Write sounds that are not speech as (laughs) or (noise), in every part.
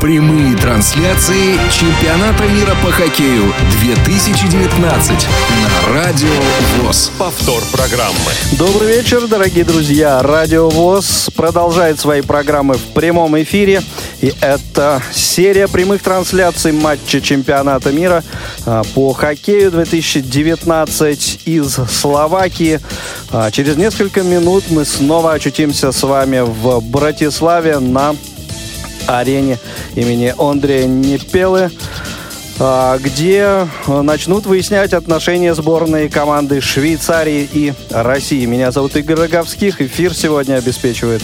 Прямые трансляции чемпионата мира по хоккею 2019 на Радио ВОЗ. Повтор программы. Добрый вечер, дорогие друзья. Радио ВОЗ продолжает свои программы в прямом эфире. И это серия прямых трансляций матча чемпионата мира а, по хоккею 2019 из Словакии. А, через несколько минут мы снова очутимся с вами в Братиславе на арене имени Андрея Непелы, а, где начнут выяснять отношения сборной команды Швейцарии и России. Меня зовут Игорь Роговских. Эфир сегодня обеспечивает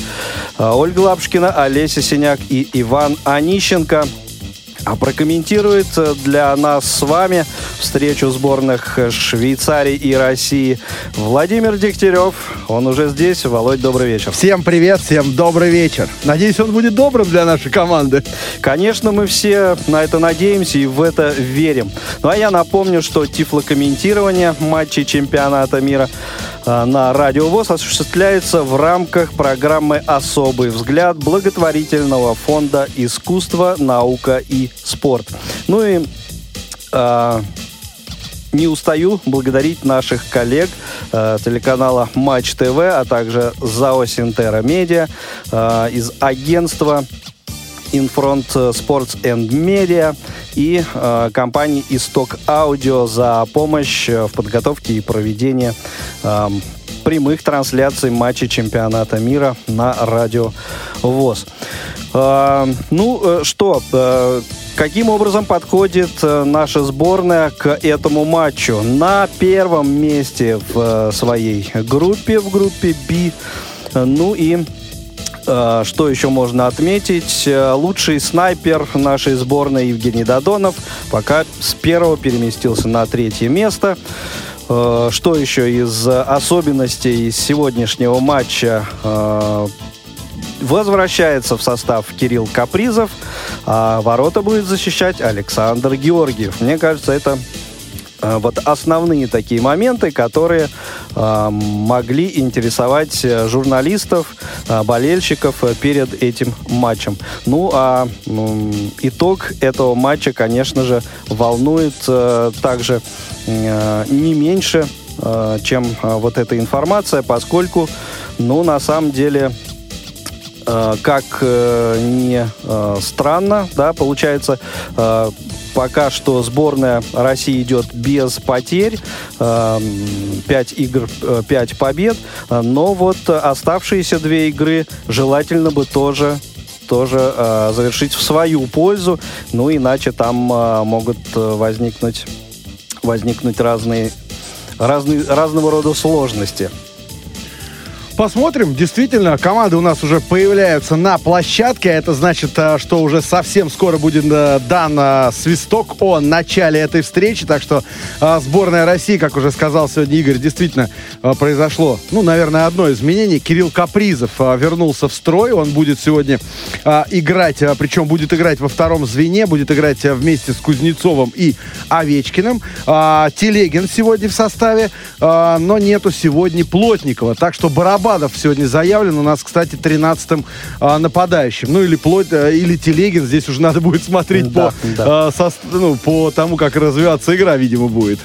а, Ольга Лапшкина, Олеся Синяк и Иван Онищенко. А прокомментирует для нас с вами встречу сборных Швейцарии и России Владимир Дегтярев. Он уже здесь. Володь, добрый вечер. Всем привет, всем добрый вечер. Надеюсь, он будет добрым для нашей команды. Конечно, мы все на это надеемся и в это верим. Ну а я напомню, что тифлокомментирование матчей чемпионата мира на Радио ВОЗ осуществляется в рамках программы «Особый взгляд» благотворительного фонда «Искусство, наука и спорт». Ну и э, не устаю благодарить наших коллег э, телеканала Матч ТВ, а также ЗАО Синтера Медиа э, из агентства Infront Sports and Media и э, компании Исток Аудио за помощь в подготовке и проведении э, прямых трансляций матчей чемпионата мира на радио ВОЗ. Э, ну э, что, э, каким образом подходит э, наша сборная к этому матчу? На первом месте в э, своей группе, в группе B. Ну и Э, что еще можно отметить? Э, лучший снайпер нашей сборной Евгений Додонов пока с первого переместился на третье место. Э, что еще из особенностей сегодняшнего матча? Возвращается в состав Кирилл Капризов, а ворота будет защищать Александр Георгиев. Мне кажется, это Э, вот основные такие моменты, которые э, могли интересовать э, журналистов, э, болельщиков э, перед этим матчем. Ну а э, итог этого матча, конечно же, волнует э, также э, не меньше, чем вот эта информация, поскольку, ну, на самом деле, как э, странно, да, получается, пока что сборная России идет без потерь. 5 эм, игр, 5 э, побед. Но вот оставшиеся две игры желательно бы тоже тоже э, завершить в свою пользу, ну иначе там э, могут возникнуть возникнуть разные разные разного рода сложности. Посмотрим. Действительно, команды у нас уже появляются на площадке. Это значит, э, что уже совсем скоро будет э, дан э, свисток о начале этой встречи. Так что сборная России, как уже сказал сегодня Игорь, действительно произошло, ну, наверное, одно изменение. Кирилл Капризов вернулся в строй. Он будет сегодня играть, причем будет играть во втором звене, будет играть вместе с Кузнецовым и Овечкиным. Телегин сегодня в составе, но нету сегодня Плотникова. Так что барабан Абадов сегодня заявлен. У нас, кстати, 13-м а, нападающим. Ну, или плоть, а, или Телегин. Здесь уже надо будет смотреть да, по, да. А, со, ну, по тому, как развиваться игра, видимо, будет.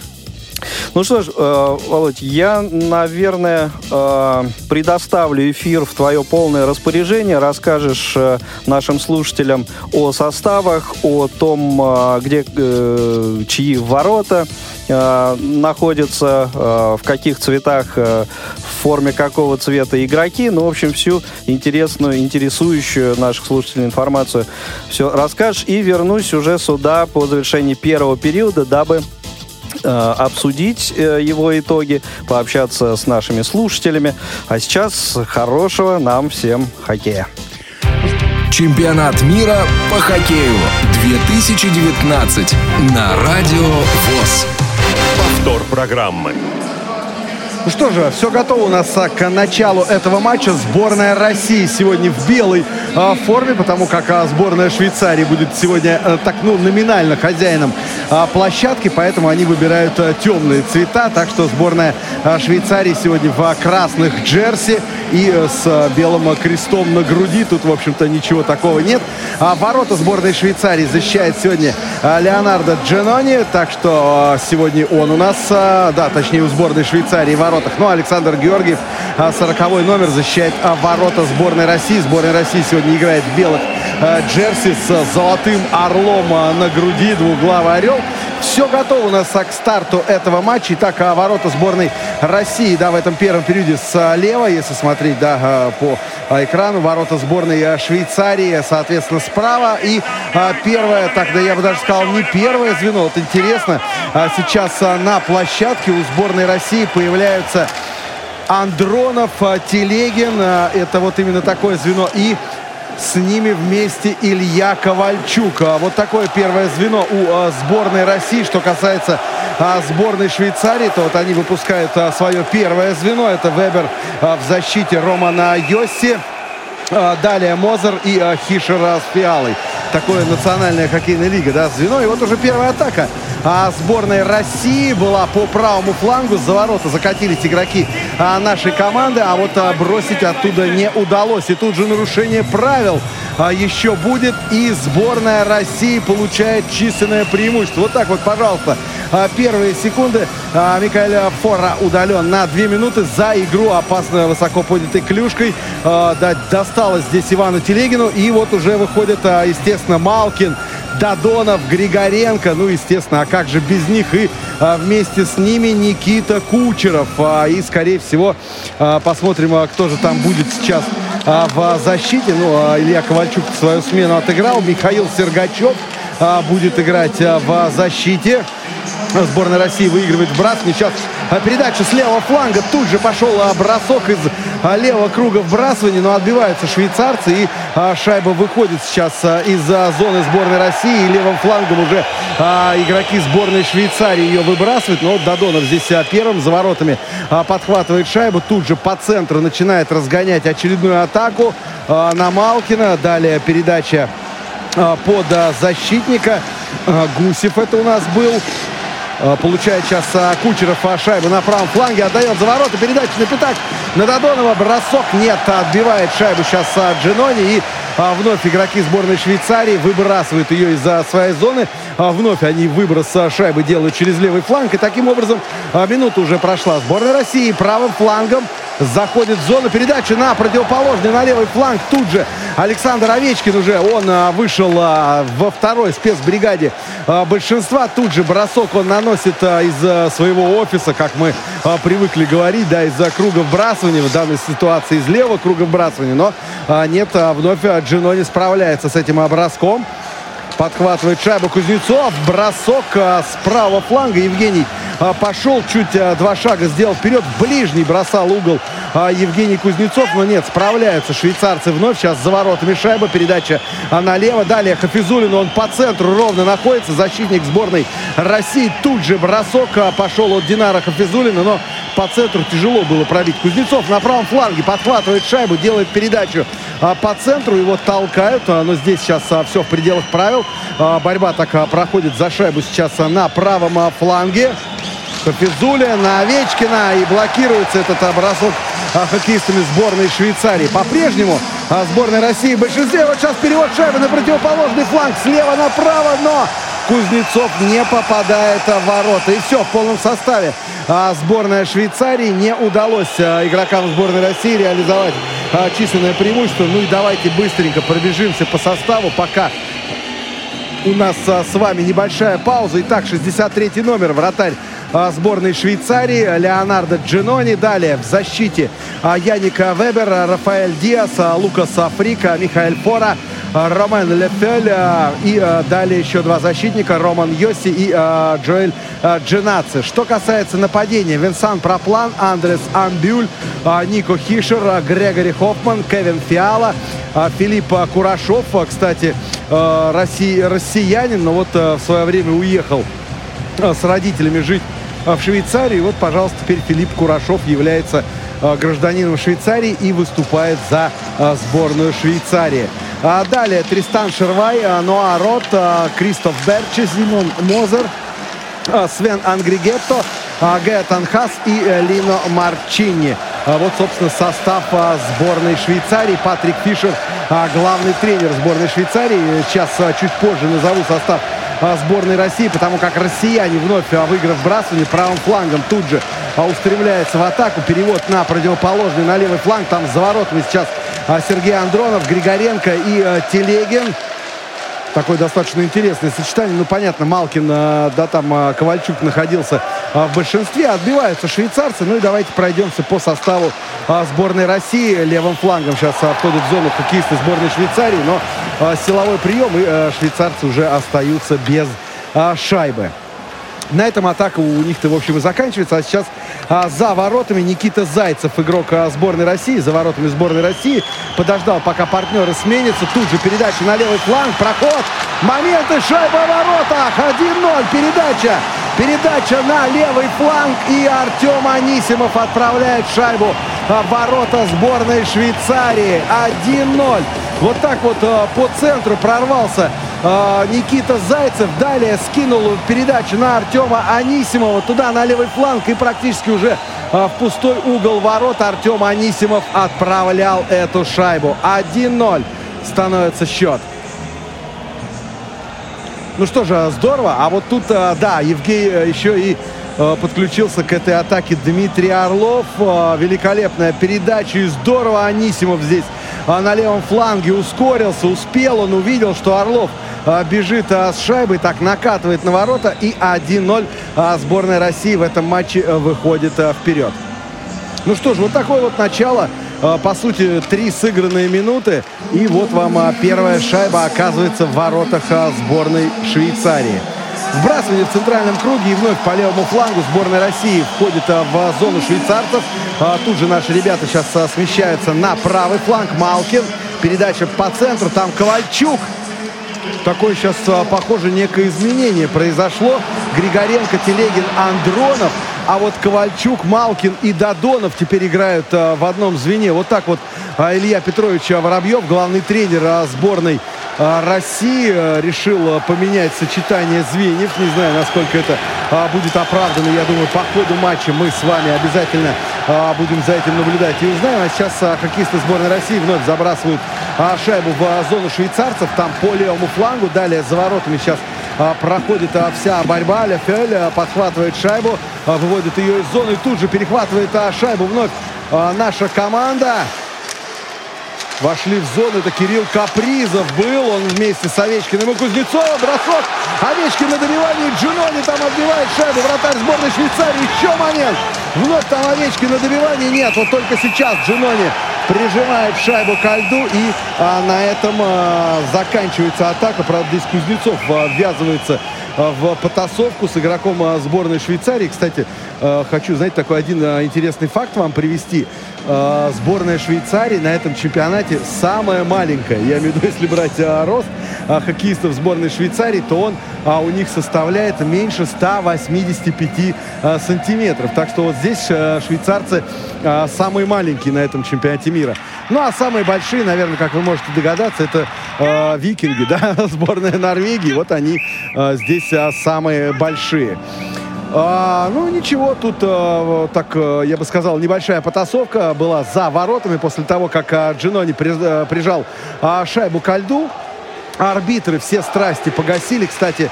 Ну что ж, э, Володь, я, наверное, э, предоставлю эфир в твое полное распоряжение. Расскажешь э, нашим слушателям о составах, о том, э, где э, чьи ворота э, находятся, э, в каких цветах, э, в форме какого цвета игроки. Ну, в общем, всю интересную, интересующую наших слушателей информацию все расскажешь. И вернусь уже сюда по завершении первого периода, дабы обсудить э, его итоги, пообщаться с нашими слушателями. А сейчас хорошего нам всем хоккея. Чемпионат мира по хоккею 2019 на Радио ВОЗ. Повтор программы. Ну что же, все готово у нас к началу этого матча. Сборная России сегодня в белой э, форме, потому как э, сборная Швейцарии будет сегодня э, так, ну, номинально хозяином э, площадки, поэтому они выбирают э, темные цвета. Так что сборная э, Швейцарии сегодня в э, красных джерси и с белым крестом на груди. Тут, в общем-то, ничего такого нет. А ворота сборной Швейцарии защищает сегодня Леонардо Дженони. Так что сегодня он у нас, да, точнее, у сборной Швейцарии в воротах. Ну, Александр Георгиев, 40 номер, защищает ворота сборной России. Сборная России сегодня играет в белых джерси с золотым орлом на груди, двуглавый орел. Все готово у нас к старту этого матча. Итак, а ворота сборной России, да, в этом первом периоде слева, если смотреть, да, по экрану. Ворота сборной Швейцарии, соответственно, справа. И первое, так, да я бы даже сказал, не первое звено. Вот интересно, сейчас на площадке у сборной России появляются Андронов, Телегин. Это вот именно такое звено. И с ними вместе Илья Ковальчук. А вот такое первое звено у а, сборной России. Что касается а, сборной Швейцарии, то вот они выпускают свое первое звено. Это Вебер в защите Романа Йосси. Далее Мозер и Хишер с Фиалой. Такое национальная хоккейная лига, да, звено. И вот уже первая атака а сборной России была по правому флангу. За ворота закатились игроки а, нашей команды, а вот а, бросить оттуда не удалось. И тут же нарушение правил а, еще будет. И сборная России получает численное преимущество. Вот так вот, пожалуйста, первые секунды. А, Микаэль Фора удален на две минуты за игру опасно высоко поднятой клюшкой. А, досталось здесь Ивану Телегину. И вот уже выходит, естественно, Малкин. Дадонов, Григоренко, ну, естественно, а как же без них и а, вместе с ними Никита Кучеров. А, и, скорее всего, а, посмотрим, а, кто же там будет сейчас а, в защите. Ну, а, Илья Ковальчук свою смену отыграл. Михаил Сергачев а, будет играть а, в защите. Сборная России выигрывает вбрасывание. Сейчас передача с левого фланга. Тут же пошел бросок из левого круга вбрасывания. Но отбиваются швейцарцы. И шайба выходит сейчас из зоны сборной России. И левым флангом уже игроки сборной Швейцарии ее выбрасывают. Но Дадонов здесь первым за воротами подхватывает шайбу. Тут же по центру начинает разгонять очередную атаку на Малкина. Далее передача под защитника. Гусев это у нас был. Э, получает сейчас э, Кучеров э, шайбу на правом фланге. Отдает за ворота. Передача на пятак. На Додонова бросок нет. Отбивает шайбу сейчас Джинони. И вновь игроки сборной Швейцарии выбрасывают ее из-за своей зоны. Вновь они выброс шайбы делают через левый фланг. И таким образом минута уже прошла. Сборная России правым флангом заходит в зону передачи на противоположный, на левый фланг. Тут же Александр Овечкин уже, он а, вышел а, во второй спецбригаде а, большинства. Тут же бросок он наносит из своего офиса, как мы привыкли говорить, да, из-за круга вбрасывания, в данной ситуации из левого круга вбрасывания. Но нет, вновь Джино не справляется с этим броском. Подхватывает шайбу Кузнецов. Бросок с правого фланга. Евгений пошел чуть а, два шага, сделал вперед. Ближний бросал угол а, Евгений Кузнецов. Но нет, справляются швейцарцы вновь. Сейчас за воротами шайба. Передача налево. Далее Хафизулин. Он по центру ровно находится. Защитник сборной России. Тут же бросок пошел от Динара Хафизулина. Но по центру тяжело было пробить. Кузнецов на правом фланге подхватывает шайбу. Делает передачу по центру. Его толкают. Но здесь сейчас все в пределах правил. Борьба так проходит за шайбу сейчас на правом фланге. Хафизуля на Овечкина. И блокируется этот бросок хоккеистами сборной Швейцарии. По-прежнему сборная России в большинстве. Вот сейчас перевод шайбы на противоположный фланг. Слева направо, но Кузнецов не попадает в ворота. И все, в полном составе. А сборная Швейцарии не удалось игрокам сборной России реализовать численное преимущество. Ну и давайте быстренько пробежимся по составу, пока у нас с вами небольшая пауза. Итак, 63 номер, вратарь а, сборной Швейцарии Леонардо Джинони. Далее в защите а, Яника Вебер, Рафаэль Диас, а, Лукас Африка, Михаил Фора, Ромен Лефель и далее еще два защитника Роман Йоси и Джоэль Джинаци. Что касается нападения, Винсан Проплан, Андрес Амбюль, Нико Хишер, Грегори Хоффман, Кевин Фиала, Филипп Курашов, кстати, россиянин, но вот в свое время уехал с родителями жить в Швейцарии. Вот, пожалуйста, теперь Филипп Курашов является а, гражданином Швейцарии и выступает за а, сборную Швейцарии. А далее Тристан Шервай, Ноа Рот, Кристоф Берчи, Зимон Мозер, Свен Ангригетто, Гетан Хас и э, Лино Марчини. а, вот, собственно, состав а, сборной Швейцарии. Патрик Фишер, а, главный тренер сборной Швейцарии. Сейчас чуть позже назову состав сборной России, потому как россияне вновь, выиграв бросание правым флангом, тут же устремляется в атаку. Перевод на противоположный, на левый фланг. Там за воротами сейчас Сергей Андронов, Григоренко и Телегин. Такое достаточно интересное сочетание. Ну, понятно, Малкин, э, да, там э, Ковальчук находился э, в большинстве. Отбиваются швейцарцы. Ну и давайте пройдемся по составу сборной России. Левым флангом сейчас входят в зону хоккеисты сборной Швейцарии. Но силовой прием, и швейцарцы уже остаются без шайбы. На этом атака у них-то, в общем, и заканчивается. А сейчас а, за воротами Никита Зайцев, игрок сборной России, за воротами сборной России. Подождал, пока партнеры сменятся. Тут же передача на левый фланг, проход. Моменты, шайба в воротах. 1-0, передача. Передача на левый фланг. И Артем Анисимов отправляет шайбу в ворота сборной Швейцарии. 1-0. Вот так вот а, по центру прорвался Никита Зайцев. Далее скинул передачу на Артема Анисимова. Туда на левый фланг и практически уже а, в пустой угол ворот Артем Анисимов отправлял эту шайбу. 1-0 становится счет. Ну что же, здорово. А вот тут, а, да, Евгений э, еще и э, подключился к этой атаке Дмитрий Орлов. Великолепная передача и здорово Анисимов здесь на левом фланге ускорился, успел, он увидел, что Орлов а, бежит а, с шайбой, так накатывает на ворота и 1-0 а, сборная России в этом матче э, выходит э, вперед. Ну что ж, вот такое вот начало. По сути, три сыгранные минуты. И вот вам первая шайба оказывается в воротах сборной Швейцарии. Сбрасывание в центральном круге и вновь по левому флангу сборная России входит в зону швейцарцев. Тут же наши ребята сейчас смещаются на правый фланг. Малкин. Передача по центру. Там Ковальчук такое сейчас, а, похоже, некое изменение произошло. Григоренко, Телегин, Андронов. А вот Ковальчук, Малкин и Дадонов теперь играют а, в одном звене. Вот так вот а, Илья Петрович Воробьев, главный тренер сборной России, решил поменять сочетание звеньев. Не знаю, насколько это будет оправдано. Я думаю, по ходу матча мы с вами обязательно будем за этим наблюдать и узнаем. А сейчас хоккеисты сборной России вновь забрасывают шайбу в зону швейцарцев. Там по левому флангу. Далее за воротами сейчас проходит вся борьба. Лефель подхватывает шайбу, выводит ее из зоны. Тут же перехватывает шайбу вновь наша команда. Вошли в зону. Это Кирилл Капризов был. Он вместе с Овечкиным и Кузнецовым. Бросок. Овечкин на добивании. Джунони там отбивает шайбу. Вратарь сборной Швейцарии. Еще момент. Вновь там Овечкин на добивании. Нет, вот только сейчас Джунони прижимает шайбу ко льду. И а, на этом а, заканчивается атака. Правда, здесь Кузнецов а, ввязывается а, в потасовку с игроком а, сборной Швейцарии. Кстати, а, хочу, знаете, такой один интересный факт вам привести. Сборная Швейцарии на этом чемпионате самая маленькая. Я имею в виду, если брать рост хоккеистов сборной Швейцарии, то он у них составляет меньше 185 сантиметров. Так что вот здесь швейцарцы самые маленькие на этом чемпионате мира. Ну, а самые большие, наверное, как вы можете догадаться, это э, викинги, (laughs) да, сборная Норвегии. Вот они э, здесь э, самые большие. А, ну, ничего, тут, а, так, я бы сказал, небольшая потасовка была за воротами после того, как а, Джинони при, а, прижал а, шайбу ко льду. Арбитры все страсти погасили. Кстати,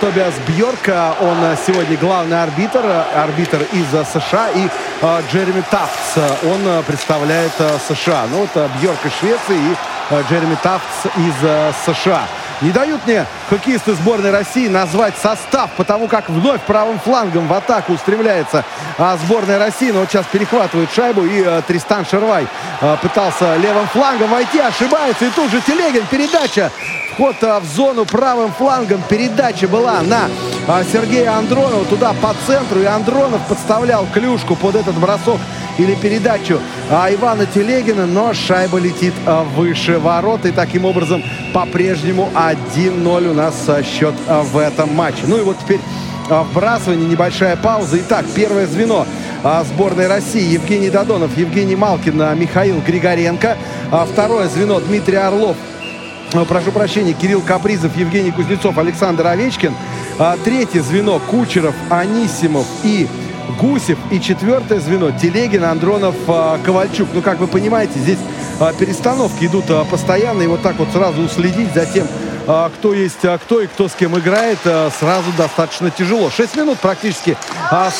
Тобиас Бьорка, он сегодня главный арбитр, арбитр из США. И Джереми Тафтс, он представляет США. Ну вот Бьорк из Швеции и Джереми Тафтс из США. Не дают мне хоккеисты сборной России назвать состав, потому как вновь правым флангом в атаку устремляется а, сборная России. Но вот сейчас перехватывает шайбу и а, Тристан Шервай а, пытался левым флангом войти, ошибается. И тут же Телегин, передача Вход а, в зону правым флангом. Передача была на а, Сергея Андронова туда по центру. И Андронов подставлял клюшку под этот бросок или передачу а, Ивана Телегина. Но шайба летит выше ворот. И таким образом по-прежнему 1-0 у нас счет в этом матче. Ну и вот теперь вбрасывание, небольшая пауза. Итак, первое звено сборной России Евгений Додонов, Евгений Малкин, Михаил Григоренко. Второе звено Дмитрий Орлов, прошу прощения, Кирилл Капризов, Евгений Кузнецов, Александр Овечкин. А, третье звено Кучеров, Анисимов и Гусев. И четвертое звено Телегин, Андронов, а, Ковальчук. Ну, как вы понимаете, здесь а, перестановки идут постоянно. И вот так вот сразу уследить за тем, кто есть а, кто и кто с кем играет, сразу достаточно тяжело. 6 минут практически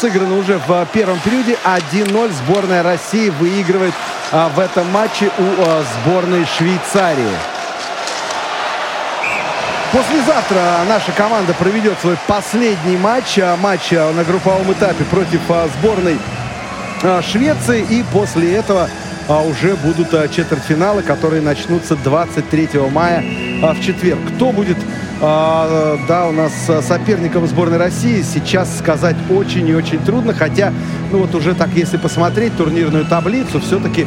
сыграно уже в первом периоде. 1-0 сборная России выигрывает в этом матче у сборной Швейцарии. Послезавтра наша команда проведет свой последний матч, а, матч а, на групповом этапе против а, сборной Швеции. И после этого уже будут четвертьфиналы, которые начнутся 23 мая в четверг. Кто будет да, у нас соперником сборной России, сейчас сказать очень и очень трудно. Хотя, ну вот уже так, если посмотреть турнирную таблицу, все-таки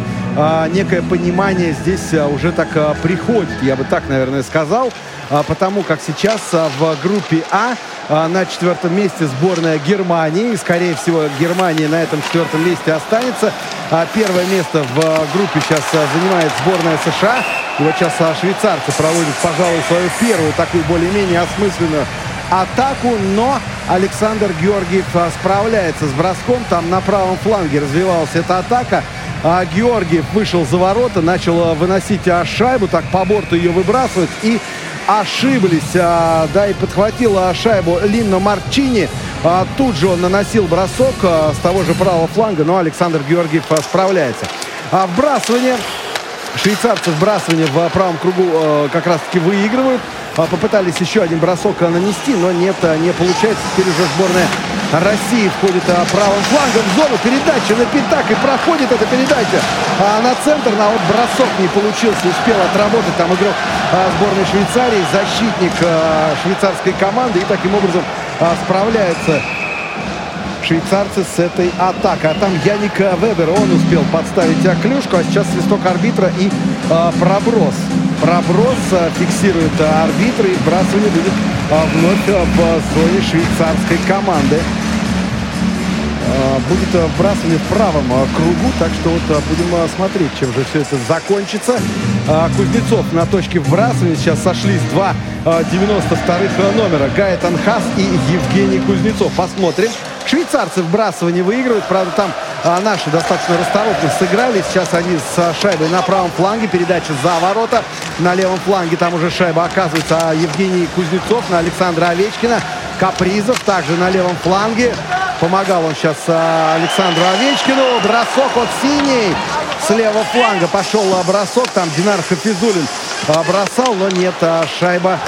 некое понимание здесь уже так приходит. Я бы так, наверное, сказал. А, потому как сейчас а, в группе А а, на четвертом месте сборная Германии. Скорее всего, Германия на этом четвертом месте останется. Первое место в группе сейчас занимает сборная США. И вот сейчас швейцарцы проводят, пожалуй, свою первую такую более-менее осмысленную атаку, но Александр Георгиев справляется с броском. Там на правом фланге развивалась эта атака. А Георгиев вышел за ворота, начал выносить шайбу, так по борту ее выбрасывать и ошиблись. А, да, и подхватила шайбу Линно Марчини. А, тут же он наносил бросок а, с того же правого фланга, но Александр Георгиев справляется. А вбрасывание Швейцарцы вбрасывание в правом кругу как раз-таки выигрывают. А, попытались еще один бросок э, нанести, но нет, э, не получается. Теперь уже сборная России входит э, правым флангом в зону. Передача на пятак и проходит эта передача а, на центр. На вот бросок не получился. Успел отработать там игрок а, сборной Швейцарии, защитник а, швейцарской команды. И таким образом а, справляется швейцарцы с этой атакой. А там Яник Вебер, он успел подставить клюшку, а сейчас свисток арбитра и а, проброс. Проброс а, фиксирует арбитр и вбрасывание будет а, вновь а, в зоне швейцарской команды. Будет а, вбрасывание в правом кругу, так что вот будем смотреть, чем же все это закончится. А, Кузнецов на точке вбрасывания. Сейчас сошлись два а, 92-х номера. Гаэтан Хас и Евгений Кузнецов. Посмотрим. Швейцарцы вбрасывание выигрывают. Правда, там а, наши достаточно расторопно сыграли. Сейчас они с шайбой на правом фланге. Передача за ворота. На левом фланге там уже шайба оказывается Евгений Кузнецов на Александра Овечкина. Капризов также на левом фланге. Помогал он сейчас а, Александру Овечкину. Бросок от синий. С левого фланга пошел бросок. Там Динар Хафизулин бросал, но нет. а, Шайба,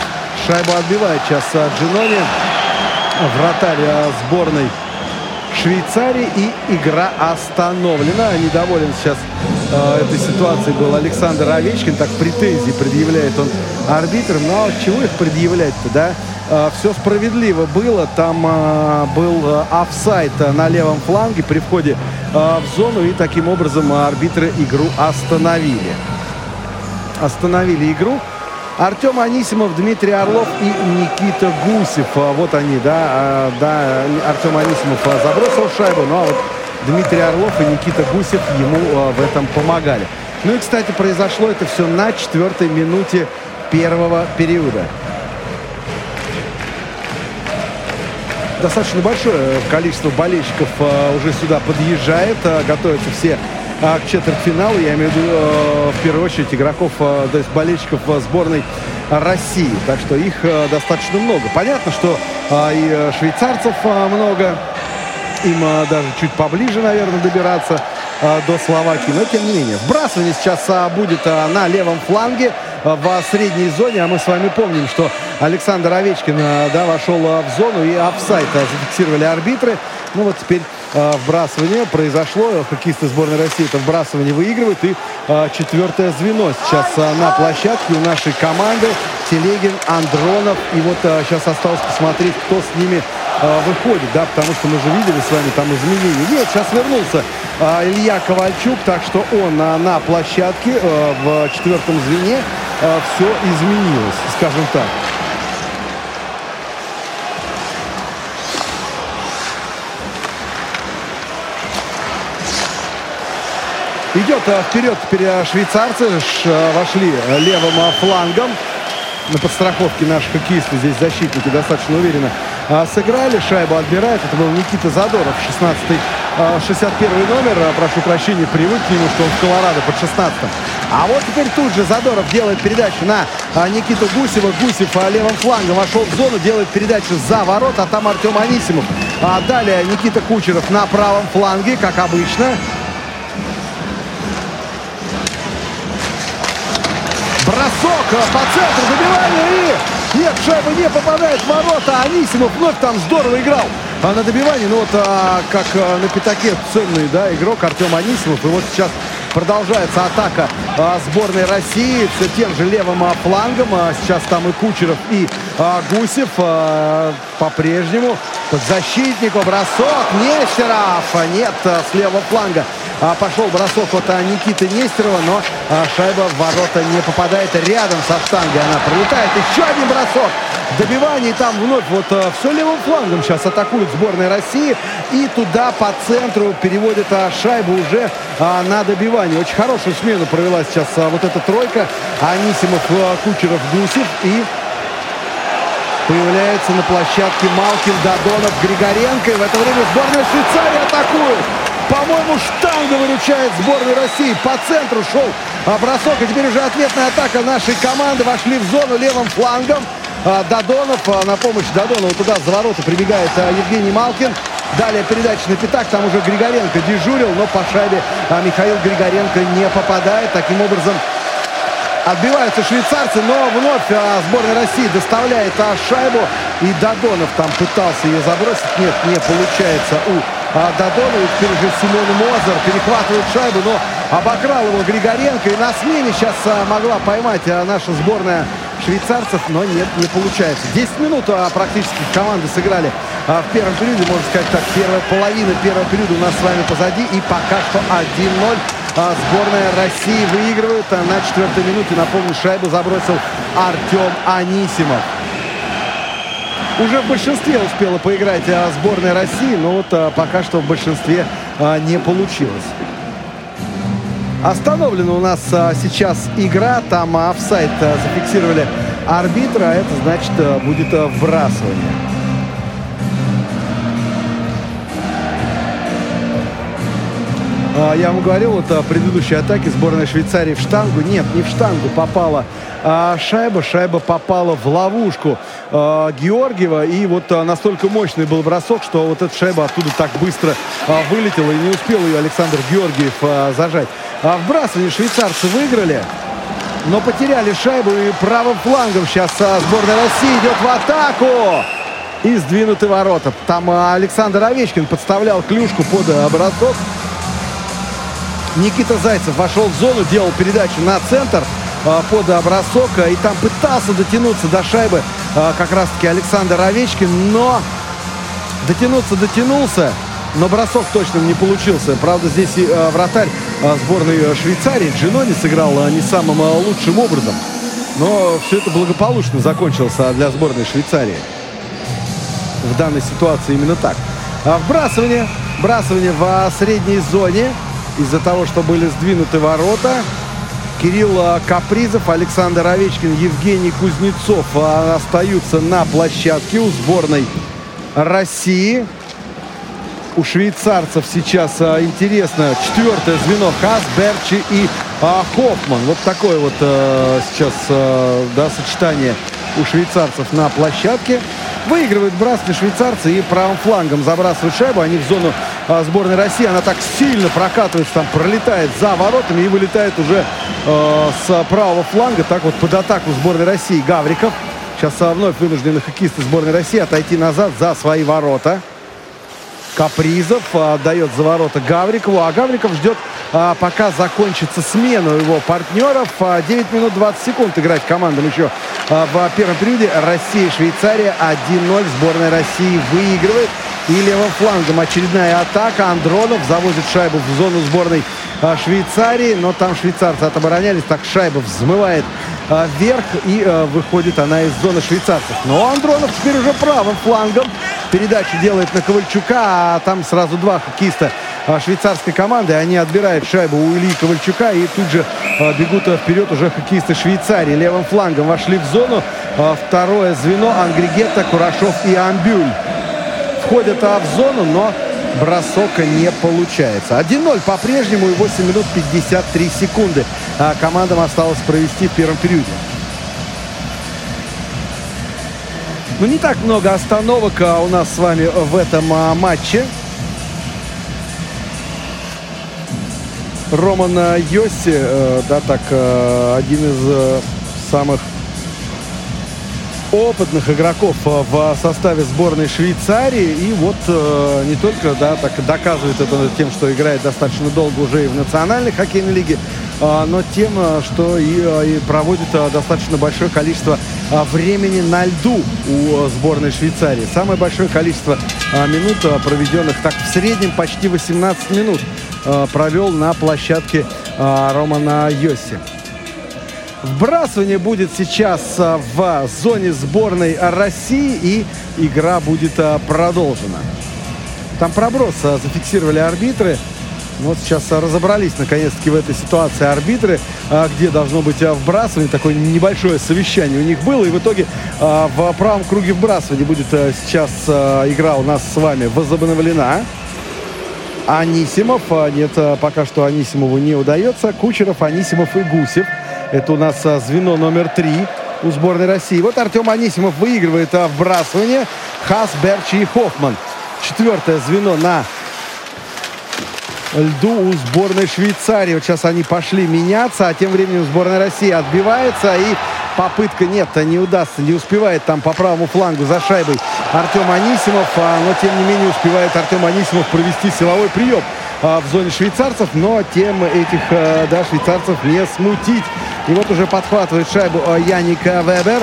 шайбу отбивает сейчас а, Джинони. Вратарь а, сборной Швейцарии и игра остановлена. Недоволен сейчас э, этой ситуацией был Александр Овечкин. Так претензии предъявляет он арбитрам. Но чего их предъявлять-то, да? Э, все справедливо было. Там э, был э, офсайд э, на левом фланге при входе э, в зону. И таким образом арбитры игру остановили. Остановили игру. Артем Анисимов, Дмитрий Орлов и Никита Гусев. А, Вот они, да, а, да, Артем Анисимов а, забросил шайбу, ну а вот Дмитрий Орлов и Никита Гусев ему а, в этом помогали. Ну и, кстати, произошло это все на четвертой минуте первого периода. Достаточно большое количество болельщиков а, уже сюда подъезжает, а, готовятся все к четвертьфиналу. Я имею в виду э, в первую очередь игроков, э, то есть болельщиков э, сборной России. Так что их э, достаточно много. Понятно, что э, и э, швейцарцев э, много. Им э, даже чуть поближе, наверное, добираться э, до Словакии. Но тем не менее. Вбрасывание сейчас э, будет э, на левом фланге э, в средней зоне. А мы с вами помним, что Александр Овечкин э, да, вошел э, в зону и офсайд э, зафиксировали арбитры. Ну вот теперь вбрасывание произошло. Хоккеисты сборной России это вбрасывание выигрывают. И четвертое звено сейчас на площадке у нашей команды. Телегин, Андронов. И вот сейчас осталось посмотреть, кто с ними выходит. Да, потому что мы же видели с вами там изменения. Нет, сейчас вернулся Илья Ковальчук. Так что он на площадке в четвертом звене все изменилось, скажем так. Идет э, вперед теперь швейцарцы. Э, Вошли левым флангом. на подстраховке наши хоккеисты, здесь защитники достаточно уверенно а, сыграли. Шайбу отбирает. Это был Никита Задоров, 16-й, а, 61 номер. А, прошу прощения, привык к нему, что он в Колорадо под 16 А вот теперь тут же Задоров делает передачу на а, Никиту Гусева. Гусев а, левым флангом вошел в зону, делает передачу за ворот, а там Артем Анисимов. А далее Никита Кучеров на правом фланге, как обычно. Бросок а, по центру, добивание и... Нет, шайба не попадает в ворота. Анисимов вновь там здорово играл а на добивании. Ну вот а, как а, на пятаке ценный да, игрок Артем Анисимов. И вот сейчас продолжается атака а, сборной России все тем же левым а, флангом. А, сейчас там и Кучеров, и а, Гусев а, по-прежнему под защитнику. Бросок Нестеров. Нет, а, с левого фланга а, пошел бросок от а, Никиты Нестерова, но а, шайба в ворота не попадает рядом со штангой. Она пролетает. Еще один бросок. Добивание там вновь вот а, все левым флангом сейчас атакует сборная России. И туда по центру переводит а, шайбу уже а, на добивание. Очень хорошую смену провела сейчас а, вот эта тройка. Анисимов, Кучеров, Гусев и Появляется на площадке Малкин, Дадонов, Григоренко. И в это время сборная Швейцарии атакует. По-моему, штанга выручает сборную России. По центру шел бросок. И теперь уже ответная атака нашей команды. Вошли в зону левым флангом. А, Дадонов а, на помощь Дадонову туда за ворота прибегает а, Евгений Малкин. Далее передача на пятак. Там уже Григоренко дежурил, но по шайбе Михаил Григоренко не попадает. Таким образом, Отбиваются швейцарцы, но вновь сборная России доставляет а, шайбу. И Дадонов там пытался ее забросить. Нет, не получается у а, Дадонова. Теперь уже Семен Мозер перехватывает шайбу, но обокрал его Григоренко. И на смене сейчас могла поймать наша сборная швейцарцев, но нет, не получается. 10 минут а, практически команды сыграли а, в первом периоде, можно сказать так, первая половина первого периода у нас с вами позади. И пока что 1-0 а сборная России выигрывает. А на четвертой минуте, напомню, шайбу забросил Артем Анисимов. Уже в большинстве успела поиграть а, сборная России, но вот пока что в большинстве не получилось. Остановлена у нас сейчас игра. Там офсайт зафиксировали арбитра. А это значит будет вбрасывание. А, я вам говорил, вот о предыдущей атаке сборной Швейцарии в штангу. Нет, не в штангу попала а шайба. Шайба попала в ловушку а, Георгиева. И вот а, настолько мощный был бросок, что вот эта шайба оттуда так быстро а, вылетела. И не успел ее Александр Георгиев а, зажать. А вбрасывание швейцарцы выиграли. Но потеряли шайбу и правым флангом сейчас а, сборная России идет в атаку. И сдвинуты ворота. Там а, Александр Овечкин подставлял клюшку под а, бросок. Никита Зайцев вошел в зону, делал передачу на центр под бросок. И там пытался дотянуться до шайбы а, как раз-таки Александр Овечкин. Но дотянуться дотянулся. Но бросок точно не получился. Правда, здесь и а, вратарь сборной Швейцарии Джинони сыграл не самым лучшим образом. Но все это благополучно закончилось для сборной Швейцарии. В данной ситуации именно так. Вбрасывание. Вбрасывание в средней зоне из-за того, что были сдвинуты ворота. Кирилл Капризов, Александр Овечкин, Евгений Кузнецов а, остаются на площадке у сборной России. У швейцарцев сейчас а, интересно четвертое звено Хас, Берчи и а, Хоффман. Вот такое вот а, сейчас а, да, сочетание у швейцарцев на площадке. Выигрывают братские швейцарцы и правым флангом забрасывают шайбу. Они в зону а, сборной России. Она так сильно прокатывается, там пролетает за воротами и вылетает уже э, с правого фланга. Так вот под атаку сборной России Гавриков. Сейчас а, вновь вынуждены хоккеисты сборной России отойти назад за свои ворота. Капризов отдает за ворота Гаврикову, а Гавриков ждет, а, пока закончится смена его партнеров. 9 минут 20 секунд играть командам еще в первом периоде. Россия, Швейцария 1-0. Сборная России выигрывает. И левым флангом очередная атака. Андронов завозит шайбу в зону сборной Швейцарии. Но там швейцарцы отоборонялись. Так шайба взмывает вверх. И выходит она из зоны швейцарцев. Но Андронов теперь уже правым флангом. Передачу делает на Ковальчука. А там сразу два хоккеиста а, швейцарской команды. Они отбирают шайбу у Ильи Ковальчука и тут же а, бегут вперед уже хоккеисты Швейцарии. Левым флангом вошли в зону. Второе звено Ангригета, Курашов и Амбюль. Входят а, в зону, но бросока не получается. 1-0 по-прежнему и 8 минут 53 секунды. А командам осталось провести в первом периоде. Ну, не так много остановок а, у нас с вами в этом матче. Роман Йоси, э, да, так, э, один из э, самых опытных игроков в составе сборной Швейцарии. И вот не только да, так доказывает это тем, что играет достаточно долго уже и в национальной хоккейной лиге, но тем, что и, э, и проводит э, достаточно большое количество времени на льду у сборной Швейцарии. Самое большое количество минут, проведенных так в среднем почти 18 минут, провел на площадке Романа Йоси. Вбрасывание будет сейчас а, в зоне сборной России и игра будет а, продолжена. Там проброс а, зафиксировали арбитры. Вот сейчас разобрались наконец-таки в этой ситуации арбитры, где должно быть вбрасывание. Такое небольшое совещание у них было. И в итоге в правом круге вбрасывания будет сейчас игра у нас с вами возобновлена. Анисимов. Нет, пока что Анисимову не удается. Кучеров, Анисимов и Гусев – это у нас а, звено номер три у сборной России. Вот Артем Анисимов выигрывает а, вбрасывание. Хас, Берчи и Хоффман. Четвертое звено на льду у сборной Швейцарии. Вот сейчас они пошли меняться, а тем временем сборная России отбивается. И попытка нет, не удастся, не успевает там по правому флангу за шайбой Артем Анисимов. А, но тем не менее успевает Артем Анисимов провести силовой прием в зоне швейцарцев. Но тем этих да, швейцарцев не смутить. И вот уже подхватывает шайбу Яника Вебер.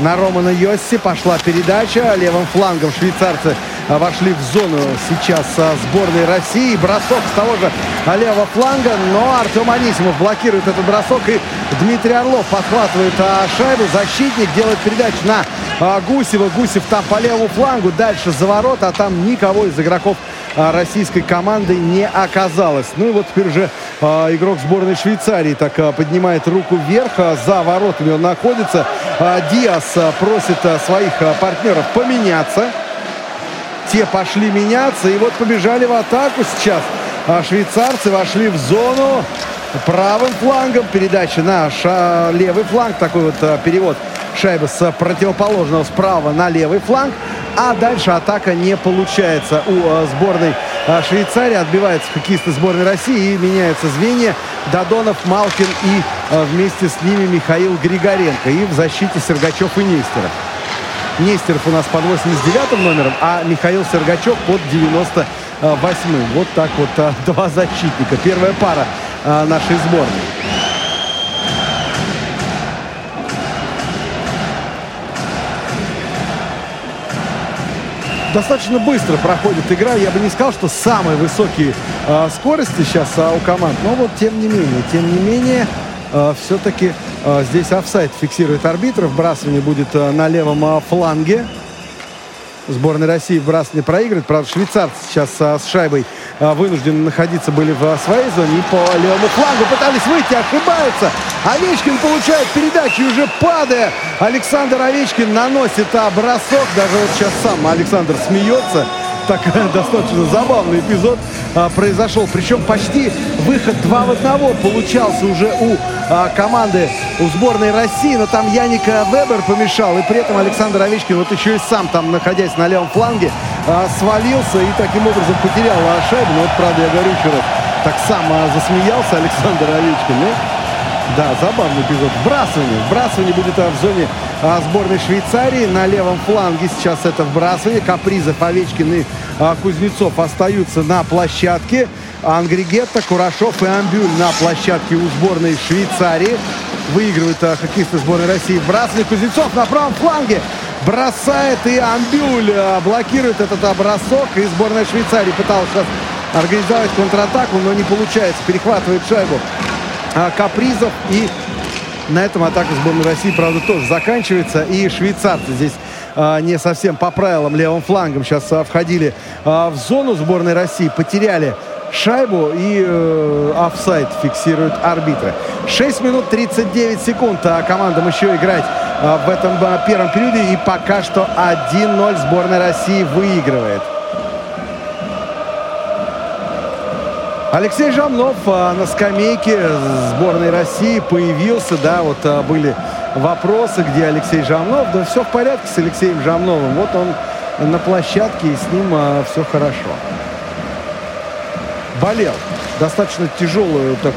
На Романа Йосси пошла передача. Левым флангом швейцарцы вошли в зону сейчас сборной России. Бросок с того же левого фланга, но Артем Анисимов блокирует этот бросок. И Дмитрий Орлов подхватывает шайбу. Защитник делает передачу на Гусева. Гусев там по левому флангу. Дальше за ворот, а там никого из игроков российской команды не оказалось. Ну и вот теперь уже э, игрок сборной Швейцарии так э, поднимает руку вверх. Э, за воротами он находится. Диас просит своих партнеров поменяться. Те пошли меняться. И вот побежали в атаку сейчас. А швейцарцы вошли в зону правым флангом. Передача на ша- левый фланг. Такой вот э, перевод шайбы с противоположного справа на левый фланг. А дальше атака не получается у э, сборной э, Швейцарии. Отбиваются хоккеисты сборной России и меняются звенья. Додонов, Малкин и э, вместе с ними Михаил Григоренко. И в защите Сергачев и Нестеров. Нестеров у нас под 89 номером, а Михаил Сергачев под 98-м. Вот так вот (laughs) два защитника. Первая пара нашей сборной. достаточно быстро проходит игра. Я бы не сказал, что самые высокие э, скорости сейчас э, у команд. Но вот тем не менее, тем не менее, э, все-таки э, здесь офсайд фиксирует арбитр. Вбрасывание будет э, на левом э, фланге. Сборная России вбрасывание проигрывает. Правда, швейцарцы сейчас а, с шайбой а, вынуждены находиться были в а, своей зоне. И по левому флангу пытались выйти, ошибаются. Овечкин получает передачу и уже падая. Александр Овечкин наносит а, бросок. Даже вот сейчас сам Александр смеется так (laughs) достаточно забавный эпизод а, произошел. Причем почти выход 2 в 1 получался уже у а, команды, у сборной России. Но там Яника Вебер помешал. И при этом Александр Овечкин вот еще и сам там, находясь на левом фланге, а, свалился и таким образом потерял а, шайбу. Но вот, правда, я говорю еще раз, так сам а, засмеялся Александр Овечкин. Ну, да, забавный эпизод. Вбрасывание. Вбрасывание будет в зоне а, сборной Швейцарии. На левом фланге сейчас это вбрасывание. Капризов, Овечкин и а, Кузнецов остаются на площадке. Ангригетта, Курашов и Амбюль на площадке у сборной Швейцарии. Выигрывают а, хоккеисты сборной России. Вбрасывание Кузнецов на правом фланге. Бросает и Амбюль а, блокирует этот а, бросок. И сборная Швейцарии пыталась сейчас организовать контратаку, но не получается. Перехватывает шайбу Капризов. И на этом атака сборной России, правда, тоже заканчивается. И швейцарцы здесь а, не совсем по правилам левым флангом сейчас а, входили а, в зону сборной России, потеряли шайбу и э, офсайд фиксируют арбитры. 6 минут 39 секунд а командам еще играть а, в этом а, первом периоде. И пока что 1-0 сборная России выигрывает. Алексей Жамнов а, на скамейке сборной России появился. Да, вот а, были вопросы, где Алексей Жамнов. Да все в порядке с Алексеем Жамновым. Вот он на площадке, и с ним а, все хорошо болел. Достаточно тяжелую так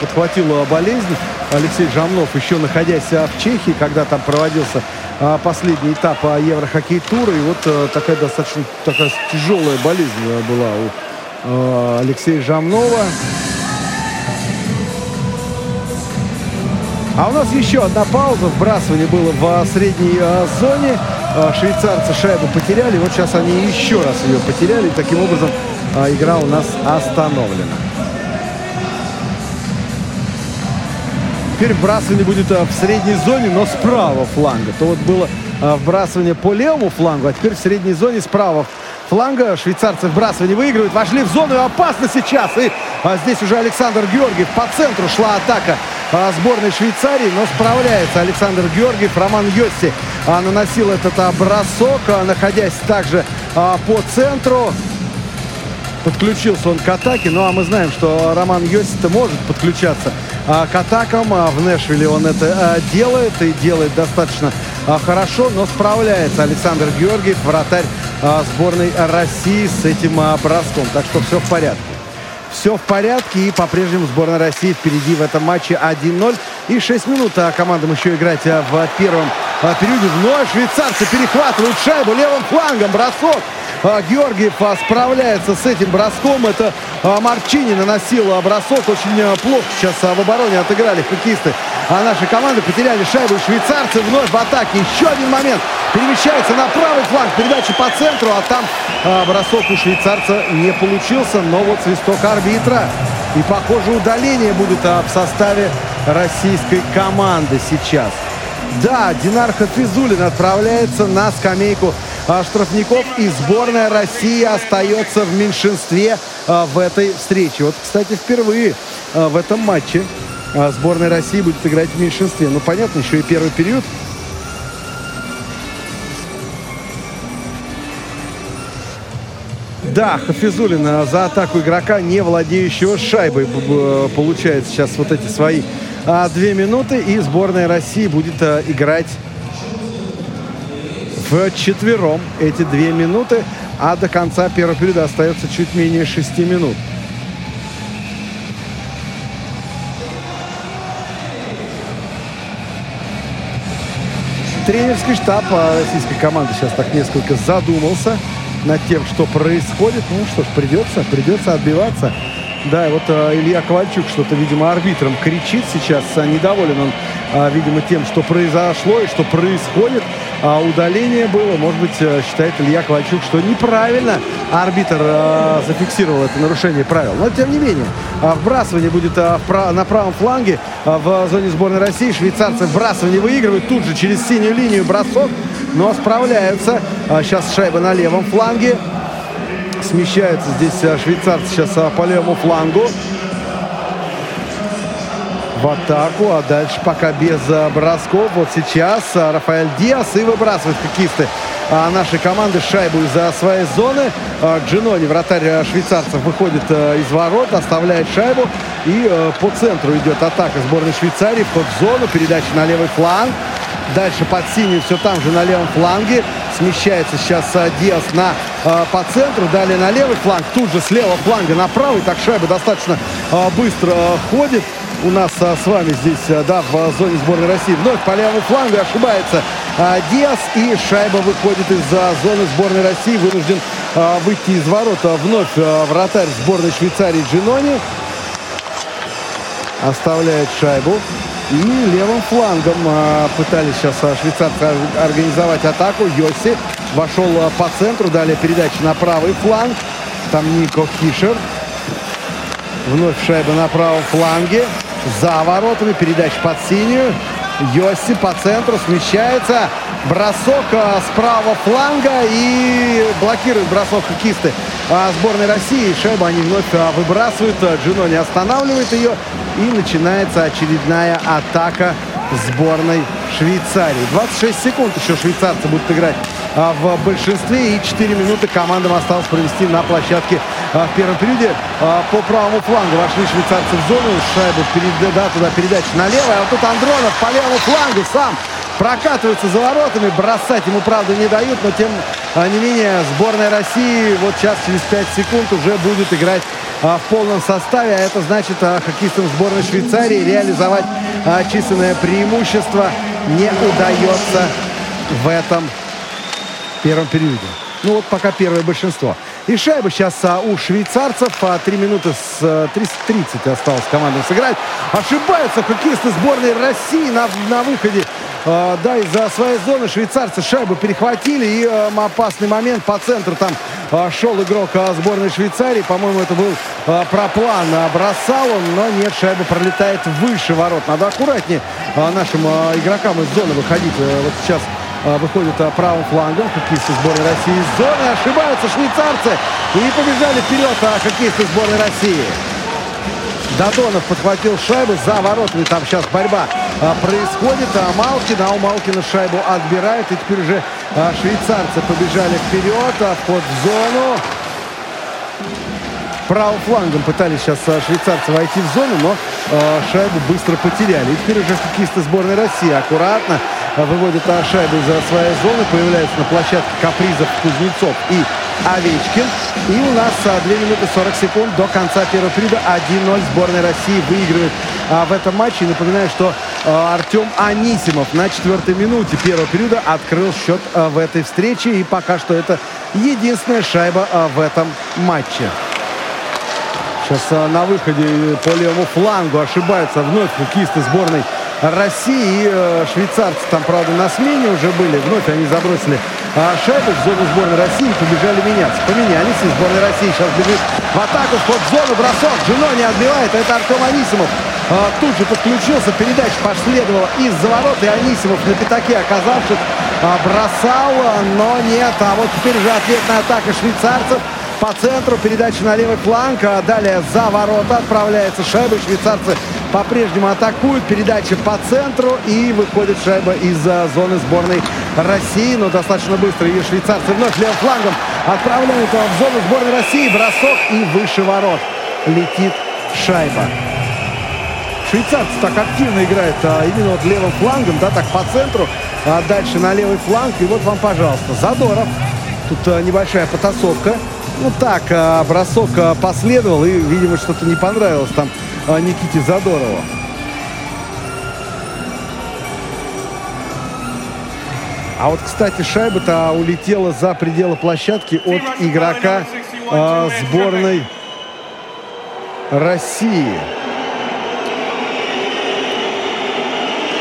подхватила болезнь Алексей Жамнов, еще находясь в Чехии, когда там проводился последний этап Еврохоккей тура. И вот такая достаточно такая тяжелая болезнь была у Алексея Жамнова. А у нас еще одна пауза. Вбрасывание было в средней э, зоне. Э, швейцарцы шайбу потеряли. Вот сейчас они еще раз ее потеряли. Таким образом игра у нас остановлена. Теперь вбрасывание будет в средней зоне, но справа фланга. То вот было вбрасывание по левому флангу, а теперь в средней зоне справа фланга. Швейцарцы вбрасывание выигрывают. Вошли в зону и опасно сейчас. И а, здесь уже Александр Георгиев. По центру шла атака а, сборной Швейцарии, но справляется Александр Георгиев. Роман Йосси а, наносил этот а, бросок, а, находясь также а, по центру. Подключился он к атаке. Ну, а мы знаем, что Роман Йосита может подключаться а, к атакам. А в Нэшвилле он это а, делает и делает достаточно хорошо, но справляется Александр Георгиев, вратарь а, сборной России с этим а, броском. Так что все в порядке. Все в порядке и по-прежнему сборная России впереди в этом матче 1-0. И 6 минут а командам еще играть а, в первом а, периоде. Вновь швейцарцы перехватывают шайбу левым флангом. Бросок а, Георгиев а, справляется с этим броском. Это а, Марчини наносил бросок. Очень плохо сейчас в обороне отыграли хоккеисты. А наши команды потеряли шайбу. Швейцарцы вновь в атаке. Еще один момент. Перемещается на правый фланг. Передача по центру. А там бросок у швейцарца не получился. Но вот свисток арбитра. И, похоже, удаление будет в составе российской команды сейчас. Да, Динар Хафизулин отправляется на скамейку а, штрафников. И сборная России остается в меньшинстве а, в этой встрече. Вот, кстати, впервые а, в этом матче сборная России будет играть в меньшинстве. Ну, понятно, еще и первый период. Да, Хафизулин за атаку игрока, не владеющего шайбой, получает сейчас вот эти свои две минуты. И сборная России будет играть в четвером эти две минуты, а до конца первого периода остается чуть менее шести минут. Тренерский штаб российской команды сейчас так несколько задумался над тем, что происходит. Ну что ж, придется, придется отбиваться. Да, вот э, Илья Ковальчук что-то, видимо, арбитром кричит сейчас. А, недоволен он, э, видимо, тем, что произошло и что происходит. А удаление было. Может быть, э, считает Илья Ковальчук, что неправильно арбитр э, зафиксировал это нарушение правил. Но, тем не менее, э, вбрасывание будет э, в, на правом фланге э, в зоне сборной России. Швейцарцы вбрасывание выигрывают. Тут же через синюю линию бросок. Но справляются. А сейчас шайба на левом фланге. Смещаются здесь э, швейцарцы сейчас э, по левому флангу. В атаку, а дальше пока без э, бросков. Вот сейчас Рафаэль Диас и выбрасывает хоккеисты нашей команды шайбу из своей зоны. Джинони, вратарь швейцарцев, выходит из ворот, оставляет шайбу. И по центру идет атака сборной Швейцарии. Вход зону, передача на левый фланг. Дальше под синий все там же на левом фланге. Смещается сейчас а, Диас на, э, по центру. Далее на левый фланг. Тут же с левого фланга на правый. Так шайба достаточно э, быстро э, ходит. У нас э, с вами здесь, э, да, в зоне сборной России. Вновь по левому флангу ошибается э, Диас. И шайба выходит из э, зоны сборной России. Вынужден э, выйти из ворота. Вновь э, вратарь сборной Швейцарии Джинони. Оставляет шайбу. И левым флангом а, пытались сейчас а, швейцарцы организовать атаку. Йоси вошел а, по центру. Далее передача на правый фланг. Там Нико Фишер. Вновь шайба на правом фланге. За воротами. Передача под синюю. Йоси по центру смещается. Бросок с правого фланга и блокирует бросок хоккеисты а, сборной России. Шайбу они вновь а, выбрасывают. Джино не останавливает ее. И начинается очередная атака сборной Швейцарии. 26 секунд еще швейцарцы будут играть а, в большинстве. И 4 минуты командам осталось провести на площадке а, в первом периоде. А, по правому флангу вошли швейцарцы в зону. Шайбу перед, да, туда передача налево. А тут Андронов по левому флангу сам прокатывается за воротами. Бросать ему, правда, не дают, но тем не менее сборная России вот сейчас через 5 секунд уже будет играть в полном составе. А это значит хоккеистам сборной Швейцарии реализовать численное преимущество не удается в этом первом периоде. Ну вот пока первое большинство. И шайба сейчас а, у швейцарцев. А, 3 минуты с а, 30 осталось командам сыграть. Ошибаются хоккеисты сборной России на, на выходе. А, да, из-за своей зоны швейцарцы шайбу перехватили. И а, опасный момент по центру там а, шел игрок а, сборной Швейцарии. По-моему, это был а, проплан. Бросал он, но нет, шайба пролетает выше ворот. Надо аккуратнее а, нашим а, игрокам из зоны выходить. А, вот сейчас выходит правым флангом хоккеисты сборной России из зоны. Ошибаются швейцарцы и побежали вперед хоккеисты сборной России. Дадонов подхватил шайбу за воротами. Там сейчас борьба а, происходит. А Малкин, а у Малкина шайбу отбирают. И теперь уже а, швейцарцы побежали вперед. А вход в зону. Правым флангом пытались сейчас а, швейцарцы войти в зону, но а, шайбу быстро потеряли. И теперь уже хоккеисты сборной России аккуратно выводит шайбу из своей зоны. Появляется на площадке Капризов, Кузнецов и Овечкин. И у нас 2 минуты 40 секунд до конца первого периода. 1-0 сборная России выигрывает а, в этом матче. И напоминаю, что а, Артем Анисимов на четвертой минуте первого периода открыл счет а, в этой встрече. И пока что это единственная шайба а, в этом матче. Сейчас а, на выходе по левому флангу ошибаются вновь хоккеисты сборной России. И э, швейцарцы там, правда, на смене уже были. Вновь они забросили а, шайбу в зону сборной России побежали меняться. Поменялись, и сборная России сейчас бежит в атаку, в зону, бросок. Джино не отбивает, это Артем Анисимов. А, тут же подключился, передача последовала из-за ворот, и Анисимов на пятаке оказавшись а, бросал, но нет. А вот теперь же ответная атака швейцарцев по центру, передача на левый фланг, а далее за ворота отправляется шайба, швейцарцы по-прежнему атакуют, передача по центру и выходит шайба из зоны сборной России, но достаточно быстро и швейцарцы вновь левым флангом отправляют в зону сборной России, бросок и выше ворот летит шайба. Швейцарцы так активно играют а, именно вот левым флангом, да, так по центру, а дальше на левый фланг. И вот вам, пожалуйста, Задоров. Тут а, небольшая потасовка. Ну так, а, бросок а, последовал, и, видимо, что-то не понравилось там а, Никите Задорову. А вот, кстати, шайба-то улетела за пределы площадки от игрока а, сборной России.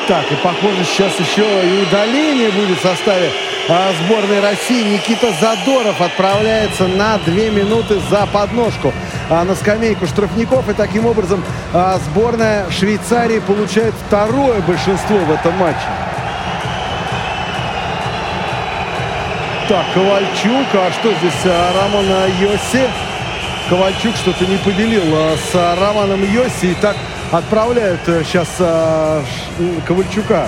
Так, и похоже, сейчас еще и удаление будет в составе а, сборной России. Никита Задоров отправляется на две минуты за подножку а, на скамейку штрафников. И таким образом а, сборная Швейцарии получает второе большинство в этом матче. Так, Ковальчук. А что здесь а, Рамон Йоси? Ковальчук что-то не поделил а, с Романом Йоси. И так отправляют сейчас Ковальчука.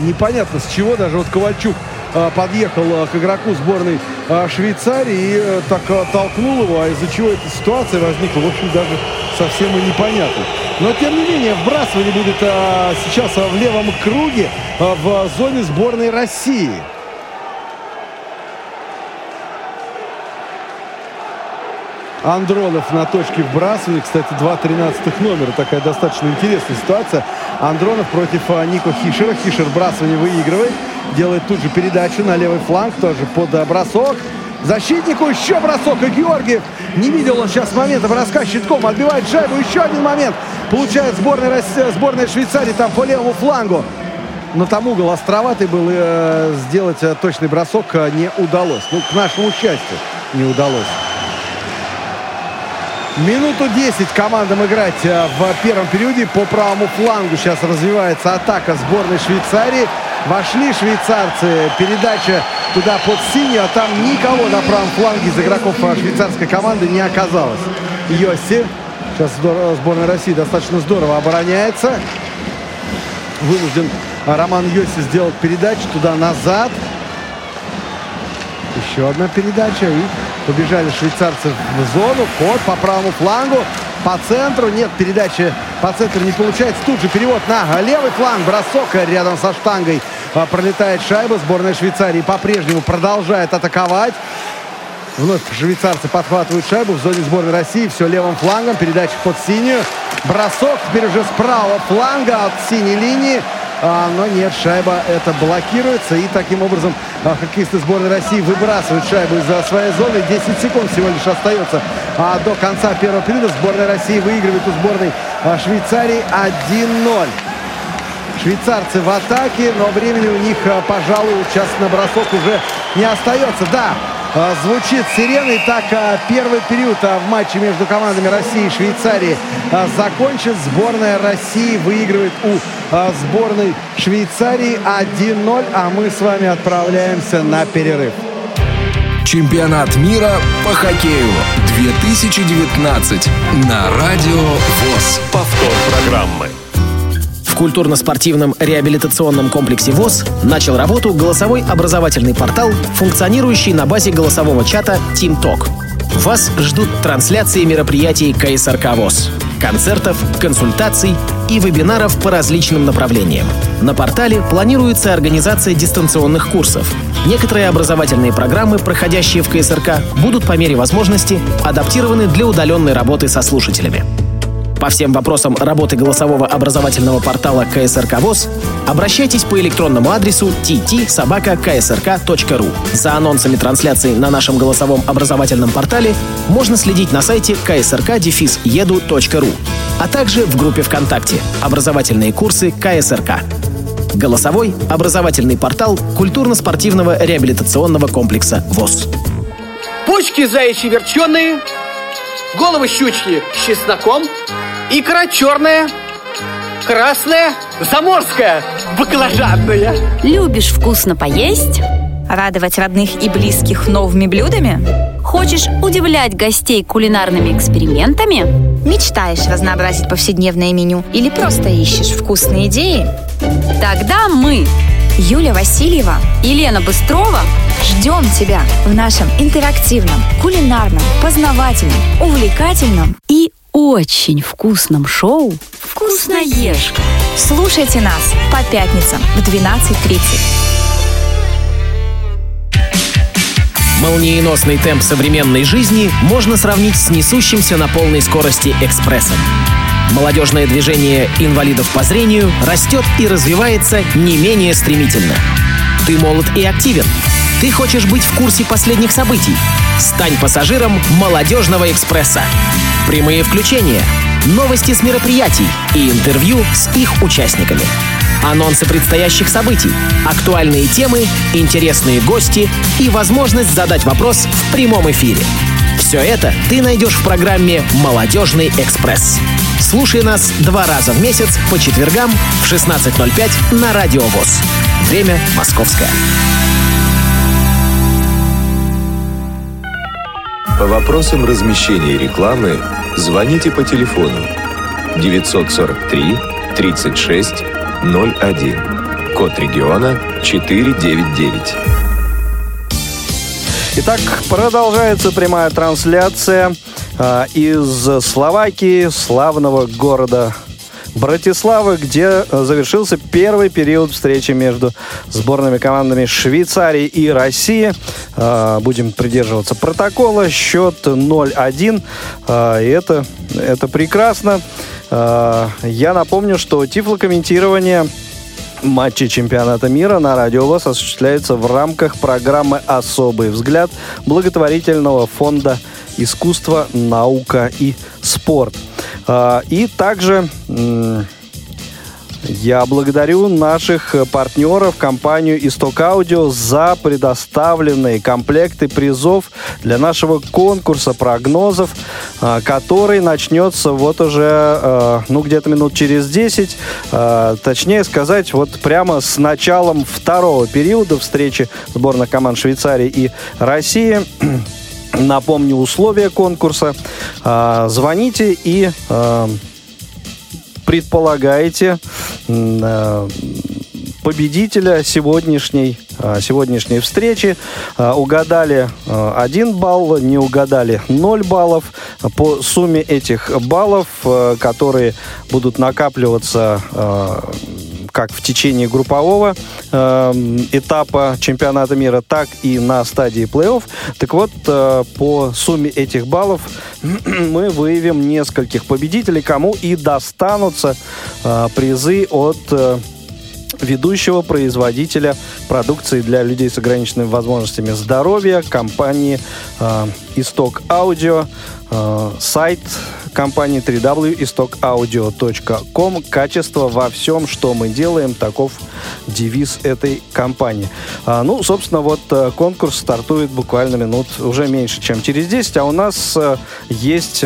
Непонятно с чего даже вот Ковальчук подъехал к игроку сборной Швейцарии и так толкнул его, а из-за чего эта ситуация возникла, в общем, даже совсем и непонятно. Но, тем не менее, вбрасывание будет а, сейчас а, в левом круге а, в зоне сборной России. Андронов на точке вбрасывания. Кстати, два 13 номера. Такая достаточно интересная ситуация. Андронов против а, Нико Хишера. Хишер вбрасывание выигрывает. Делает тут же передачу на левый фланг. Тоже под бросок. Защитнику еще бросок. И Георгиев не видел он сейчас момента броска щитком. Отбивает шайбу. Еще один момент. Получает сборная, Россия, сборная Швейцарии там по левому флангу. Но там угол островатый был. И э, сделать э, точный бросок э, не удалось. Ну, к нашему счастью, не удалось. Минуту 10 командам играть э, в первом периоде. По правому флангу сейчас развивается атака сборной Швейцарии. Вошли швейцарцы. Передача туда под синюю, а там никого на правом фланге из игроков швейцарской команды не оказалось. Йоси. Сейчас сборная России достаточно здорово обороняется. Вынужден Роман Йоси сделать передачу туда-назад. Еще одна передача. И побежали швейцарцы в зону. Ход по правому флангу. По центру. Нет, передачи по центру не получается. Тут же перевод на левый фланг. Бросок рядом со штангой. А, пролетает шайба. Сборная Швейцарии по-прежнему продолжает атаковать. Вновь швейцарцы подхватывают шайбу в зоне сборной России. Все левым флангом. Передача под синюю. Бросок теперь уже с правого фланга от синей линии. А, но нет, шайба это блокируется. И таким образом а, хоккеисты сборной России выбрасывают шайбу из-за своей зоны. 10 секунд всего лишь остается а, до конца первого периода. Сборная России выигрывает у сборной а, Швейцарии 1-0. Швейцарцы в атаке, но времени у них, пожалуй, сейчас на бросок уже не остается. Да, звучит сирена. Итак, а, первый период в матче между командами России и Швейцарии закончен. Сборная России выигрывает у сборной Швейцарии 1-0, а мы с вами отправляемся на перерыв. Чемпионат мира по хоккею 2019 на Радио ВОЗ. Повтор программы культурно-спортивном реабилитационном комплексе ВОЗ начал работу голосовой образовательный портал, функционирующий на базе голосового чата TeamTalk. Вас ждут трансляции мероприятий КСРК ВОЗ, концертов, консультаций и вебинаров по различным направлениям. На портале планируется организация дистанционных курсов. Некоторые образовательные программы, проходящие в КСРК, будут по мере возможности адаптированы для удаленной работы со слушателями. По всем вопросам работы голосового образовательного портала КСРК ВОЗ обращайтесь по электронному адресу tt-ksrk.ru. За анонсами трансляции на нашем голосовом образовательном портале можно следить на сайте ksrk-edu.ru, а также в группе ВКонтакте «Образовательные курсы КСРК». Голосовой образовательный портал культурно-спортивного реабилитационного комплекса ВОЗ. Почки заячьи верченые, головы щучки с чесноком – Икра черная, красная, заморская, баклажанная. Любишь вкусно поесть? Радовать родных и близких новыми блюдами? Хочешь удивлять гостей кулинарными экспериментами? Мечтаешь разнообразить повседневное меню или просто ищешь вкусные идеи? Тогда мы, Юля Васильева и Лена Быстрова, ждем тебя в нашем интерактивном, кулинарном, познавательном, увлекательном и очень вкусном шоу «Вкусноежка». Слушайте нас по пятницам в 12.30. Молниеносный темп современной жизни можно сравнить с несущимся на полной скорости экспрессом. Молодежное движение инвалидов по зрению растет и развивается не менее стремительно. Ты молод и активен. Ты хочешь быть в курсе последних событий. Стань пассажиром молодежного экспресса. Прямые включения, новости с мероприятий и интервью с их участниками. Анонсы предстоящих событий, актуальные темы, интересные гости и возможность задать вопрос в прямом эфире. Все это ты найдешь в программе «Молодежный экспресс». Слушай нас два раза в месяц по четвергам в 16.05 на Радио ВОЗ. Время московское. По вопросам размещения рекламы звоните по телефону 943 36 01. Код региона 499. Итак, продолжается прямая трансляция э, из Словакии, славного города Братиславы, где э, завершился первый период встречи между сборными командами Швейцарии и России. Э, будем придерживаться протокола. Счет 0-1. Э, и это, это прекрасно. Я напомню, что тифлокомментирование матчи чемпионата мира на Радио ВОЗ осуществляется в рамках программы «Особый взгляд» благотворительного фонда «Искусство, наука и спорт». А, и также Я благодарю наших партнеров, компанию Исток Аудио, за предоставленные комплекты призов для нашего конкурса прогнозов, а, который начнется вот уже, а, ну, где-то минут через 10. А, точнее сказать, вот прямо с началом второго периода встречи сборных команд Швейцарии и России. Напомню условия конкурса. Звоните и предполагаете э, победителя сегодняшней, сегодняшней встречи. Угадали один балл, не угадали 0 баллов. По сумме этих баллов, которые будут накапливаться как в течение группового э, этапа чемпионата мира, так и на стадии плей-офф. Так вот, э, по сумме этих баллов (clears throat) мы выявим нескольких победителей, кому и достанутся э, призы от э, ведущего производителя продукции для людей с ограниченными возможностями здоровья, компании э, Исток Аудио, э, сайт компании www.istokaudio.com. Качество во всем, что мы делаем, таков девиз этой компании. А, ну, собственно, вот э, конкурс стартует буквально минут уже меньше, чем через 10, а у нас э, есть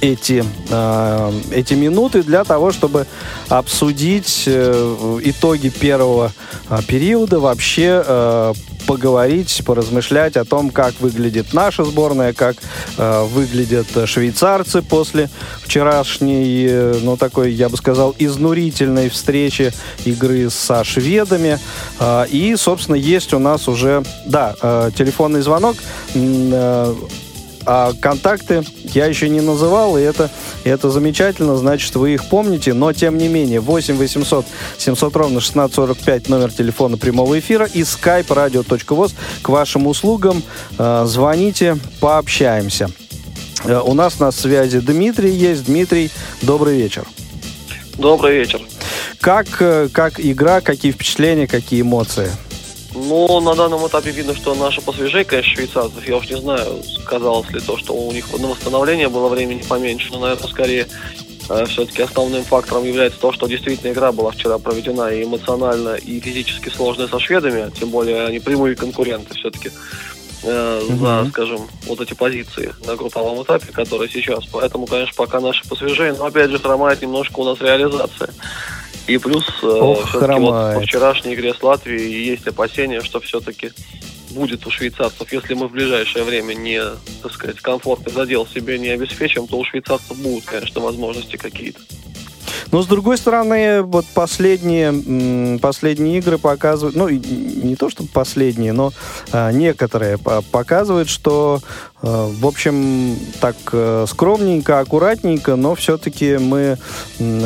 эти, э, эти минуты для того, чтобы обсудить э, итоги первого э, периода, вообще э, поговорить, поразмышлять о том, как выглядит наша сборная, как э, выглядят швейцарцы после вчерашней, э, ну, такой, я бы сказал, изнурительной встречи игры со шведами. Э, и, собственно, есть у нас уже, да, э, телефонный звонок. Э, а контакты я еще не называл, и это, и это замечательно, значит, вы их помните, но тем не менее, 8 800 700 ровно 1645 номер телефона прямого эфира и skype radio.voz к вашим услугам. Э, звоните, пообщаемся. Э, у нас на связи Дмитрий есть. Дмитрий, добрый вечер. Добрый вечер. Как, э, как игра, какие впечатления, какие эмоции? Но на данном этапе видно, что наши посвежее, конечно, швейцарцев. Я уж не знаю, сказалось ли то, что у них на восстановление было времени поменьше, но, наверное, скорее э, все-таки основным фактором является то, что действительно игра была вчера проведена и эмоционально, и физически сложная со шведами, тем более они прямые конкуренты все-таки э, mm-hmm. за, скажем, вот эти позиции на групповом этапе, которые сейчас. Поэтому, конечно, пока наши посвежее, но опять же хромает немножко у нас реализация. И плюс э, Ох, вот по вчерашней игре с Латвией есть опасения, что все-таки будет у швейцарцев, если мы в ближайшее время не, так сказать, комфортный задел себе не обеспечим, то у швейцарцев будут, конечно, возможности какие-то. Но с другой стороны, вот последние, последние игры показывают, ну, не то чтобы последние, но а, некоторые показывают, что в общем, так э, скромненько, аккуратненько, но все-таки мы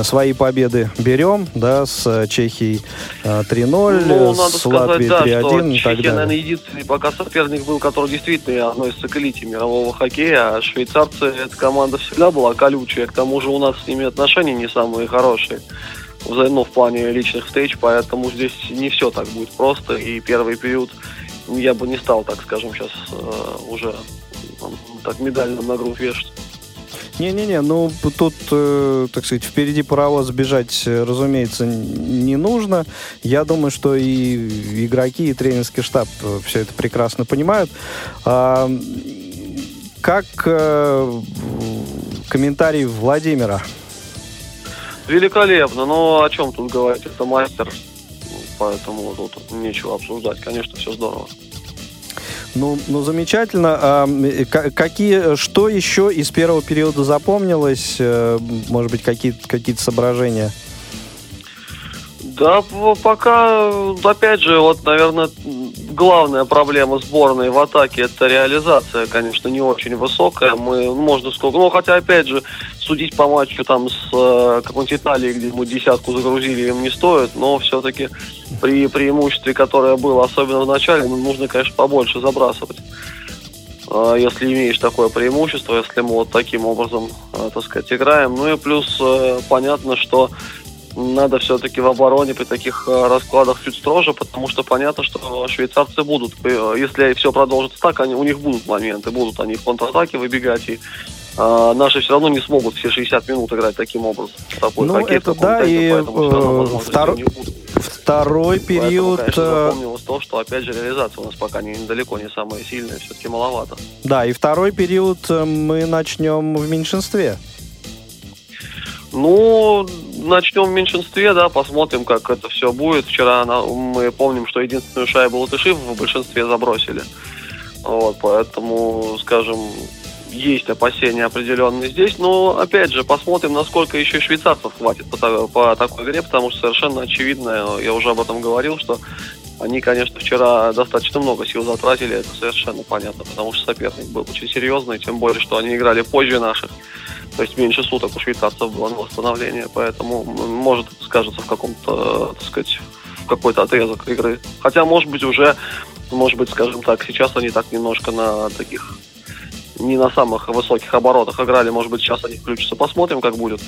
свои победы берем, да, с Чехией 3-0, ну, надо с Латвией да, 3-1 и так Чехия, далее. наверное, единственный пока соперник был, который действительно относится к элите мирового хоккея, а швейцарцы, эта команда всегда была колючая, к тому же у нас с ними отношения не самые хорошие ну, в плане личных встреч, поэтому здесь не все так будет просто, и первый период я бы не стал, так скажем, сейчас э, уже так медаль нам на грудь вешать. Не-не-не, ну тут, э, так сказать, впереди паровоз бежать, э, разумеется, не нужно. Я думаю, что и игроки, и тренерский штаб э, все это прекрасно понимают. А, как э, комментарий Владимира? Великолепно, но о чем тут говорить? Это мастер, поэтому тут нечего обсуждать. Конечно, все здорово. Ну, ну замечательно. А, какие, что еще из первого периода запомнилось? Э, может быть, какие-то какие соображения? Да, пока, опять же, вот, наверное, главная проблема сборной в атаке это реализация, конечно, не очень высокая. Мы, ну, можно сколько, ну, хотя, опять же, судить по матчу там с э, какой-нибудь Италией, где мы десятку загрузили, им не стоит, но все-таки при преимуществе, которое было, особенно в начале, ну, нужно, конечно, побольше забрасывать. Э, если имеешь такое преимущество, если мы вот таким образом, э, так сказать, играем. Ну и плюс понятно, что надо все-таки в обороне при таких э, раскладах чуть строже, потому что понятно, что швейцарцы будут, э, если все продолжится так, они, у них будут моменты, будут они в контратаке выбегать и а, наши все равно не смогут все 60 минут играть таким образом. Такой Ну, хоккей это да, и, будет. Второй период... Поэтому, конечно, запомнилось то, что, опять же, реализация у нас пока не, далеко не самая сильная, все-таки маловато. Да, и второй период мы начнем в меньшинстве. Ну, начнем в меньшинстве, да, посмотрим, как это все будет. Вчера мы помним, что единственную шайбу латыши в большинстве забросили. Вот, поэтому, скажем, есть опасения определенные здесь, но, опять же, посмотрим, насколько еще швейцарцев хватит по, по такой игре, потому что совершенно очевидно, я уже об этом говорил, что они, конечно, вчера достаточно много сил затратили, это совершенно понятно, потому что соперник был очень серьезный, тем более, что они играли позже наших. То есть меньше суток у швейцарцев было на восстановление, поэтому может скажется в каком-то, так сказать, в какой-то отрезок игры. Хотя, может быть, уже, может быть, скажем так, сейчас они так немножко на таких не на самых высоких оборотах играли, может быть, сейчас они включатся. Посмотрим, как будет.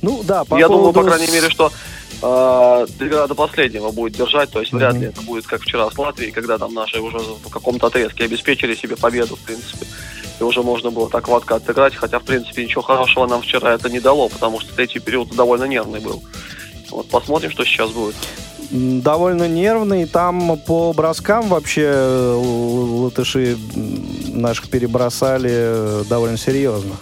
Ну да, по Я думаю, поводу по крайней мере, что э, до последнего будет держать, то есть вряд ли это будет как вчера с Латвией, когда там наши уже в каком-то отрезке обеспечили себе победу, в принципе. И уже можно было так ватко отыграть, хотя, в принципе, ничего хорошего нам вчера это не дало, потому что третий период довольно нервный был. Вот посмотрим, что сейчас будет. довольно нервный. Там по броскам вообще э, латыши наших перебросали э, довольно серьезно.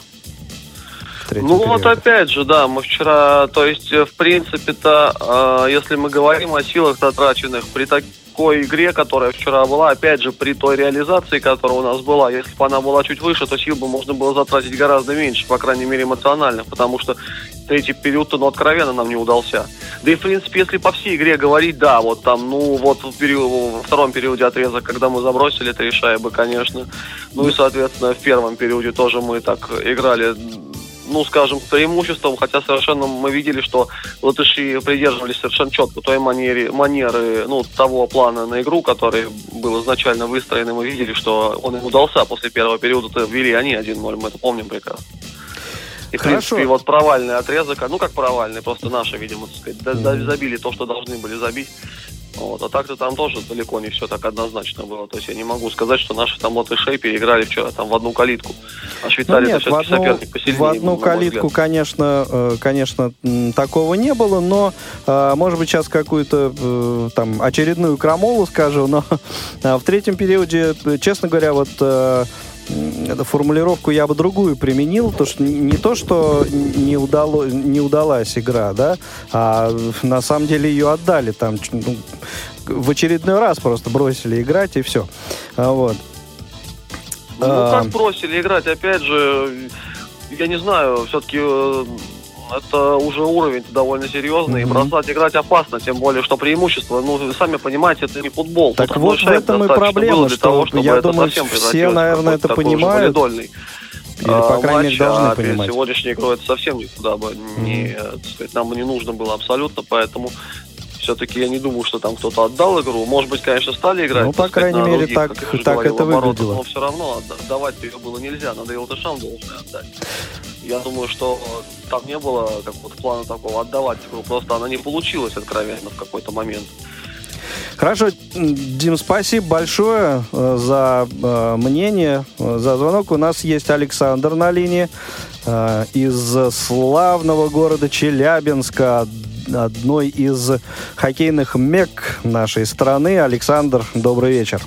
Третьем Ну вот периоде. опять же, да, мы вчера, то есть, э, в принципе-то, э, если мы говорим о силах затраченных при такой игре, которая вчера была, опять же, при той реализации, которая у нас была, если бы она была чуть выше, то сил бы можно было затратить гораздо меньше, по крайней мере, эмоционально, потому что третий период, ну, откровенно нам не удался. Да и, в принципе, если по всей игре говорить, да, вот там, ну, вот в период, во втором периоде отрезок, когда мы забросили три шайбы, конечно. Ну и, соответственно, в первом периоде тоже мы так играли ну, скажем, преимуществом, хотя совершенно мы видели, что латыши придерживались совершенно четко той манере, манеры, ну, того плана на игру, который был изначально выстроен, и мы видели, что он им удался после первого периода, ввели они 1-0, мы это помним прекрасно. И, в Хорошо. принципе, вот провальный отрезок, а, ну, как провальный, просто наши, видимо, так сказать, забили то, что должны были забить. Вот, а так-то там тоже далеко не все так однозначно было. То есть я не могу сказать, что наши там латышей переиграли вчера там в одну калитку. А Ну, Швейцария нет, это в все-таки одну, соперник посильнее. в одну калитку, взгляд. конечно, э, конечно, такого не было, но, э, может быть, сейчас какую-то э, там очередную крамолу скажу, но э, (laughs) в третьем периоде, честно говоря, вот эту формулировку я бы другую применил, то что не то, что не, удало, не удалась игра, да, а на самом деле ее отдали там ну, в очередной раз просто бросили играть и все. Вот. Ну, А. как бросили играть, опять же, я не знаю, все-таки это уже уровень довольно серьезный, и Мгм. бросать играть опасно, тем более, что преимущество, ну, вы сами понимаете, это не футбол. Так Тут вот в этом и проблема, что того, чтобы я это думаю, совсем все, наверное, это понимают. Или, по а, крайней мере, должны а понимать. сегодняшней игрой это совсем никуда бы не, э, так сказать, нам бы не нужно было абсолютно, поэтому все-таки я не думаю, что там кто-то отдал игру. Может быть, конечно, стали играть. Ну, по крайней на мере, других, так- как так говорил, это оборотах, выглядело. Но все равно отда- отдавать ее было нельзя. Надо и латышам должное отдать. Я думаю, что там не было какого-то плана такого отдавать игру. Просто она не получилась откровенно в какой-то момент. Хорошо, Дим, спасибо большое э, за э, мнение, э, за звонок. У нас есть Александр на линии э, из славного города Челябинска, одной из хоккейных мек нашей страны. Александр, добрый вечер.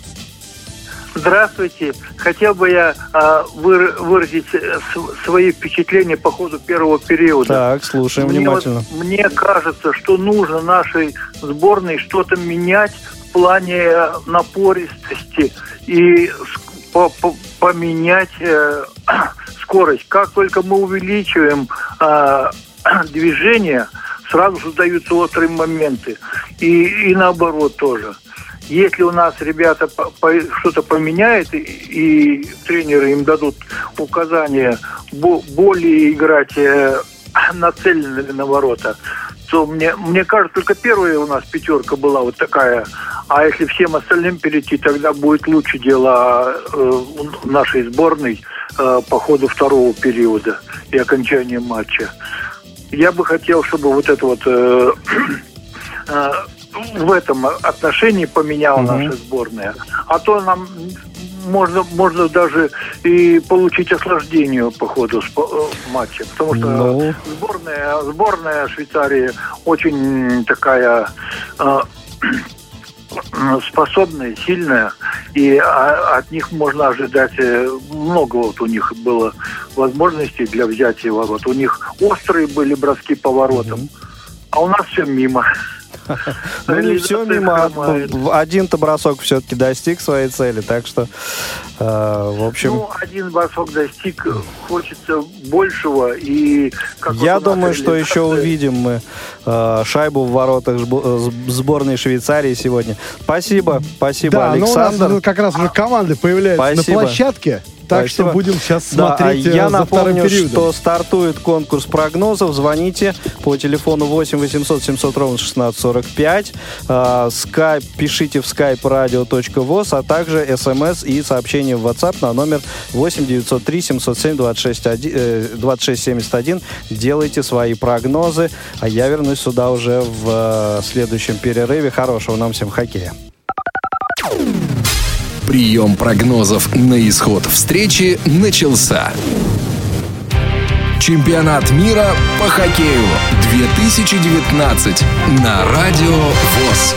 Здравствуйте. Хотел бы я а, выразить э, с- свои впечатления по ходу первого периода. Так, слушаем Мне, вот- внимательно. мне кажется, что нужно нашей сборной что-то менять в плане э, напористости и ск- по- по- поменять э, (clears throat) скорость. Как только мы увеличиваем э, (clears throat) движение, сразу создаются острые моменты. И, и наоборот тоже. Если у нас ребята что-то поменяют, и, тренеры им дадут указания бо- более играть э, нацеленными на ворота, то мне, мне кажется, только первая у нас пятерка была вот такая. А если всем остальным перейти, тогда будет лучше дело э, нашей сборной э, по ходу второго периода и окончания матча. Я бы хотел, чтобы вот это вот э, (clears throat) э, в этом отношении поменяла Мгм. наша сборная. А то нам можно, можно даже и получить осложнение по ходу э, матча. Потому что Ну. сборная, сборная Швейцарии очень такая э, способная, сильная, и а, от них можно ожидать э, много. Вот у них было возможностей для взятия ворот. У них острые были броски по воротам, а у нас все мимо. Ну, не все мимо. хромает. Один-то бросок все-таки достиг своей цели, так что, э, в общем... Ну, один бросок достиг, хочется большего, и... Я думаю, что еще увидим мы э, шайбу в воротах э, сборной Швейцарии сегодня. Спасибо, спасибо, Да, но у нас Александр. ну, как раз уже команды появляются на площадке. Так Спасибо. что будем сейчас Да, а смотреть э, я за напомню, периодом. что стартует конкурс прогнозов. Звоните по телефону 8 800 700 ровно 1645. А, скайп, пишите в skype radio.voz, а также смс и сообщение в WhatsApp на номер 8 903 707 26, 2671. Делайте свои прогнозы, а я вернусь сюда уже в э, следующем перерыве. Хорошего нам всем хоккея. Прием прогнозов на исход встречи начался. Чемпионат мира по хоккею 2019 на Радио ВОЗ.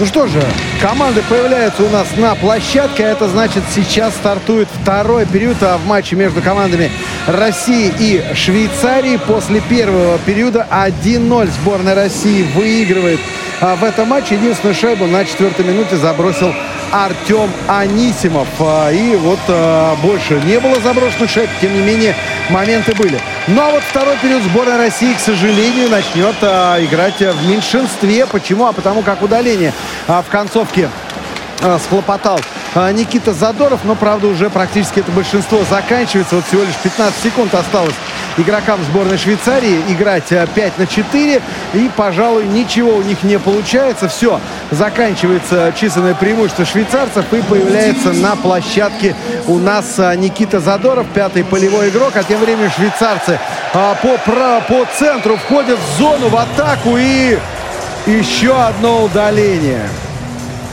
Ну что же, команды появляются у нас на площадке. Это значит, сейчас стартует второй период а в матче между командами России и Швейцарии. После первого периода 1-0 сборная России выигрывает в этом матче. Единственную шайбу на четвертой минуте забросил Артем Анисимов. А, И вот а, больше не было заброшенных шайб, тем не менее моменты были. Ну а вот второй период сборная России, к сожалению, начнет а, играть а, в меньшинстве. Почему? А потому как удаление а, в концовке а, схлопотал а, Никита Задоров, но, правда, уже практически это большинство заканчивается. Вот всего лишь 15 секунд осталось игрокам сборной Швейцарии играть а, 5 на 4. И, пожалуй, ничего у них не получается. Все, заканчивается численное преимущество швейцарцев и появляется на площадке у нас а, Никита Задоров, пятый полевой игрок. А тем временем швейцарцы а, по, право, по центру входят в зону, в атаку и еще одно удаление.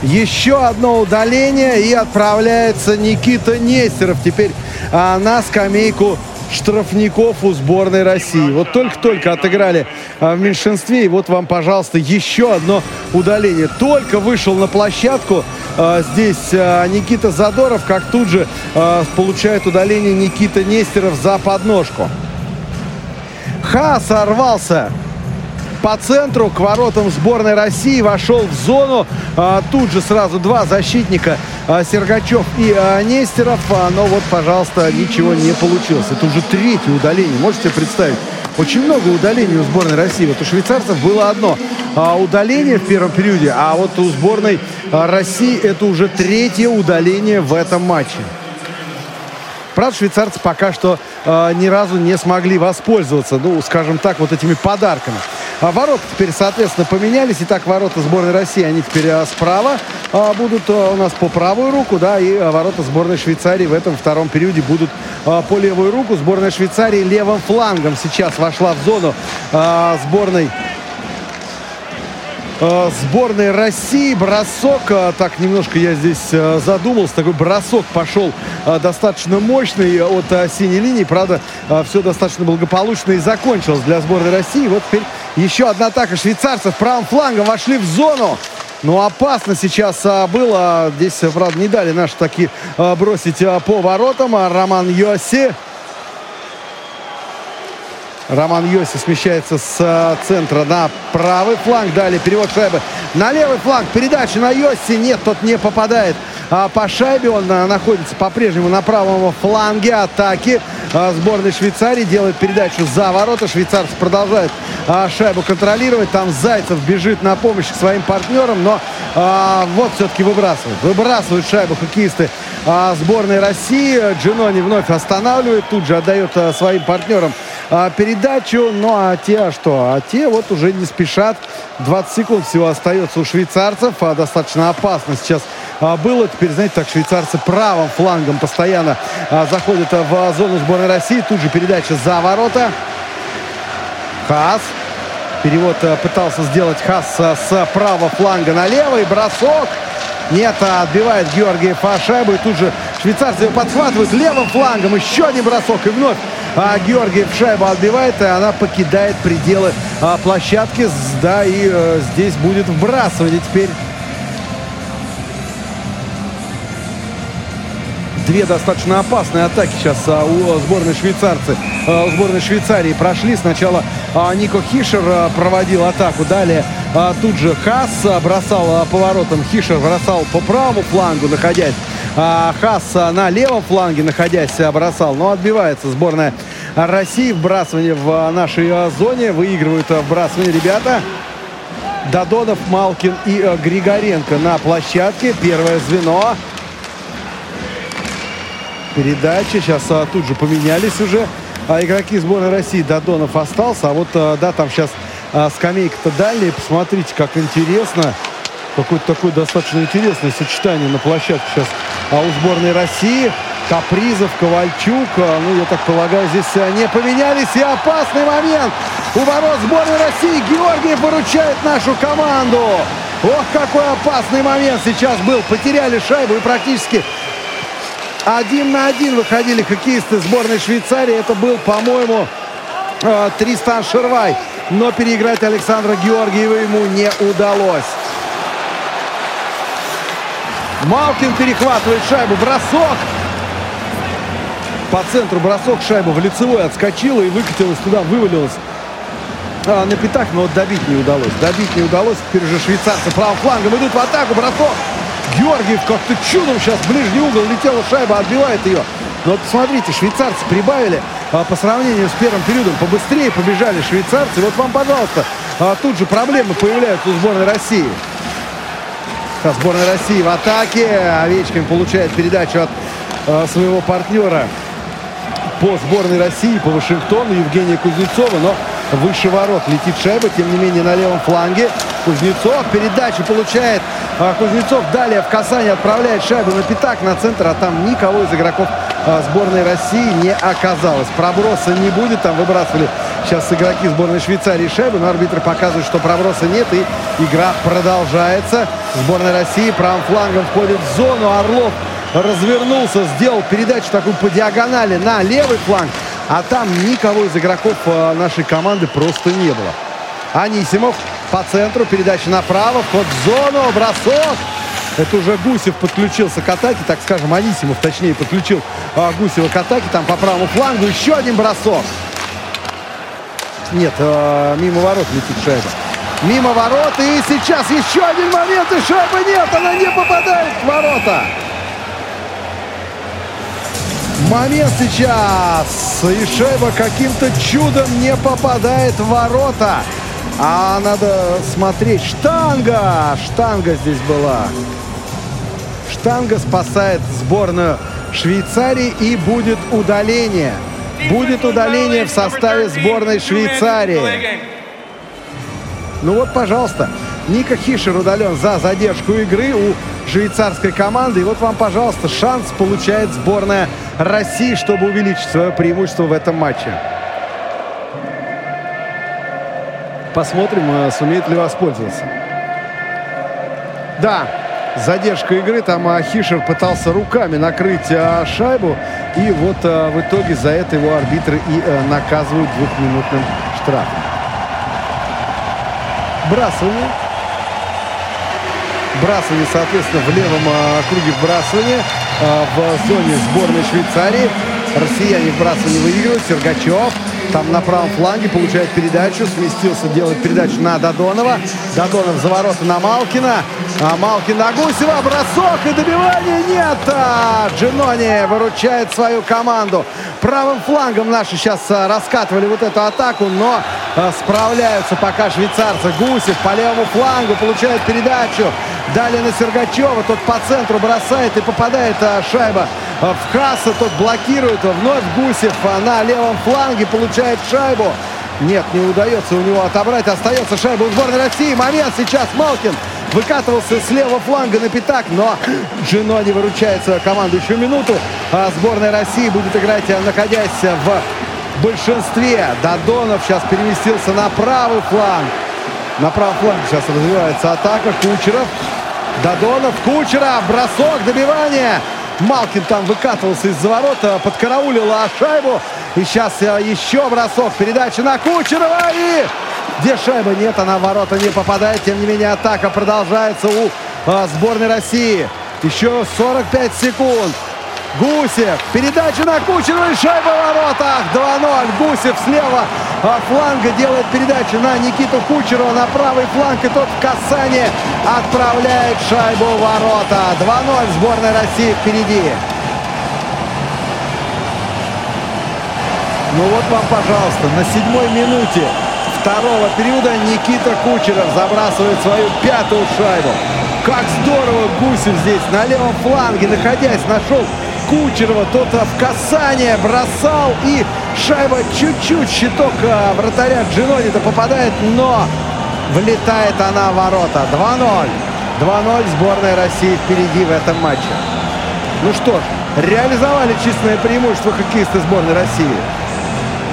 Еще одно удаление и отправляется Никита Нестеров теперь а, на скамейку штрафников у сборной России. Вот только-только отыграли а, в меньшинстве. И вот вам, пожалуйста, еще одно удаление. Только вышел на площадку а, здесь а, Никита Задоров, как тут же а, получает удаление Никита Нестеров за подножку. Ха сорвался по центру к воротам сборной России вошел в зону. А, тут же сразу два защитника а, Сергачев и а, Нестеров. А, но вот, пожалуйста, ничего не получилось. Это уже третье удаление. Можете представить? Очень много удалений у сборной России. Вот у швейцарцев было одно удаление в первом периоде, а вот у сборной России это уже третье удаление в этом матче. Правда, швейцарцы пока что э, ни разу не смогли воспользоваться, ну, скажем так, вот этими подарками. А ворота теперь, соответственно, поменялись. Итак, ворота сборной России, они теперь э, справа э, будут э, у нас по правую руку, да, и э, ворота сборной Швейцарии в этом втором периоде будут э, по левую руку. Сборная Швейцарии левым флангом сейчас вошла в зону э, сборной сборной России. Бросок, э, так немножко я здесь э, задумался, такой бросок пошел э, достаточно мощный от э, синей линии. Правда, все достаточно благополучно и закончилось для сборной России. Вот теперь еще одна атака швейцарцев правым флангом вошли в зону. Ну, опасно сейчас а, было. Здесь, правда, не дали наши таки а, бросить а, по воротам. А Роман Йоси Роман Йоси смещается с э, центра на правый фланг. Далее перевод шайбы на левый фланг. Передача на Йоси. Нет, тот не попадает а, по шайбе. Он а, находится по-прежнему на правом фланге атаки. А, сборной Швейцарии делает передачу за ворота. Швейцарцы продолжают а, шайбу контролировать. Там Зайцев бежит на помощь к своим партнерам. Но вот все-таки выбрасывают. Выбрасывают шайбу хоккеисты сборной России. Джинони вновь останавливает. Тут же отдает а, своим партнерам а, передачу. Ну а те а что? А те вот уже не спешат. 20 секунд всего остается у швейцарцев. А, достаточно опасно сейчас а, было. Теперь, знаете, так швейцарцы правым флангом постоянно а, заходят в зону сборной России. Тут же передача за ворота. Хас. Перевод а, пытался сделать Хас а, с правого фланга на левый. Бросок. Нет, а отбивает Георгиев а шайбу. И тут же швейцарцы ее подхватывают левым флангом. Еще один бросок. И вновь а Георгиев шайбу отбивает, и она покидает пределы а, площадки. Да, и а, здесь будет вбрасывание теперь две достаточно опасные атаки сейчас а, у сборной швейцарцы, а, у сборной Швейцарии прошли. Сначала а, Нико Хишер проводил атаку, далее тут же Хас бросал поворотом, Хишер бросал по правому флангу, находясь. Хас на левом фланге, находясь, бросал. Но отбивается сборная России. Вбрасывание в нашей зоне. Выигрывают вбрасывание ребята. Додонов, Малкин и Григоренко на площадке. Первое звено передача. Сейчас а, тут же поменялись уже а, игроки сборной России. Додонов остался. А вот, а, да, там сейчас а, скамейка-то дальняя. Посмотрите, как интересно. Какое-то такое достаточно интересное сочетание на площадке сейчас а у сборной России. Капризов, Ковальчук. А, ну, я так полагаю, здесь а, не поменялись. И опасный момент у ворот сборной России. Георгиев выручает нашу команду. Ох, какой опасный момент сейчас был. Потеряли шайбу и практически один на один выходили хоккеисты сборной Швейцарии. Это был, по-моему, э, Тристан Шервай. Но переиграть Александра Георгиева ему не удалось. Малкин перехватывает шайбу. Бросок. По центру бросок шайбу в лицевой отскочила и выкатилась туда, вывалилась а, на пятак, но вот добить не удалось. Добить не удалось. Теперь уже швейцарцы правым флангом идут в атаку. Бросок. Георгиев как-то чудом сейчас в ближний угол летела шайба, отбивает ее. Но вот посмотрите, швейцарцы прибавили а, по сравнению с первым периодом. Побыстрее побежали швейцарцы. Вот вам, пожалуйста, а, тут же проблемы появляются у сборной России. Сейчас сборная России в атаке. Овечкин получает передачу от а, своего партнера по сборной России, по Вашингтону, Евгения Кузнецова. Но выше ворот летит шайба, тем не менее на левом фланге. Кузнецов передачу получает а, Кузнецов. Далее в касание отправляет шайбу на пятак, на центр, а там никого из игроков сборной России не оказалось. Проброса не будет, там выбрасывали сейчас игроки сборной Швейцарии шайбу, но арбитр показывает, что проброса нет, и игра продолжается. Сборная России правым флангом входит в зону. Орлов развернулся, сделал передачу такую по диагонали на левый фланг. А там никого из игроков э, нашей команды просто не было. Анисимов по центру, передача направо, вход в зону, бросок. Это уже Гусев подключился к атаке, так скажем, Анисимов, точнее, подключил а, Гусева к атаке. Там по правому флангу еще один бросок. Нет, а, мимо ворот летит шайба. Мимо ворот, и сейчас еще один момент, и шайбы нет, она не попадает в ворота. Момент сейчас. И шайба каким-то чудом не попадает в ворота. А надо смотреть. Штанга! Штанга здесь была. Штанга спасает сборную Швейцарии и будет удаление. Будет удаление в составе сборной Швейцарии. Ну вот, пожалуйста, Ника Хишер удален за задержку игры у швейцарской команды. И вот вам, пожалуйста, шанс получает сборная России, чтобы увеличить свое преимущество в этом матче. Посмотрим, э, сумеет ли воспользоваться. Да, задержка игры. Там э, Хишер пытался руками накрыть а, шайбу. И вот а, в итоге за это его арбитры и а, наказывают двухминутным штрафом. Брасывание. Брасывание, соответственно, в левом а, круге вбрасывания в зоне сборной Швейцарии. Россияне вбрасывание выигрывают. Сергачев там на правом фланге получает передачу. Сместился, делает передачу на Додонова. Додонов за ворота на Малкина. А Малкин на Гусева. Бросок и добивание нет. А, Джинони выручает свою команду. Правым флангом наши сейчас а, раскатывали вот эту атаку, но а, справляются пока швейцарцы. Гусев по левому флангу получает передачу. Далее на Сергачева. Тот по центру бросает и попадает а, шайба в Хаса. Тот блокирует. Вновь Гусев на левом фланге получает шайбу. Нет, не удается у него отобрать. Остается шайба у сборной России. Момент сейчас Малкин выкатывался с левого фланга на пятак, но Джино не выручает свою команду еще минуту. А сборная России будет играть, находясь в большинстве. Додонов сейчас переместился на правый фланг. На правом фланге сейчас развивается атака. Кучеров Додонов, Кучера, бросок, добивание. Малкин там выкатывался из-за ворота, подкараулил шайбу. И сейчас э, еще бросок, передача на Кучерова. И где шайба? Нет, она в ворота не попадает. Тем не менее, атака продолжается у а, сборной России. Еще 45 секунд. Гусев. Передача на Кучерова и шайба в воротах. 2-0. Гусев слева фланга делает передачу на Никиту Кучерова на правый фланг. И тот в касание отправляет шайбу в ворота. 2-0. Сборная России впереди. Ну вот вам, пожалуйста, на седьмой минуте второго периода Никита Кучеров забрасывает свою пятую шайбу. Как здорово Гусев здесь на левом фланге, находясь, нашел Кучерова. Тот в касание бросал и шайба чуть-чуть щиток а, вратаря Джинони-то попадает, но влетает она в ворота. 2-0. 2-0 сборная России впереди в этом матче. Ну что ж, реализовали численное преимущество хоккеисты сборной России.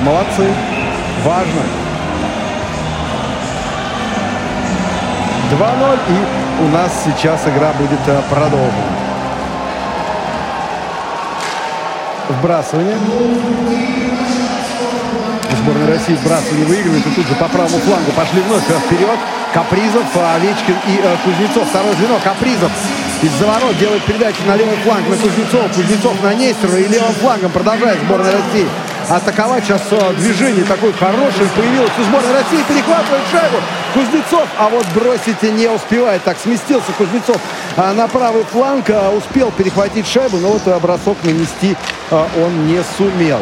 Молодцы. Важно. 2-0 и у нас сейчас игра будет а, продолжена. Вбрасывание. Сборная России вбрасывание выигрывает. И тут же по правому флангу пошли вновь вперед. Капризов, Овечкин и э, Кузнецов. Второе звено. Капризов из-за ворот делает передачу на левый фланг на Кузнецов. Кузнецов на Нестерова и левым флангом продолжает сборная России атаковать. Сейчас э, движение такое хорошее появилось у сборной России. Перехватывает шайбу Кузнецов. А вот бросить не успевает. Так сместился Кузнецов на правый фланг. А, успел перехватить шайбу, но вот бросок нанести а, он не сумел.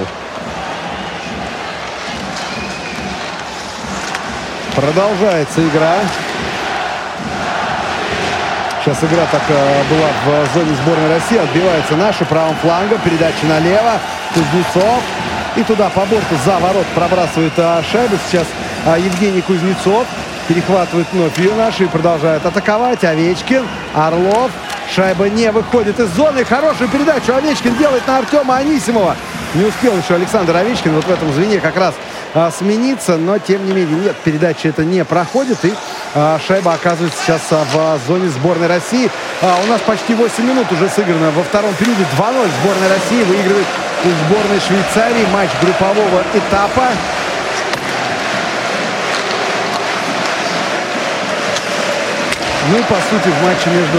Продолжается игра. Сейчас игра так была в зоне сборной России. Отбивается наша правым флангом. Передача налево. Кузнецов. И туда по борту за ворот пробрасывает а, шайбу. Сейчас а, Евгений Кузнецов перехватывает вновь ее наши и продолжает атаковать. Овечкин, Орлов. Шайба не выходит из зоны. Хорошую передачу Овечкин делает на Артема Анисимова. Не успел еще Александр Овечкин вот в этом звене как раз а, смениться, но тем не менее нет, передачи это не проходит и а, шайба оказывается сейчас а, в зоне сборной России. А, у нас почти 8 минут уже сыграно во втором периоде 2-0 сборная России выигрывает у сборной Швейцарии матч группового этапа. Ну по сути в матче между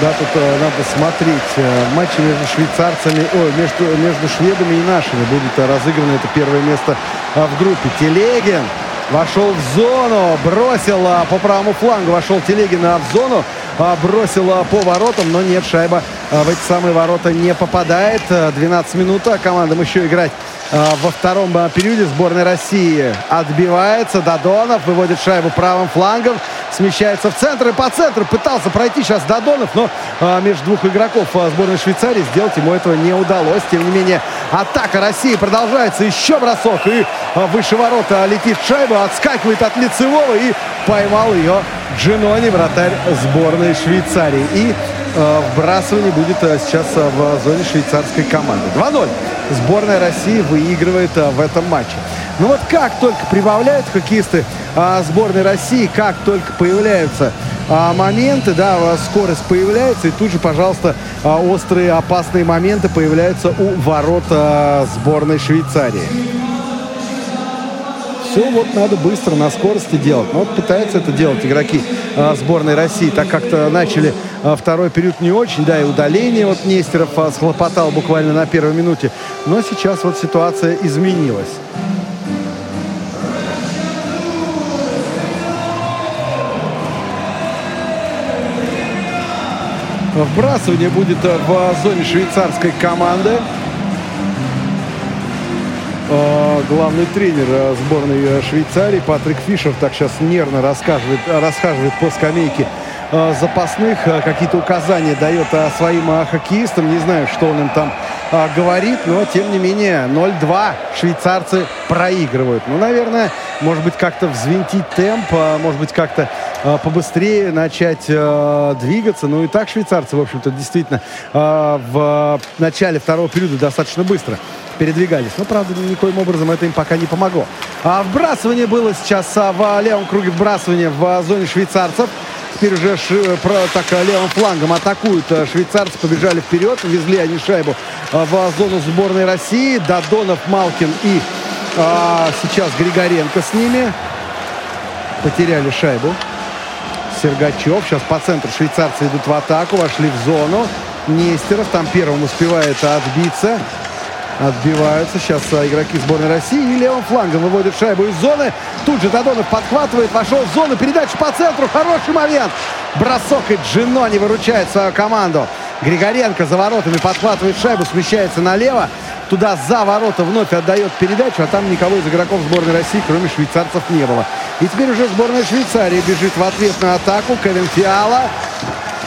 да, тут э, надо смотреть. Э, матчи между швейцарцами, ой, между, между шведами и нашими будет э, разыграно это первое место э, в группе. Телегин вошел в зону, бросил э, по правому флангу, вошел Телегин э, в зону, э, бросил э, по воротам, но нет, шайба э, в эти самые ворота не попадает. 12 э, минут, а командам еще играть во втором периоде. Сборная России отбивается. Додонов выводит шайбу правым флангом смещается в центр и по центру пытался пройти сейчас Додонов, но а, между двух игроков а, сборной Швейцарии сделать ему этого не удалось. Тем не менее, атака России продолжается. Еще бросок и а, выше ворота летит шайба, отскакивает от лицевого и поймал ее Джинони, вратарь сборной Швейцарии. И э, вбрасывание будет э, сейчас э, в зоне швейцарской команды. 2-0. Сборная России выигрывает в этом матче. Но ну вот как только прибавляют хоккеисты а, сборной России, как только появляются а, моменты, да, скорость появляется, и тут же, пожалуйста, а, острые опасные моменты появляются у ворот а, сборной Швейцарии. Все вот надо быстро на скорости делать. Но вот пытаются это делать игроки а, сборной России. Так как-то начали а, второй период не очень, да, и удаление вот Нестеров а, схлопотал буквально на первой минуте. Но сейчас вот ситуация изменилась. Вбрасывание будет э, в зоне швейцарской команды. Э, главный тренер э, сборной Швейцарии Патрик Фишер так сейчас нервно расхаживает, расхаживает по скамейке запасных, какие-то указания дает своим хоккеистам. Не знаю, что он им там говорит, но тем не менее 0-2 швейцарцы проигрывают. Ну, наверное, может быть, как-то взвинтить темп, может быть, как-то побыстрее начать э, двигаться. Ну и так швейцарцы, в общем-то, действительно э, в начале второго периода достаточно быстро передвигались. Но, правда, никоим образом это им пока не помогло. А вбрасывание было сейчас а, в левом круге вбрасывания в зоне швейцарцев. Теперь уже ши- про, так э, левым флангом атакуют. Э, Швейцарцы побежали вперед. Везли они шайбу э, в зону сборной России. Додонов, Малкин и а, сейчас Григоренко с ними. Потеряли шайбу. Сергачев. Сейчас по центру швейцарцы идут в атаку. Вошли в зону. Нестеров там первым успевает отбиться. Отбиваются сейчас а, игроки сборной России. И левым флангом выводят шайбу из зоны. Тут же Додонов подхватывает. Вошел в зону. Передача по центру. Хороший момент. Бросок и Джинони выручает свою команду. Григоренко за воротами подхватывает шайбу. Смещается налево. Туда за ворота вновь отдает передачу. А там никого из игроков сборной России, кроме швейцарцев, не было. И теперь уже сборная Швейцарии бежит в ответную атаку. Кевин Фиала.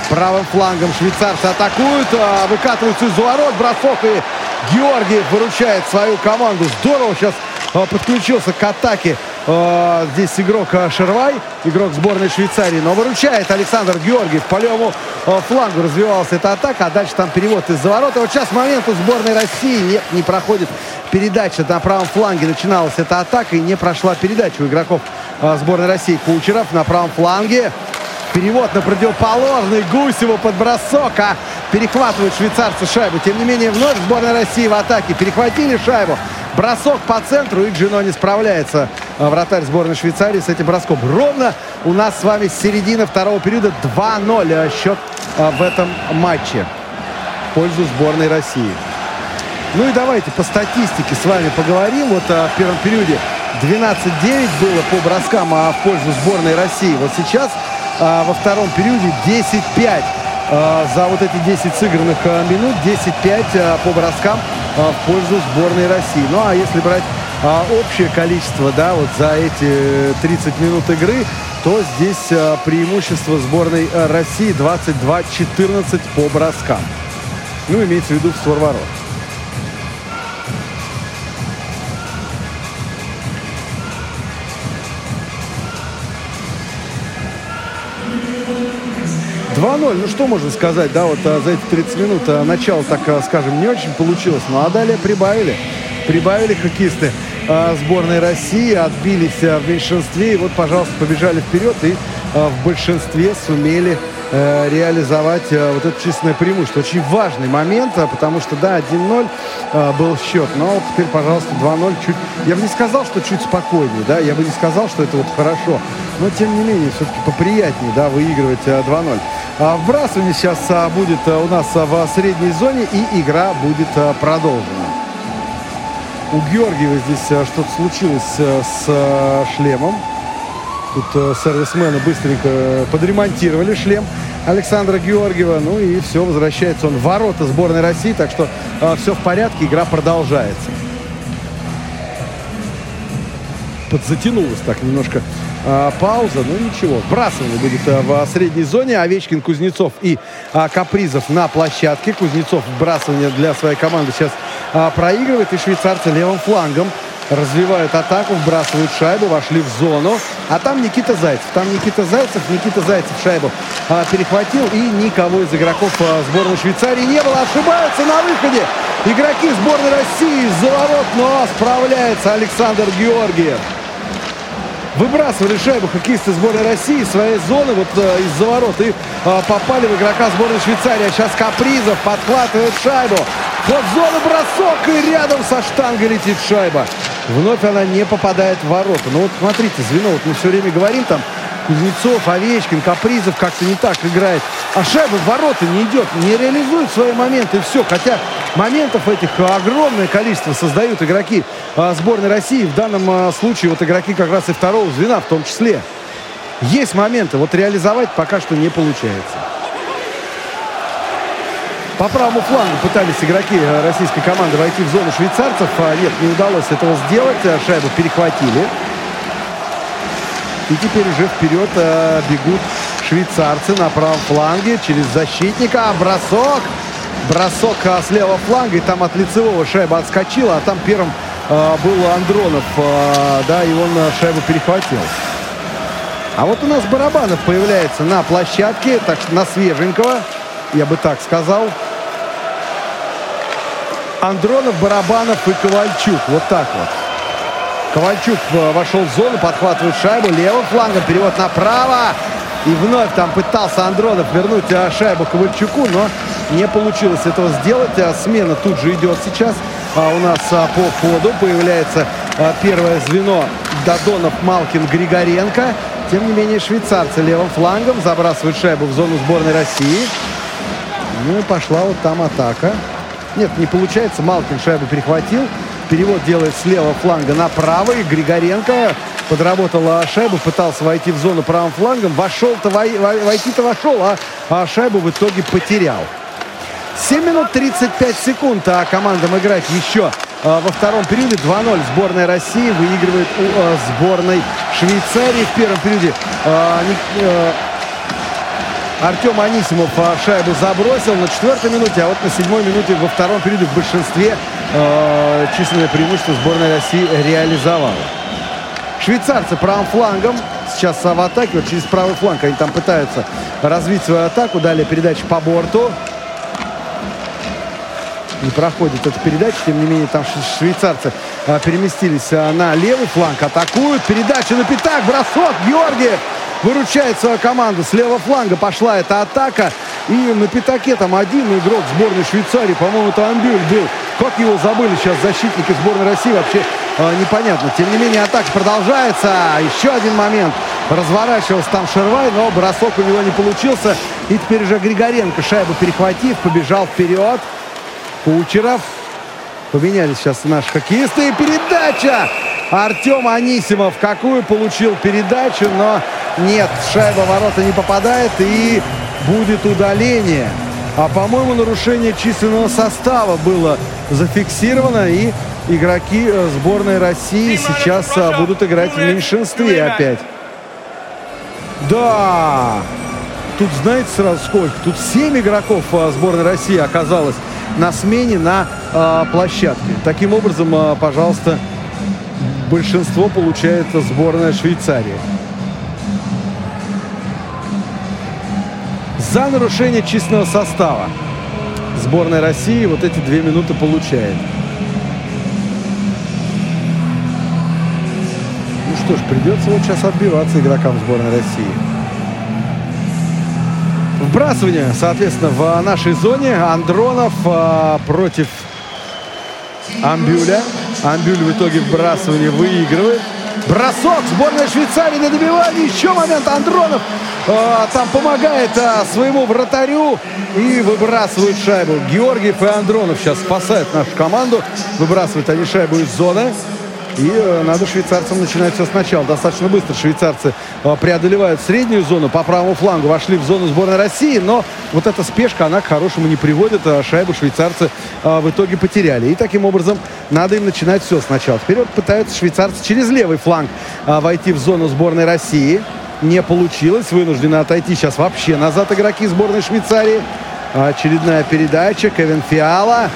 Правым флангом швейцарцы атакуют, а, выкатываются из-за ворот, бросок и Георгиев выручает свою команду. Здорово сейчас а, подключился к атаке а, здесь игрок а, Шервай, игрок сборной Швейцарии, но выручает Александр Георгиев. По левому а, флангу развивалась эта атака, а дальше там перевод из-за ворота. Вот сейчас момент у сборной России нет, не проходит передача на правом фланге. Начиналась эта атака и не прошла передача у игроков а, сборной России. Кучеров на правом фланге. Перевод на противоположный. Гусеву под бросок, а перехватывают швейцарцы шайбу. Тем не менее, вновь сборная России в атаке. Перехватили шайбу. Бросок по центру, и Джино не справляется. А, Вратарь сборной Швейцарии с этим броском. Ровно у нас с вами с середины второго периода 2-0 а, счет а, в этом матче в пользу сборной России. Ну и давайте по статистике с вами поговорим. Вот а, в первом периоде 12-9 было по броскам а, в пользу сборной России. Вот сейчас а, во втором периоде 10-5. А, за вот эти 10 сыгранных минут 10-5 а, по броскам в пользу сборной России. Ну а если брать а, общее количество, да, вот за эти 30 минут игры, то здесь а, преимущество сборной а, России 22-14 по броскам. Ну, имеется в виду в ворот. Два 2-0, ну что можно сказать, да, вот а, за эти 30 минут а, начало, так а, скажем, не очень получилось, ну а далее прибавили, прибавили хоккеисты сборной России, отбились а, в меньшинстве, и вот, пожалуйста, побежали вперед и а, в большинстве сумели э, реализовать э, вот это численное преимущество. Очень важный момент, а, потому что, да, 1-0 э, был счет, но вот теперь, пожалуйста, 2-0 чуть... Я бы не сказал, что чуть спокойнее, да, я бы не сказал, что это вот хорошо, но, тем не менее, все-таки поприятнее, да, выигрывать э, 2-0. А вбрасывание сейчас а, будет а, у нас а, в средней зоне, и игра будет а, продолжена. У Георгиева здесь а, что-то случилось а, с а, шлемом. Тут э, сервисмены быстренько подремонтировали шлем Александра Георгиева. Ну и все, возвращается он в ворота сборной России. Так что э, все в порядке, игра продолжается. Подзатянулась так немножко э, пауза, но ничего. Вбрасывание будет э, в средней зоне. Овечкин, Кузнецов и э, Капризов на площадке. Кузнецов вбрасывание для своей команды сейчас э, проигрывает. И швейцарцы левым флангом развивают атаку, вбрасывают шайбу, вошли в зону. А там Никита Зайцев. Там Никита Зайцев. Никита Зайцев шайбу а, перехватил. И никого из игроков а, сборной Швейцарии не было. Ошибаются на выходе. Игроки сборной России из-за ворот. Но справляется Александр Георгиев. Выбрасывали шайбу хоккеисты сборной России из своей зоны вот э, из-за ворот и э, попали в игрока сборной Швейцарии. А сейчас Капризов подхватывает шайбу. Вот зона бросок и рядом со штангой летит шайба. Вновь она не попадает в ворота. Ну вот смотрите, звено, вот мы все время говорим там, Кузнецов, Овечкин, Капризов как-то не так играет. А шайба в ворота не идет, не реализует свои моменты и все. Хотя моментов этих огромное количество создают игроки а, сборной России. В данном а, случае вот игроки как раз и второго звена в том числе. Есть моменты, вот реализовать пока что не получается. По правому флангу пытались игроки э, российской команды войти в зону швейцарцев. А нет, не удалось этого сделать. А Шайбу перехватили. И теперь уже вперед э, бегут швейцарцы на правом фланге через защитника. А бросок. Бросок э, с левого фланга. И там от лицевого шайба отскочила. А там первым э, был Андронов. Э, да, и он э, шайбу перехватил. А вот у нас Барабанов появляется на площадке. Так что на свеженького. Я бы так сказал. Андронов, Барабанов и Ковальчук. Вот так вот. Ковальчук э, вошел в зону, подхватывает шайбу левым флангом, перевод направо. И вновь там пытался Андронов вернуть а, шайбу Ковальчуку, но не получилось этого сделать. А, смена тут же идет сейчас. А у нас по ходу появляется первое звено Додонов, Малкин, Григоренко. Тем не менее, швейцарцы левым флангом забрасывают шайбу в зону сборной России. Ну и пошла вот там атака. Нет, не получается. Малкин шайбу перехватил. Перевод делает с левого фланга на правый. Григоренко подработал шайбу, пытался войти в зону правым флангом. Вошел-то, войти-то вошел, а, а шайбу в итоге потерял. 7 минут 35 секунд, а командам играть еще а, во втором периоде 2-0 сборная России выигрывает у а, сборной Швейцарии в первом периоде. А, Артем Анисимов шайбу забросил на четвертой минуте, а вот на седьмой минуте во втором периоде в большинстве э, численное преимущество сборной России реализовала. Швейцарцы правым флангом сейчас в атаке, вот через правый фланг они там пытаются развить свою атаку. Далее передача по борту. Не проходит эта передача, тем не менее там швейцарцы а, переместились а, на левый фланг, атакуют. Передача на пятак, бросок, Георгиев выручает свою команду. С левого фланга пошла эта атака. И на пятаке там один игрок сборной Швейцарии, по-моему, это Амбюль был. Как его забыли сейчас защитники сборной России, вообще э, непонятно. Тем не менее, атака продолжается. Еще один момент. Разворачивался там Шервай, но бросок у него не получился. И теперь уже Григоренко, шайбу перехватив, побежал вперед. Кучеров. Поменялись сейчас наши хоккеисты. И передача! Артем Анисимов какую получил передачу, но нет, шайба ворота не попадает и будет удаление. А, по-моему, нарушение численного состава было зафиксировано. И игроки э, сборной России сейчас э, будут играть в меньшинстве опять. Да! Тут, знаете, сразу сколько? Тут 7 игроков э, сборной России оказалось на смене на э, площадке. Таким образом, э, пожалуйста, большинство получает сборная Швейцарии. За нарушение численного состава сборная России вот эти две минуты получает. Ну что ж, придется вот сейчас отбиваться игрокам сборной России. Вбрасывание, соответственно, в нашей зоне. Андронов а, против Амбюля. Амбюль в итоге вбрасывание выигрывает. Бросок сборной Швейцарии на добивание. Еще момент Андронов э, там помогает э, своему вратарю и выбрасывает шайбу. Георгиев и Андронов сейчас спасают нашу команду. Выбрасывают они шайбу из зоны. И э, надо швейцарцам начинать все сначала. Достаточно быстро швейцарцы э, преодолевают среднюю зону. По правому флангу вошли в зону сборной России. Но вот эта спешка, она к хорошему не приводит. А шайбу швейцарцы в итоге потеряли. И таким образом надо им начинать все сначала. Вперед пытаются швейцарцы через левый фланг войти в зону сборной России. Не получилось. Вынуждены отойти сейчас вообще назад игроки сборной Швейцарии. Очередная передача. Кевин Фиала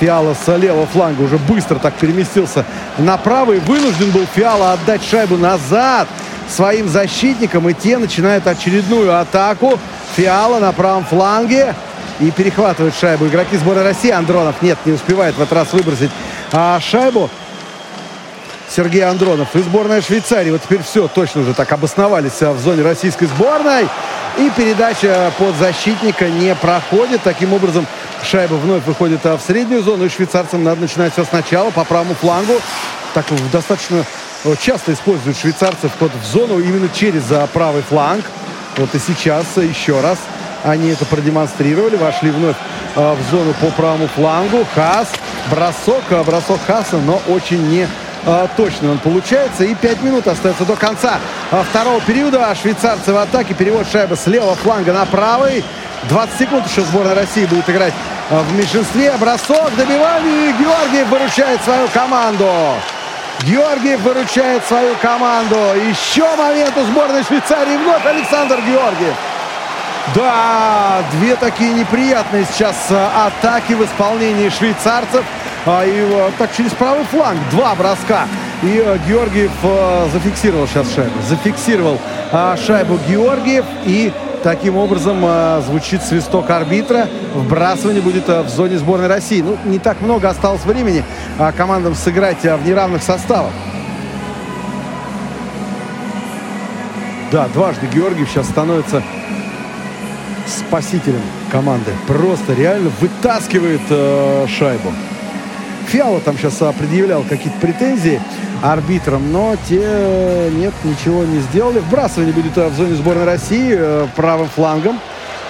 Фиала с левого фланга уже быстро так переместился на правый. Вынужден был Фиала отдать шайбу назад своим защитникам. И те начинают очередную атаку. Фиала на правом фланге. И перехватывает шайбу игроки сборной России. Андронов нет, не успевает в этот раз выбросить а, шайбу. Сергей Андронов и сборная Швейцарии. Вот теперь все, точно уже так обосновались а, в зоне российской сборной. И передача под защитника не проходит. Таким образом, Шайба вновь выходит а, в среднюю зону, и швейцарцам надо начинать все сначала по правому флангу. Так достаточно часто используют швейцарцы вход в зону именно через а, правый фланг. Вот и сейчас еще раз они это продемонстрировали. Вошли вновь в зону по правому флангу. Хас, бросок, бросок Хаса, но очень не точный он получается. И 5 минут остается до конца второго периода. Швейцарцы в атаке. Перевод шайбы с левого фланга на правый. 20 секунд еще сборная России будет играть в меньшинстве. Бросок, добивание. Георгиев выручает свою команду. Георгиев выручает свою команду. Еще момент у сборной Швейцарии. Вновь Александр Георгиев. Да, две такие неприятные сейчас а, атаки в исполнении швейцарцев. А, и так через правый фланг два броска. И а, Георгиев зафиксировал сейчас шайбу. Зафиксировал шайбу Георгиев. И Таким образом э, звучит свисток арбитра. Вбрасывание будет э, в зоне сборной России. Ну, не так много осталось времени э, командам сыграть в неравных составах. Да, дважды Георгиев сейчас становится спасителем команды. Просто реально вытаскивает э, шайбу. Фиала там сейчас а, предъявлял какие-то претензии арбитрам, но те э, нет, ничего не сделали. Вбрасывание будет э, в зоне сборной России э, правым флангом.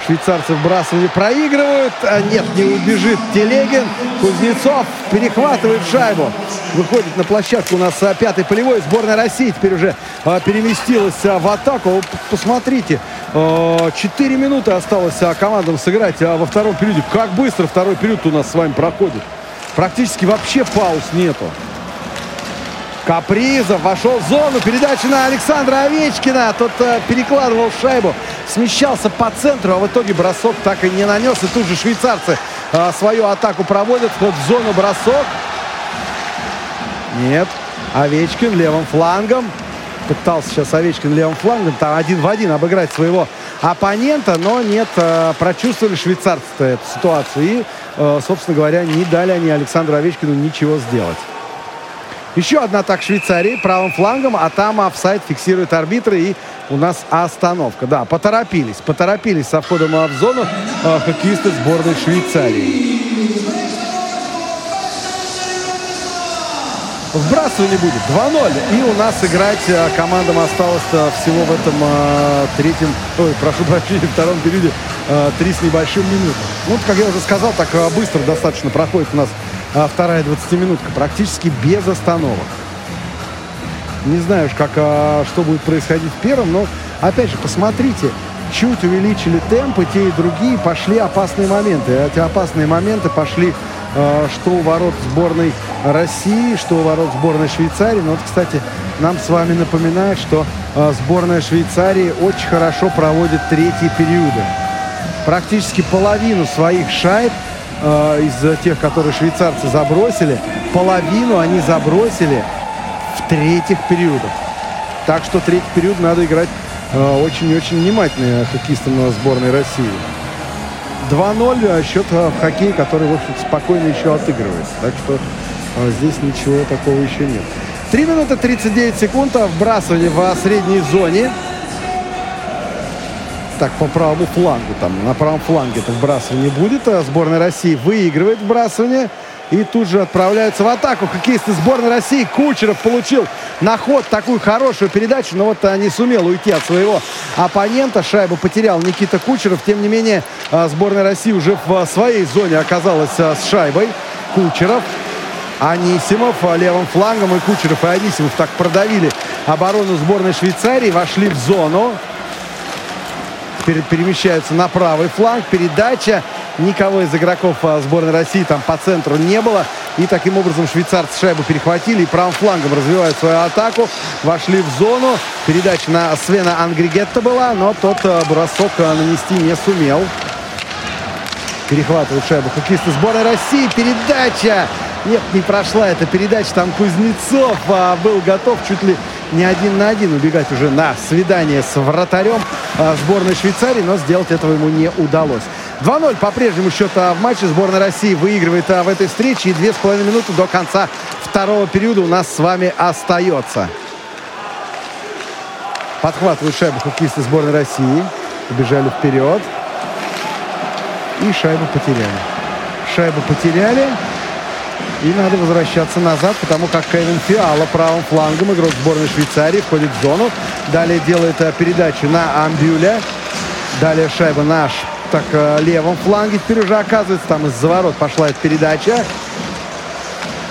Швейцарцы вбрасывание проигрывают. А нет, не убежит Телегин. Кузнецов перехватывает шайбу. Выходит на площадку у нас а, пятый полевой. Сборная России теперь уже а, переместилась а, в атаку. Посмотрите, четыре минуты осталось командам сыграть во втором периоде. Как быстро второй период у нас с вами проходит. Практически вообще пауз нету. Капризов вошел в зону. Передача на Александра Овечкина. Тот э, перекладывал шайбу. Смещался по центру, а в итоге бросок так и не нанес. И тут же швейцарцы э, свою атаку проводят. Вход в зону бросок. Нет. Овечкин левым флангом. Пытался сейчас Овечкин левым флангом. Там один в один обыграть своего оппонента. Но нет, э, прочувствовали швейцарцы эту ситуацию. И, собственно говоря, не дали они Александру Овечкину ничего сделать. Еще одна атака Швейцарии правым флангом, а там офсайд фиксирует арбитры и у нас остановка. Да, поторопились, поторопились со входом в зону э, хоккеисты сборной Швейцарии. Вбрасывание будет 2-0. И у нас играть э, командам осталось всего в этом э, третьем, ой, прошу прощения, втором периоде э, три с небольшим минуты. Ну, как я уже сказал, так э, быстро достаточно проходит у нас а вторая 20-минутка практически без остановок. Не знаю уж, как, а, что будет происходить в первом, но, опять же, посмотрите, чуть увеличили темпы, те и другие, пошли опасные моменты. Эти опасные моменты пошли что у ворот сборной России, что у ворот сборной Швейцарии. Но вот, кстати, нам с вами напоминает, что а, сборная Швейцарии очень хорошо проводит третьи периоды. Практически половину своих шайб э, из тех, которые швейцарцы забросили, половину они забросили в третьих периодах. Так что третий период надо играть э, очень-очень внимательно хоккеистам сборной России. 2-0 а счет э, в хоккее, который, в общем спокойно еще отыгрывается. Так что э, здесь ничего такого еще нет. 3 минуты 39 секунд. А вбрасывание в средней зоне так по правому флангу. Там на правом фланге это вбрасывание будет. А сборная России выигрывает вбрасывание. И тут же отправляются в атаку хоккеисты сборной России. Кучеров получил на ход такую хорошую передачу, но вот не сумел уйти от своего оппонента. Шайбу потерял Никита Кучеров. Тем не менее, а, сборная России уже в своей зоне оказалась а, с шайбой. Кучеров Анисимов левым флангом и Кучеров и Анисимов так продавили оборону сборной Швейцарии, вошли в зону перемещаются на правый фланг. Передача. Никого из игроков а, сборной России там по центру не было. И таким образом швейцарцы шайбу перехватили и правым флангом развивают свою атаку. Вошли в зону. Передача на Свена Ангригетта была, но тот а, бросок а, нанести не сумел. Перехватывают шайбу хоккеисты сборной России. Передача. Нет, не прошла эта передача. Там Кузнецов а, был готов чуть ли не один на один убегать уже на свидание с вратарем а, сборной Швейцарии, но сделать этого ему не удалось. 2-0 по-прежнему счет а, в матче. Сборная России выигрывает а, в этой встрече. И две с половиной минуты до конца второго периода у нас с вами остается. Подхватывают шайбу хоккеисты сборной России. Убежали вперед. И шайбу потеряли. Шайбу потеряли. И надо возвращаться назад, потому как Кевин Фиала правым флангом, игрок сборной Швейцарии, входит в зону. Далее делает э, передачу на Амбюля. Далее шайба наш так э, левом фланге теперь уже оказывается. Там из-за ворот пошла эта передача.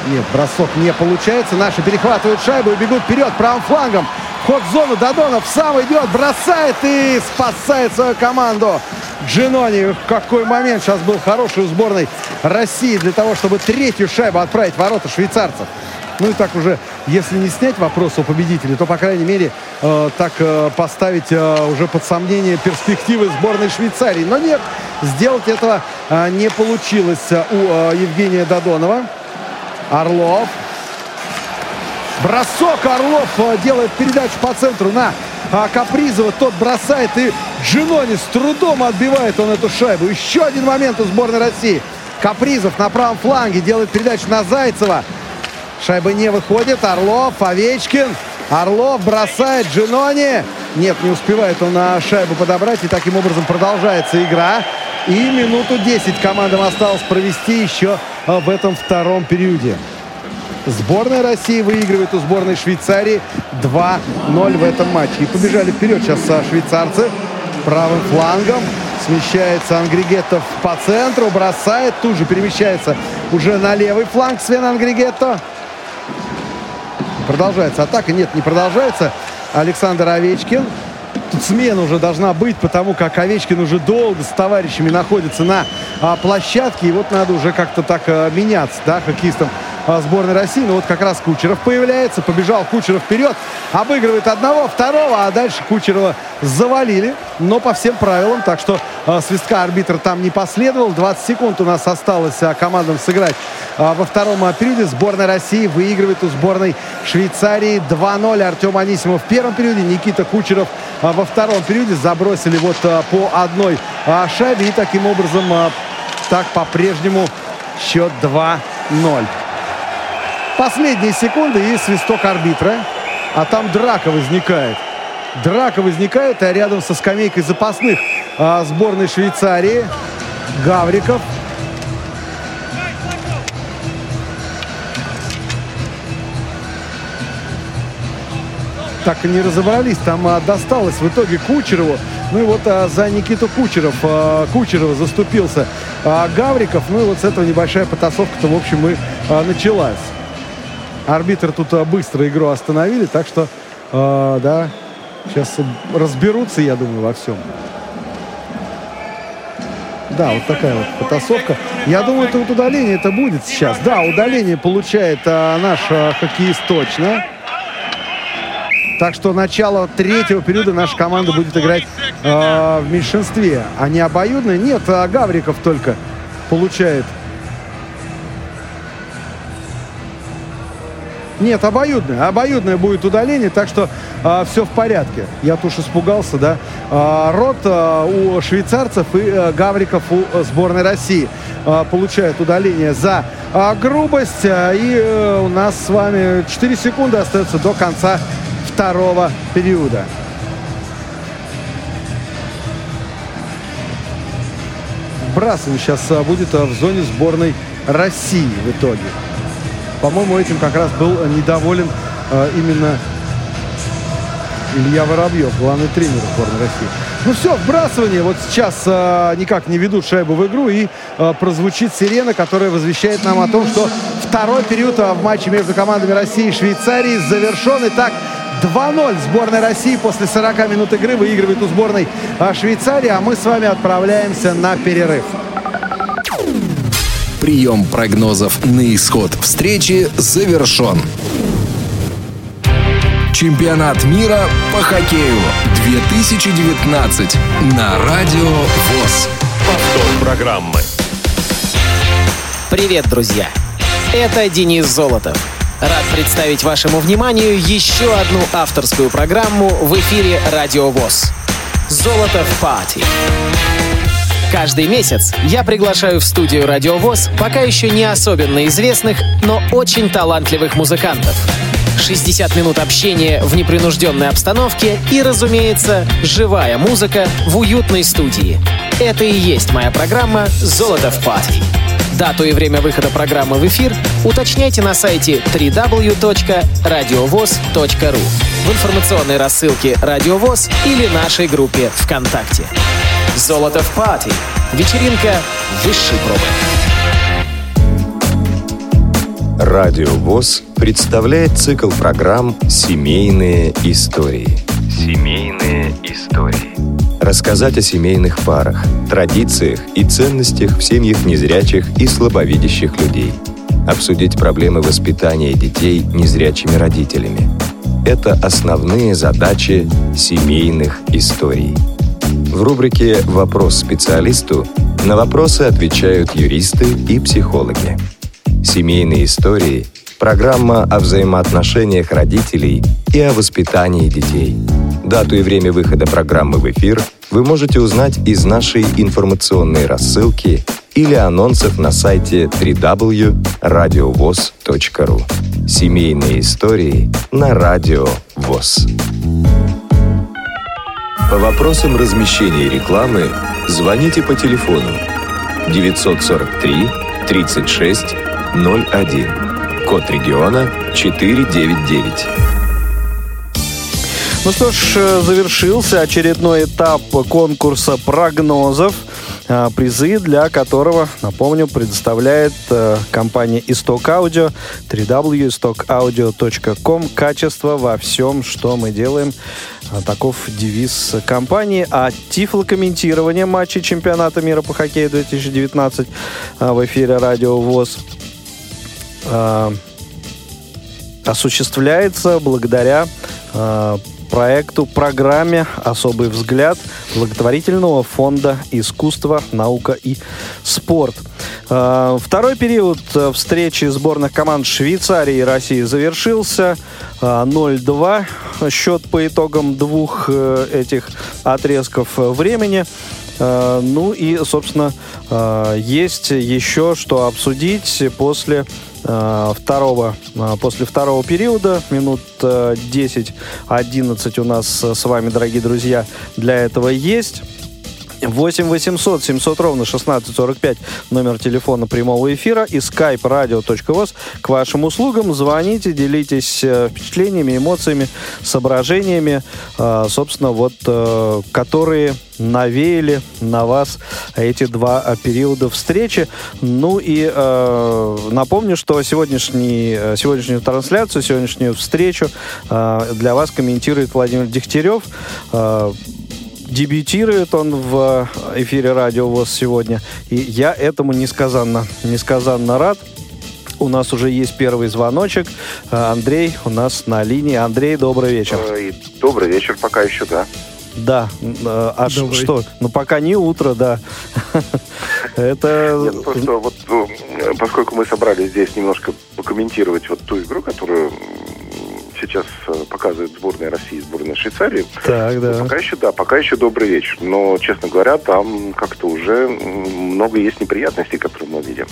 Нет, бросок не получается. Наши перехватывают шайбу и бегут вперед правым флангом. Ход в зону. Додонов сам идет, бросает и спасает свою команду. Джинони, какой момент сейчас был хороший у сборной России для того, чтобы третью шайбу отправить в ворота швейцарцев. Ну и так уже, если не снять вопрос о победителе, то, по крайней мере, э, так э, поставить э, уже под сомнение перспективы сборной Швейцарии. Но нет, сделать этого э, не получилось э, у э, Евгения Додонова. Орлов. Бросок Орлов э, делает передачу по центру на а Капризова тот бросает и Джинони с трудом отбивает он эту шайбу. Еще один момент у сборной России. Капризов на правом фланге делает передачу на Зайцева. Шайба не выходит. Орлов, Овечкин. Орлов бросает Джинони. Нет, не успевает он на шайбу подобрать. И таким образом продолжается игра. И минуту 10 командам осталось провести еще а, в этом втором периоде. Сборная России выигрывает у сборной Швейцарии 2-0 в этом матче. И побежали вперед сейчас швейцарцы правым флангом. Смещается Ангригетто по центру, бросает, тут же перемещается уже на левый фланг Свен Ангригетто. Продолжается атака. Нет, не продолжается. Александр Овечкин. Тут смена уже должна быть, потому как Овечкин уже долго с товарищами находится на а, площадке. И вот надо уже как-то так а, меняться, да, хоккеистам сборной России. Ну вот как раз Кучеров появляется. Побежал Кучеров вперед. Обыгрывает одного, второго. А дальше Кучерова завалили. Но по всем правилам. Так что а, свистка арбитра там не последовал. 20 секунд у нас осталось а, командам сыграть а, во втором периоде. Сборная России выигрывает у сборной Швейцарии 2-0. Артем Анисимов в первом периоде. Никита Кучеров а, во втором периоде. Забросили вот по одной шайбе. И таким образом так по-прежнему счет 2-0. Последние секунды и свисток арбитра. А там драка возникает. Драка возникает, а рядом со скамейкой запасных а, сборной Швейцарии Гавриков. Так и не разобрались. Там а, досталось в итоге Кучерову. Ну и вот а, за Никиту Кучеров, а, Кучерова заступился а, Гавриков. Ну и вот с этого небольшая потасовка-то, в общем, и а, началась. Арбитр тут а, быстро игру остановили, так что, а, да, сейчас разберутся, я думаю, во всем. Да, вот такая вот потасовка. Я думаю, это вот удаление это будет сейчас. Да, удаление получает а, наш а, хоккеист точно. Так что начало третьего периода наша команда будет играть э, в меньшинстве. А не обоюдно? Нет, а Гавриков только получает. Нет, обоюдное. Обоюдное будет удаление, так что э, все в порядке. Я тут испугался, да. Э, рот э, у швейцарцев и э, Гавриков у сборной России э, получают удаление за э, грубость. Э, и э, у нас с вами 4 секунды остается до конца второго периода. Вбрасывание сейчас будет в зоне сборной России в итоге. По-моему, этим как раз был недоволен именно Илья Воробьев, главный тренер сборной России. Ну все, вбрасывание. Вот сейчас э, никак не ведут шайбу в игру. И э, прозвучит сирена, которая возвещает нам о том, что второй период э, в матче между командами России и Швейцарии завершен. Итак, 2-0 сборная России после 40 минут игры выигрывает у сборной Швейцарии, а мы с вами отправляемся на перерыв. Прием прогнозов на исход встречи завершен. Чемпионат мира по хоккею 2019 на Радио ВОЗ. Повтор программы. Привет, друзья! Это Денис Золотов. Рад представить вашему вниманию еще одну авторскую программу в эфире Радио ВОЗ. «Золото в пати». Каждый месяц я приглашаю в студию Радио ВОЗ пока еще не особенно известных, но очень талантливых музыкантов. 60 минут общения в непринужденной обстановке и, разумеется, живая музыка в уютной студии. Это и есть моя программа «Золото в пати». Дату и время выхода программы в эфир уточняйте на сайте www.radiovoz.ru в информационной рассылке «Радио ВОЗ» или нашей группе ВКонтакте. «Золото в пати» — вечеринка высшей пробы. Радио ВОЗ представляет цикл программ «Семейные истории». Семейные истории. Рассказать о семейных парах, традициях и ценностях в семьях незрячих и слабовидящих людей. Обсудить проблемы воспитания детей незрячими родителями. Это основные задачи семейных историй. В рубрике «Вопрос специалисту» на вопросы отвечают юристы и психологи. Семейные истории – программа о взаимоотношениях родителей и о воспитании детей. Дату и время выхода программы в эфир вы можете узнать из нашей информационной рассылки или анонсов на сайте www.radiovoz.ru. Семейные истории на Радио ВОЗ. По вопросам размещения рекламы звоните по телефону 943 36 01. Код региона 499. Ну что ж, э, завершился очередной этап конкурса прогнозов, призы для которого, напомню, предоставляет э, компания Исток Аудио, www.istokaudio.com. Качество во всем, что мы делаем. А, Таков девиз компании. А тифлокомментирование матчей чемпионата мира по хоккею 2019 а, в эфире Радио ВОЗ а, осуществляется благодаря а, проекту, программе «Особый взгляд» благотворительного фонда «Искусство, наука и спорт». А, Второй период э, встречи сборных команд Швейцарии и России завершился. А, 0-2 счет по итогам двух э, этих отрезков э, времени. А, Ну и, собственно, а, есть еще что обсудить после а, второго, после второго периода, минут а, 10-11 у нас с вами, дорогие друзья, для этого есть. 8 800 700 ровно 1645 номер телефона прямого эфира и skype radio.voz к вашим услугам. Звоните, делитесь э, впечатлениями, эмоциями, соображениями, э, собственно, вот, э, которые навеяли на вас эти два периода встречи. Ну и э, напомню, что сегодняшний, сегодняшнюю трансляцию, сегодняшнюю встречу э, для вас комментирует Владимир Дегтярев. Э, дебютирует он в эфире Радио ВОЗ сегодня. И я этому несказанно, несказанно рад. У нас уже есть первый звоночек. Э, Андрей у нас на линии. Андрей, добрый вечер. Э, Добрый вечер, пока еще, да. Да, э, а ш- Добрый. что? Ну, пока не утро, да. (laughs) Это... Нет, ну, просто вот, ну, э, поскольку мы собрались здесь немножко покомментировать вот ту игру, которую сейчас э, показывает сборная России и сборная Швейцарии, Так, да. пока еще, да, пока еще добрый вечер. Но, честно говоря, там как-то уже много есть неприятностей, которые мы видим.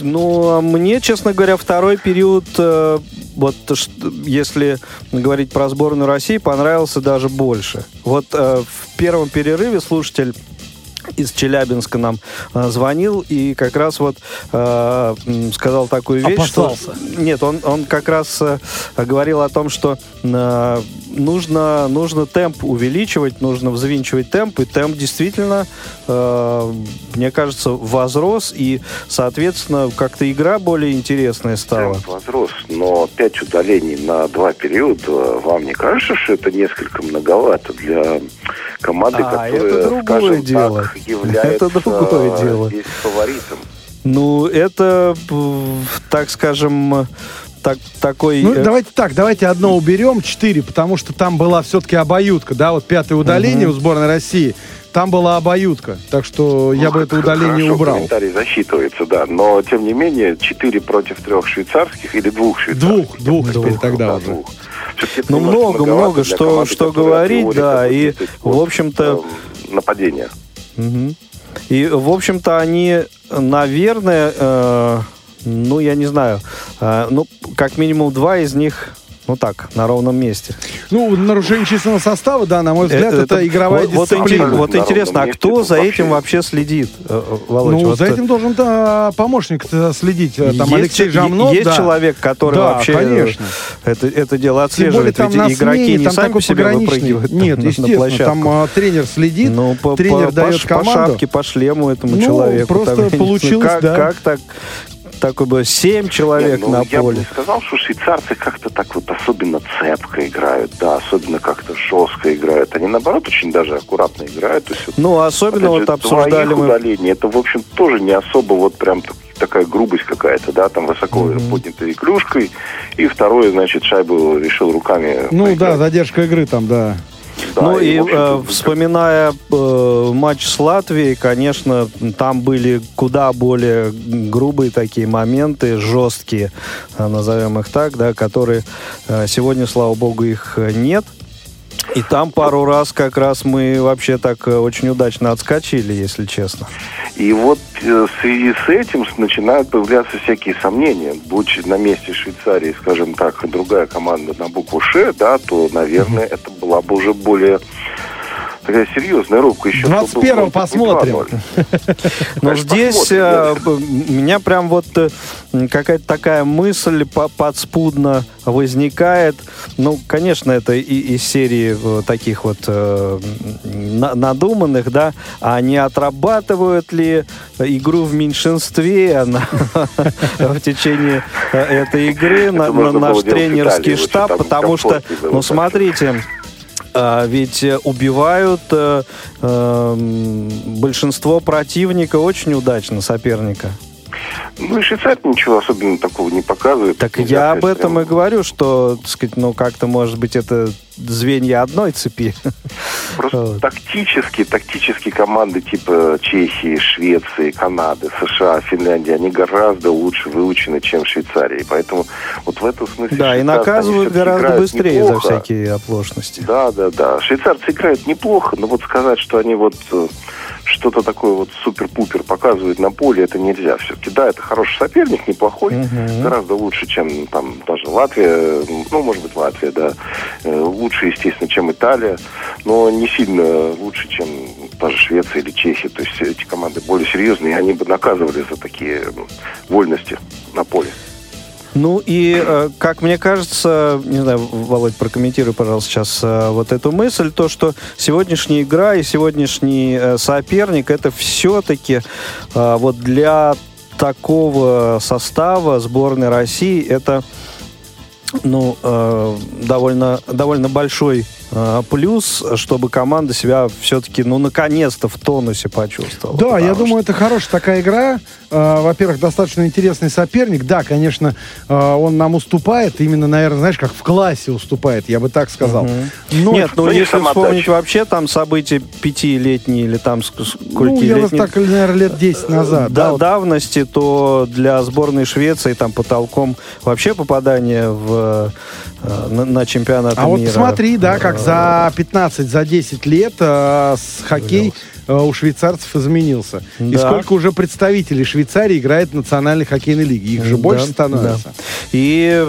Ну, а мне, честно говоря, второй период, э, вот если говорить про сборную России, понравился даже больше. Вот э, в первом перерыве слушатель из Челябинска нам э, звонил и как раз вот э, сказал такую вещь, Опасался. что нет, он он как раз э, говорил о том, что э, нужно нужно темп увеличивать, нужно взвинчивать темп, и темп действительно, э, мне кажется, возрос и, соответственно, как-то игра более интересная стала. Темп возрос, но пять удалений на два периода, вам не кажется, что это несколько многовато для команды, А, это которая, другое скажем дело. (laughs) так, является Это другое дело. здесь фаворитом? Ну, это, так скажем, так, такой... Ну, э, давайте так, давайте одно уберем, четыре, потому что там была все-таки обоюдка, да, вот пятое удаление Мгм. у сборной России, там была обоюдка, так что я Ну, бы это удаление хорошо, убрал. Комментарий засчитывается, да. Но, тем не менее, 4 против трех швейцарских или двух швейцарских. Двух, двух теперь тогда да, уже. двух. Ну, много, много что, команды, что говорить, да, и, в общем-то... эм, нападение. Мгм. И, в общем-то, они, наверное, э, ну, я не знаю, э, ну, как минимум два из них, ну так, на ровном месте. Ну, нарушение численного состава, да, на мой взгляд, Э, это, игровая вот, вот дисциплина. интерес- вот интересно, а кто за этим вообще следит, э, э, Володь? Ну, Вот, за э, этим должен да, помощник следить. э, Там есть, Алексей Жамнов. есть да. человек, который Да, вообще э, конечно. это, это дело Тем более отслеживает. там Ведь на игроки смене, не там сами такой по выпрыгивают Нет, на- на естественно, площадку. там а, тренер следит, Ну, по, тренер по, дает по, по команду. шапке, по шлему этому Ну, человеку. просто Там, получилось, как, да. Как так? Такой бы семь человек Не, ну, на я бы поле. не сказал, что швейцарцы как-то так вот особенно цепко играют, да, особенно как-то жестко играют. Они, наоборот, очень даже аккуратно играют. То есть, вот, Ну, особенно вот же, обсуждали двоих мы... удалений, это, в общем, тоже не особо вот прям так- такая грубость какая-то, да, там высоко поднятой клюшкой, и второе, значит, шайбу решил руками. Ну да, задержка игры там, да. Да, ну и, и, э, вспоминая э, матч с Латвией, конечно, там были куда более грубые такие моменты, жесткие, э, назовем их так, да, которые э, сегодня, слава богу, их э, нет. И там пару раз как раз мы вообще так э, очень удачно отскочили, если честно. И вот э, в связи с этим начинают появляться всякие сомнения. Будь на месте Швейцарии, скажем так, другая команда на букву Ш, да, то, наверное, это была бы уже более такая серьезная рубка. Еще 21 посмотрим. (laughs) Но здесь э, меня прям вот э, какая-то такая мысль по- подспудно возникает. Ну, конечно, это и из серии э, таких вот на- надуманных, да, а не отрабатывают ли игру в меньшинстве (laughs) в течение этой игры наш тренерский штаб, потому что, ну, смотрите, а, ведь э, убивают э, эм, большинство противника очень удачно, соперника. Ну и Швейцария ничего особенного такого не показывает. Так Нельзя я об этом и говорю, что, так сказать, ну как-то, может быть, это звенья одной цепи. Просто тактически, тактически команды типа Чехии, Швеции, Канады, США, Финляндии, они гораздо лучше выучены, чем Швейцария. И поэтому вот в этом смысле... Да, и наказывают гораздо быстрее за неплохо. всякие оплошности. Да, да, да. Швейцарцы играют неплохо, но вот сказать, что они вот э, что-то такое вот супер-пупер показывают на поле, это нельзя. Все-таки, да, это хороший соперник, неплохой, гораздо лучше, чем там даже Латвия, ну, может быть, Латвия, да. Э, Лучше, естественно, чем Италия, но не сильно лучше, чем даже Швеция или Чехия. То есть эти команды более серьезные, и они бы наказывали за такие м, вольности на поле. Ну и, э, как мне кажется, не знаю, Володь, прокомментируй, пожалуйста, сейчас э, вот эту мысль, то, что сегодняшняя игра и сегодняшний э, соперник, это все-таки вот для такого состава сборной России это ну, э, довольно, довольно большой плюс, чтобы команда себя все-таки, ну, наконец-то в тонусе почувствовала. Да, я Потому думаю, это хорошая такая игра. Э, Во-первых, достаточно интересный соперник. Да, конечно, э, он нам уступает. Именно, наверное, знаешь, как в классе уступает, я бы так сказал. Но- Нет, ну ну, если вспомнить вообще там события пятилетние или там ск- сколько Ну, я вот так, наверное, лет 10 назад. да, да, вот. давности, то для сборной Швеции там потолком вообще попадание в, э, на, на чемпионат А вот мира. посмотри, да, как э, за 15, за 10 лет э, с хоккей у швейцарцев изменился. И Да. сколько уже представителей Швейцарии играет в национальной хоккейной лиге. Их же Да, больше становится. да. И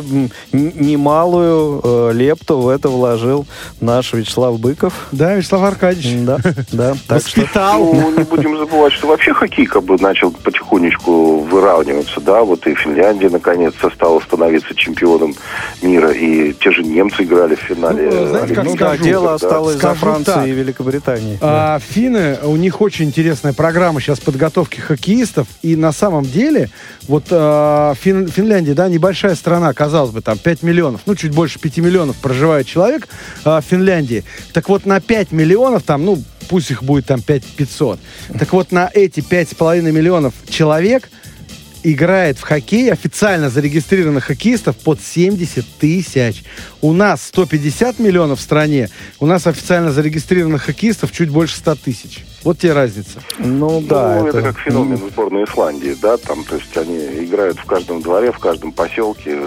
немалую э, лепту в это вложил наш Вячеслав Быков. Да, Вячеслав Аркадьевич. Да, да. (laughs) Так что Воспитал. Ну, не будем забывать, что вообще хоккей как бы начал потихонечку выравниваться, да, вот и Финляндия наконец-то стала становиться чемпионом мира, и те же немцы играли в финале. Ну, знаете, как ну да, скажу, дело да. осталось за Скажу Францией так. и Великобританией. да. А, финны, у них очень интересная программа сейчас подготовки хоккеистов. И на самом деле, вот а, Фин- Финляндия, да, небольшая страна, казалось бы, там 5 миллионов, ну, чуть больше 5 миллионов проживает человек а, в Финляндии. Так вот, на 5 миллионов там, ну, пусть их будет там 5 500. Так вот, на эти 5,5 миллионов человек играет в хоккей официально зарегистрированных хоккеистов под 70 тысяч. У нас 150 миллионов в стране, у нас официально зарегистрированных хоккеистов чуть больше 100 тысяч. Вот тебе разница. Ну да, ну, это... это, как феномен сборной Исландии, да, там, то есть они играют в каждом дворе, в каждом поселке.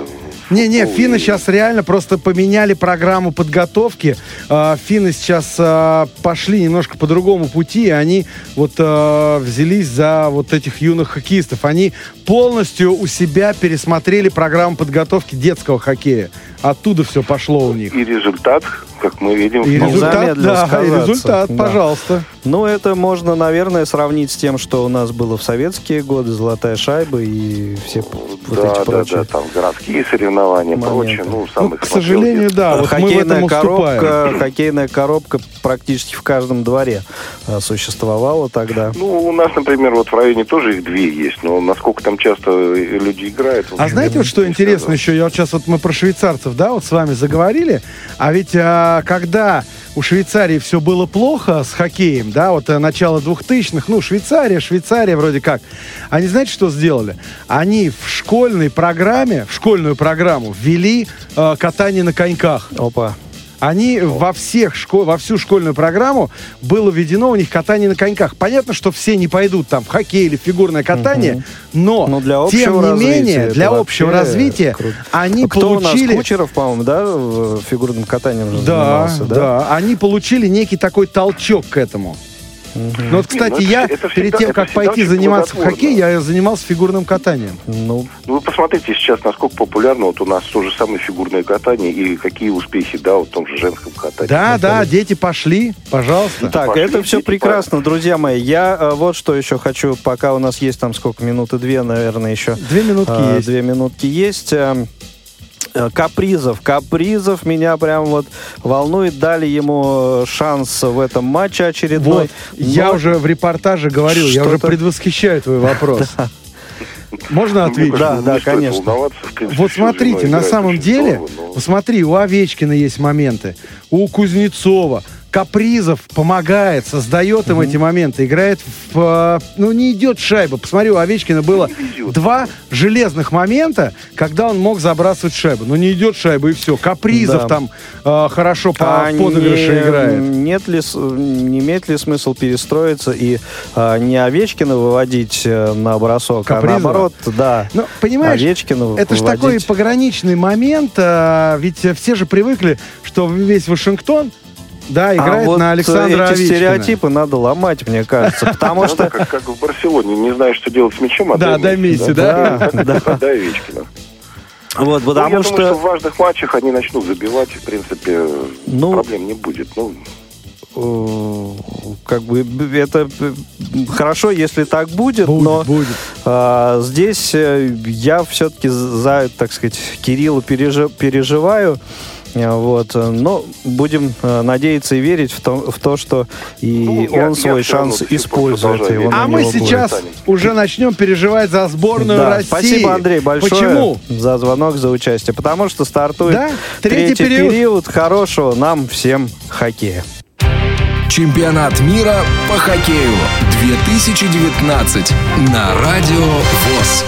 Не-не, финны сейчас реально просто поменяли программу подготовки. А, Финны сейчас а, пошли немножко по другому пути. и Они вот а, взялись за вот этих юных хоккеистов. Они полностью у себя пересмотрели программу подготовки детского хоккея. Оттуда все пошло у них. И результат, как мы видим, И Ну, результат, да, и результат, Да. пожалуйста. Ну, это можно, наверное, сравнить с тем, что у нас было в советские годы, золотая шайба и все п- вот да, эти да, прочие. да, там городские соревнования, моменты. прочее, ну, Ну, самых к сожалению, да, вот мы в хоккейная этом уступаем. коробка, хоккейная коробка практически в каждом дворе э, существовала тогда. Ну, у нас, например, вот в районе тоже их две есть, но насколько там часто люди играют... А знаете, вот что интересно сказать. еще? Я вот сейчас вот мы про швейцарцев, да, вот с вами заговорили. А ведь а, когда у Швейцарии все было плохо с хоккеем, да, вот а, начало 2000-х, ну, Швейцария, Швейцария вроде как. Они знаете, что сделали? Они в школьной программе, в школьную программу ввели а, катание на коньках. Опа. Они во всех школ, во всю школьную программу было введено у них катание на коньках. Понятно, что все не пойдут там в хоккей или в фигурное катание, но, Ну, для тем не менее, для общего развития круто. они Кто получили... у нас Кучеров, по-моему, да, катании уже Да, занимался, да, они получили некий такой толчок к этому. Ну вот, кстати, ну, это я это перед всегда- тем, как пойти заниматься в хоккей, я занимался фигурным катанием. Ну, Ну, вы посмотрите сейчас, насколько популярно вот у нас то же самое фигурное катание и какие успехи, да, вот в том же женском катании. Да, да, дети пошли, пожалуйста. Так, Пошли это все прекрасно, друзья мои. Я э, вот что еще хочу, пока у нас есть там сколько, минуты две, наверное, еще. Две минутки А, есть. Две минутки есть. Э, Капризов. Капризов меня прям вот волнует. Дали ему э, шанс в этом матче очередной. Вот, я уже в репортаже говорил, я уже предвосхищаю твой вопрос. (laughs) Можно Мне ответить? кажется, Да, да, стоит конечно. принципе, Вот смотрите, на самом деле, здорово, но- посмотри, у Овечкина есть моменты, у Кузнецова, Капризов помогает, создает им эти моменты, играет в... э, Ну, не идет шайба. Посмотри, у Овечкина было два железных момента, когда он мог забрасывать шайбу. Но не идет шайба, и все. Капризов Да. там э, хорошо по А подыгрыше не- играет. Нет ли, не имеет ли смысл перестроиться и а, не Овечкина выводить э, на бросок, Капризова? а наоборот, да, Ну, понимаешь, Овечкина это же такой пограничный момент, а, ведь э, все же привыкли, что весь Вашингтон, да, играет а вот на Александра эти Овечкина. стереотипы надо ломать, мне кажется, (laughs) потому Ну, что... да, как, как в Барселоне, не знаешь, что делать с мячом, а Да, дай Месси, да. Да, (laughs) да. Овечкина. Вот, Ну, я потому думаю, что... что в важных матчах они начнут забивать, в принципе, Ну, проблем не будет. Ну, э, как бы это э, хорошо, если так будет, Будет, но будет. а, здесь э, я все-таки за, так сказать, Кирилла пережи- переживаю. Вот, но будем э, надеяться и верить в то, в то что и Ну, я- он я свой равно шанс использует. и он А мы него будет. сейчас уже начнем переживать за сборную Да, России. Спасибо, Андрей, большое Почему? за звонок, за участие. Потому что стартует Да, третий третий, период. период хорошего нам всем хоккея. Чемпионат мира по хоккею 2019 на Радио ВОЗ.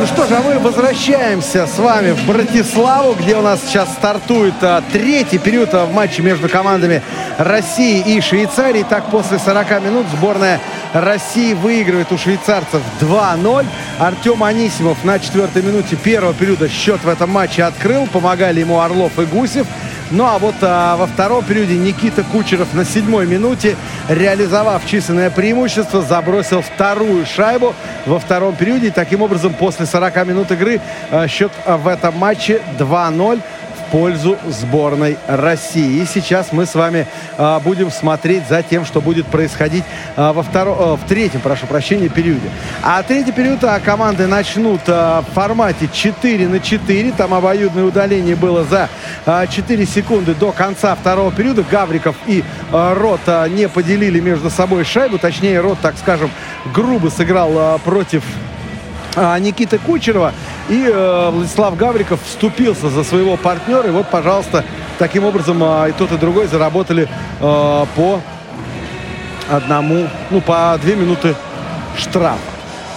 Ну что же, а мы возвращаемся с вами в Братиславу, где у нас сейчас стартует а, третий период а, в матче между командами России и Швейцарии. Так, после 40 минут сборная России выигрывает у швейцарцев 2-0. Артем Анисимов на четвертой минуте первого периода счет в этом матче открыл. Помогали ему Орлов и Гусев. Ну а вот а, во втором периоде Никита Кучеров на седьмой минуте, реализовав численное преимущество, забросил вторую шайбу во втором периоде. И таким образом, после 40 минут игры а, счет в этом матче 2-0 в пользу сборной России. И сейчас мы с вами а, будем смотреть за тем, что будет происходить а, во втором, в третьем, прошу прощения, периоде. А третий период а, команды начнут в формате 4 на 4. Там обоюдное удаление было за а, 4 секунды до конца второго периода. Гавриков и Рот не поделили между собой шайбу. Точнее, Рот, так скажем, грубо сыграл против Никиты Кучерова. И э, Владислав Гавриков вступился за своего партнера. И вот, пожалуйста, таким образом а, и тот, и другой заработали э, по одному, ну, по две минуты штрафа.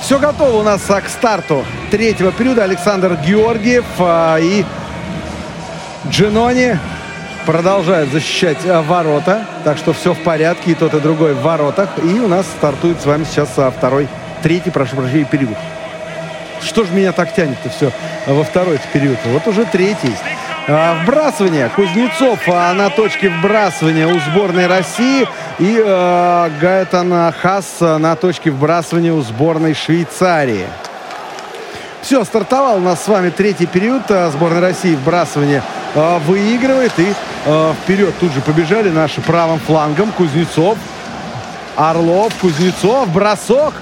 Все готово у нас а, к старту третьего периода. Александр Георгиев а, и Джинони продолжают защищать а, ворота. Так что все в порядке, и тот, и другой в воротах. И у нас стартует с вами сейчас а, второй, третий, прошу прощения, период. Что же меня так тянет-то все во второй период? Вот уже третий. А, Вбрасывание. Кузнецов а, на точке вбрасывания у сборной России. И э, Гаэтан Хас на точке вбрасывания у сборной Швейцарии. Все, стартовал у нас с вами третий период. А, Сборная России вбрасывание а, выигрывает. И а, вперед тут же побежали наши правым флангом. Кузнецов, Орлов, Кузнецов, бросок.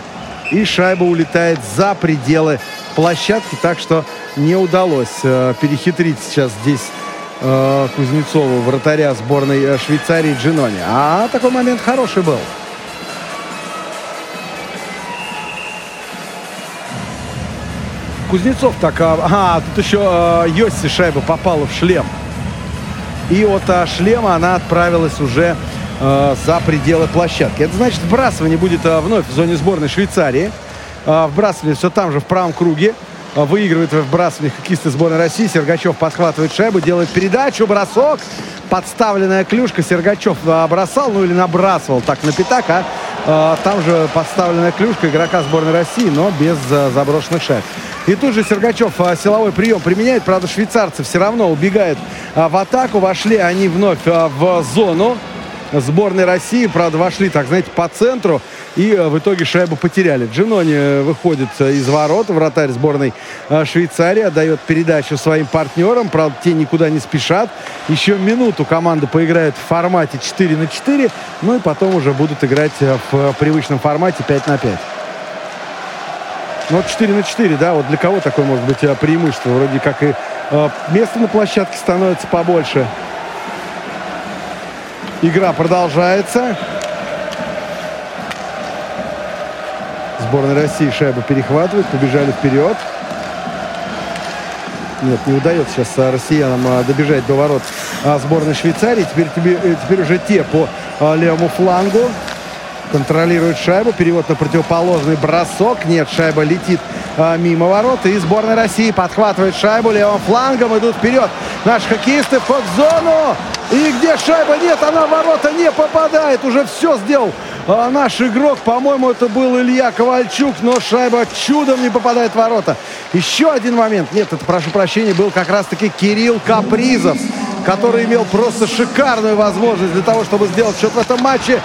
И шайба улетает за пределы площадки. Так что не удалось э, перехитрить сейчас здесь э, Кузнецову, вратаря сборной э, Швейцарии Джинони. А такой момент хороший был. Кузнецов так... А, ага, тут еще э, Йосси шайба попала в шлем. И от а, шлема она отправилась уже э, за пределы площадки. Это значит, вбрасывание будет э, вновь в зоне сборной Швейцарии. Э, вбрасывание все там же в правом круге. а, выигрывает в выбрасывании хоккеисты сборной России. Сергачев подхватывает шайбу, делает передачу, бросок. Подставленная клюшка. Сергачев а, бросал, ну или набрасывал так на пятак, а, а там же подставленная клюшка игрока сборной России, но без заброшенных шайб. И тут же Сергачев силовой прием применяет. Правда, швейцарцы все равно убегают в атаку. Вошли они вновь в зону сборной России. Правда, вошли, так знаете, по центру. И э, в итоге шайбу потеряли. Джинони э, выходит э, из ворот. Вратарь сборной Швейцарии отдает передачу своим партнерам. Правда, те никуда не спешат. Еще минуту команда поиграет в формате 4 на 4. Ну и потом уже будут играть в привычном формате 5 на 5. Ну, вот 4 на 4, да, вот для кого такое может быть преимущество? Вроде как и э, место на площадке становится побольше. Игра продолжается. Сборная России шайбу перехватывает. Побежали вперед. Нет, не удается сейчас а, россиянам а, добежать до ворот а, сборной Швейцарии. Теперь, э, теперь уже те по левому флангу контролируют шайбу. Перевод на противоположный бросок. Нет, шайба летит мимо ворот. И сборная России подхватывает шайбу левым флангом. Идут вперед. Наши хоккеисты в зону. И где шайба нет, она в ворота не попадает. Уже все сделал а наш игрок. По-моему, это был Илья Ковальчук, но шайба чудом не попадает в ворота. Еще один момент. Нет, это, прошу прощения, был как раз-таки Кирилл Капризов, который имел просто шикарную возможность для того, чтобы сделать счет в этом матче.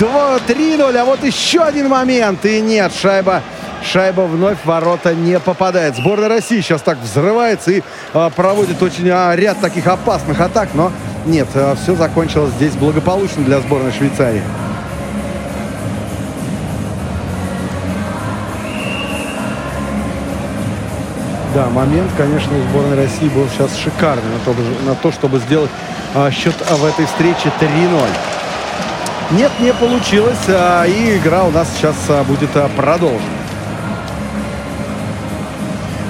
2-3-0, а вот еще один момент. И нет, шайба Шайба вновь в ворота не попадает. Сборная России сейчас так взрывается и а, проводит очень а, ряд таких опасных атак, но нет, а, все закончилось здесь благополучно для сборной Швейцарии. Да, момент, конечно, у сборной России был сейчас шикарный на то, на то чтобы сделать а, счет в этой встрече 3-0. Нет, не получилось, а, и игра у нас сейчас а, будет а, продолжена.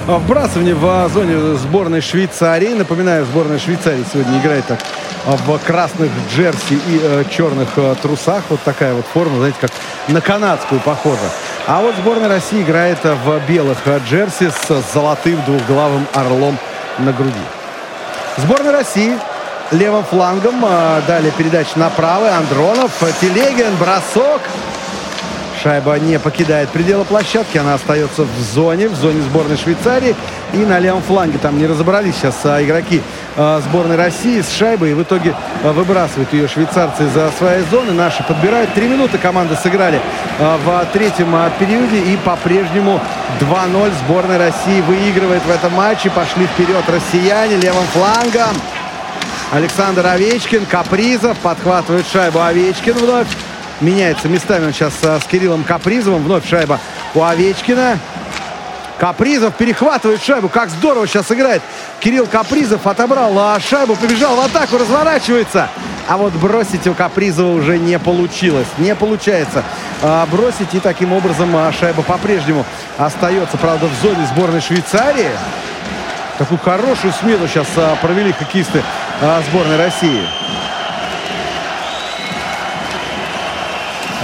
Вбрасывание в зоне сборной Швейцарии. Напоминаю, сборная Швейцарии сегодня играет так в красных джерси и э, черных э, трусах. Вот такая вот форма, знаете, как на канадскую похожа. А вот сборная России играет в белых э, джерси с золотым двухглавым орлом на груди. Сборная России левым флангом. Э, далее передача направо. Андронов, Телегин, бросок. Шайба не покидает пределы площадки, она остается в зоне, в зоне сборной Швейцарии. И на левом фланге там не разобрались сейчас а, игроки а, сборной России с шайбой. И в итоге а, выбрасывают ее швейцарцы за своей зоны. Наши подбирают. Три минуты команды сыграли а, в третьем периоде. И по-прежнему 2-0 сборная России выигрывает в этом матче. Пошли вперед россияне левым флангом. Александр Овечкин, Капризов подхватывает шайбу Овечкин вновь меняется местами он сейчас с Кириллом Капризовым. Вновь шайба у Овечкина. Капризов перехватывает шайбу. Как здорово сейчас играет. Кирилл Капризов отобрал а шайбу, побежал в атаку, разворачивается. А вот бросить у Капризова уже не получилось. Не получается а, бросить. И таким образом а, шайба по-прежнему остается, правда, в зоне сборной Швейцарии. Такую хорошую смену сейчас провели хоккеисты сборной России.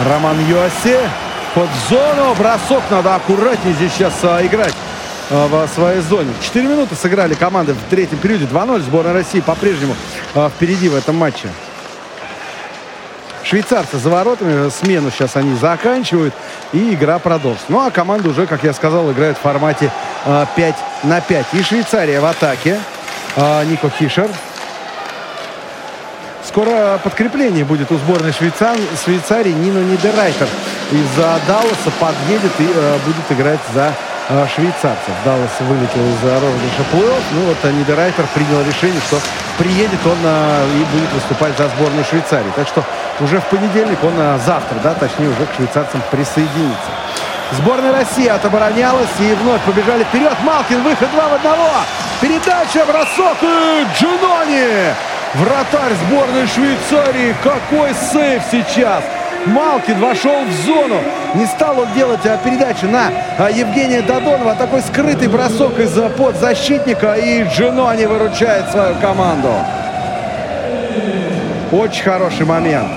Роман Йоси. Под зону. Бросок. Надо аккуратнее здесь сейчас а, играть а, в своей зоне. Четыре минуты сыграли команды в третьем периоде. 2-0. Сборная России по-прежнему а, впереди в этом матче. Швейцарцы за воротами. Смену сейчас они заканчивают. И игра продолжится. Ну а команда уже, как я сказал, играет в формате а, 5 на 5. И Швейцария в атаке. А, Нико Хишер Скоро подкрепление будет у сборной Швейцар... Швейцарии. Нино Нидерайтер из Далласа подъедет и э, будет играть за э, швейцарцев. Даллас вылетел из розыгрыша плей Ну вот э, Нидерайтер принял решение, что приедет он э, и будет выступать за сборную Швейцарии. Так что уже в понедельник он э, завтра, да, точнее уже к швейцарцам присоединится. Сборная России отоборонялась и вновь побежали вперед. Малкин, выход 2 в 1. Передача, бросок и Джинони Вратарь сборной Швейцарии. Какой сейф сейчас. Малкин вошел в зону. Не стал он делать а, передачу на а, Евгения Додонова. Такой скрытый бросок из-за подзащитника. И Джинони выручает свою команду. Очень хороший момент.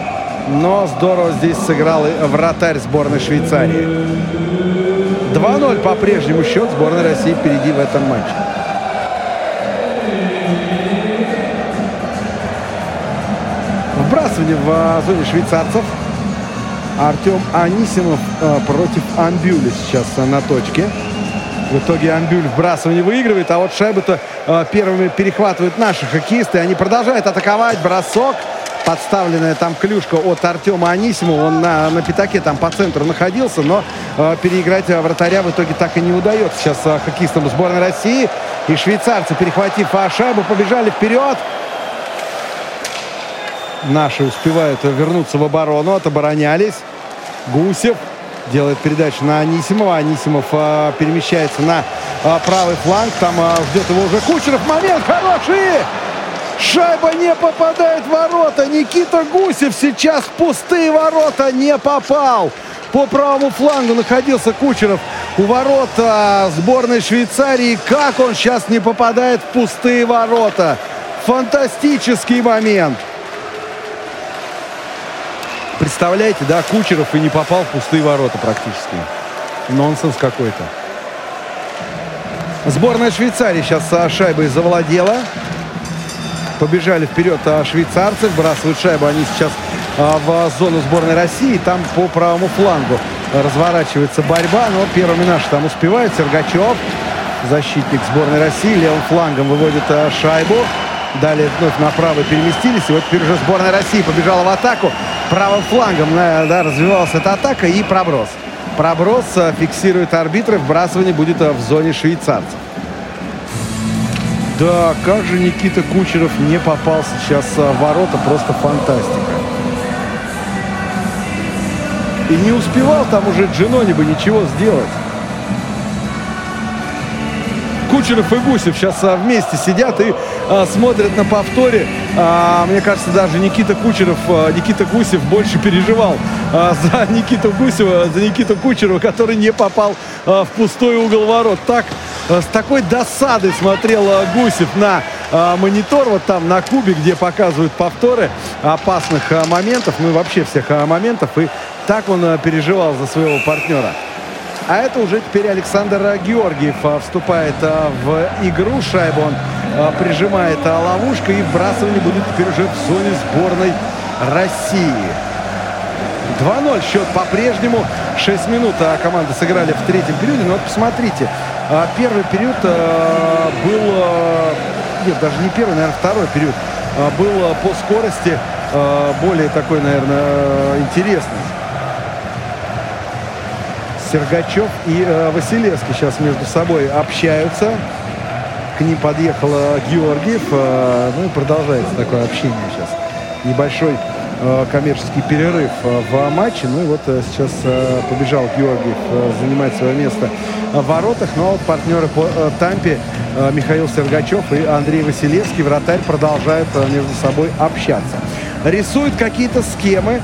Но здорово здесь сыграл и вратарь сборной Швейцарии. 2-0 по-прежнему счет. Сборная России впереди в этом матче. Вбрасывание в зоне швейцарцев. Артем Анисимов э, против Амбюля сейчас э, на точке. В итоге Амбюль вбрасывание выигрывает, а вот шайбу-то э, первыми перехватывают наши хоккеисты. Они продолжают атаковать. Бросок. Подставленная там клюшка от Артема Анисимова. Он на, на пятаке там по центру находился, но э, переиграть вратаря в итоге так и не удается. Сейчас э, хоккеистам сборной России. И швейцарцы, перехватив шайбу, побежали вперед. Наши успевают вернуться в оборону, отоборонялись. Гусев делает передачу на Анисимова. Анисимов э, перемещается на э, правый фланг. Там э, ждет его уже Кучеров. Момент хороший! Шайба не попадает в ворота. Никита Гусев сейчас в пустые ворота не попал. По правому флангу находился Кучеров у ворот сборной Швейцарии. Как он сейчас не попадает в пустые ворота? Фантастический момент. Представляете, да, Кучеров и не попал в пустые ворота практически. Нонсенс какой-то. Сборная Швейцарии сейчас шайбой завладела. Побежали вперед а, швейцарцы. Вбрасывают шайбу они сейчас а, в зону сборной России. Там по правому флангу разворачивается борьба. Но первыми наши там успевают. Сергачев, защитник сборной России, левым флангом выводит а, шайбу. Далее вновь направо переместились. И вот теперь уже сборная России побежала в атаку. Правым флангом да, развивалась эта атака и проброс. Проброс фиксирует арбитры. Вбрасывание будет в зоне швейцарцев. Да, как же Никита Кучеров не попал сейчас в ворота. Просто фантастика. И не успевал там уже Джинони бы ничего сделать. Кучеров и Гусев сейчас вместе сидят и а, смотрят на повторе. А, мне кажется, даже Никита Кучеров, а, Никита Гусев больше переживал а, за Никиту Гусева, за Никиту Кучерова, который не попал в пустой угол ворот. Так, с такой досадой смотрел Гусев на монитор, вот там на кубе, где показывают повторы опасных моментов, ну и вообще всех моментов. И так он переживал за своего партнера. А это уже теперь Александр Георгиев вступает в игру. Шайбу он прижимает ловушкой. И вбрасывание будет теперь уже в зоне сборной России. 2-0 счет по-прежнему. 6 минут команды сыграли в третьем периоде. Но вот посмотрите, первый период был... Нет, даже не первый, наверное, второй период. Был по скорости более такой, наверное, интересный. Сергачев и Василевский сейчас между собой общаются. К ним подъехал Георгиев. Э, ну и продолжается такое общение сейчас. Небольшой э, коммерческий перерыв э, в матче. Ну и вот сейчас побежал Георгиев занимать свое место в воротах. Но вот партнеры по Тампе Михаил Сергачев и Андрей Василевский, вратарь, продолжают между собой общаться. Рисуют какие-то схемы.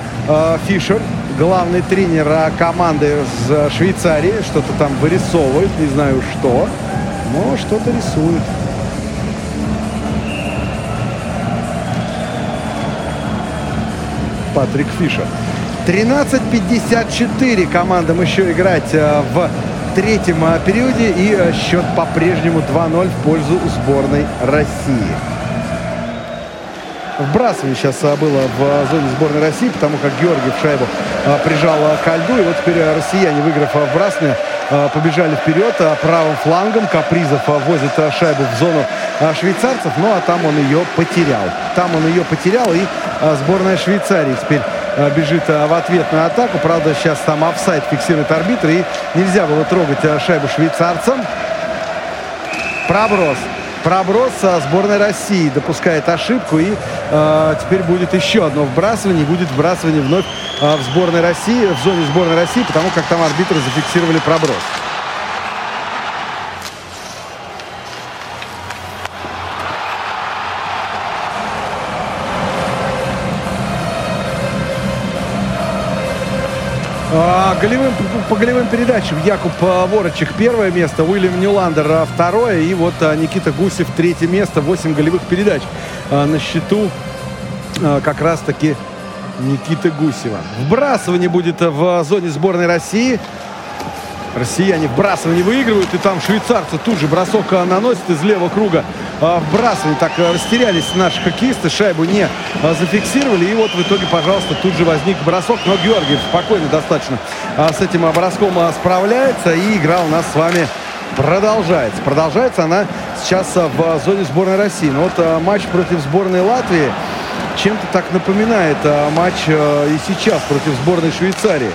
Фишер главный тренер команды из Швейцарии. Что-то там вырисовывает, не знаю что, но что-то рисует. Патрик Фишер. 13.54 командам еще играть э, в третьем э, периоде. И э, счет по-прежнему 2-0 в пользу сборной России. Вбрасывание сейчас было в зоне сборной России, потому как Георгиев шайбу прижал к льду. И вот теперь россияне, выиграв вбрасывание, побежали вперед правым флангом. Капризов возит шайбу в зону швейцарцев, ну а там он ее потерял. Там он ее потерял, и сборная Швейцарии теперь бежит в ответную атаку. Правда, сейчас там офсайд фиксирует арбитр, и нельзя было трогать шайбу швейцарцам. Проброс проброс сборной России допускает ошибку. И э, теперь будет еще одно вбрасывание. Будет вбрасывание вновь э, в сборной России, в зоне сборной России, потому как там арбитры зафиксировали проброс. А, голевым, по голевым передачам Якуб а, Ворочек первое место, Уильям Ньюландер а, второе и вот а, Никита Гусев третье место, 8 голевых передач на счету как раз таки Никиты Гусева. Вбрасывание будет в зоне сборной России. Россияне вбрасывание выигрывают, и там швейцарцы тут же бросок наносят из левого круга. А, вбрасывание. Так а, растерялись наши хоккеисты, шайбу не а, зафиксировали. И вот в итоге, пожалуйста, тут же возник бросок. Но Георгиев спокойно достаточно а, с этим броском справляется. И игра у нас с вами продолжается. Продолжается она сейчас в зоне сборной России. Но вот матч против сборной Латвии чем-то так напоминает матч и сейчас против сборной Швейцарии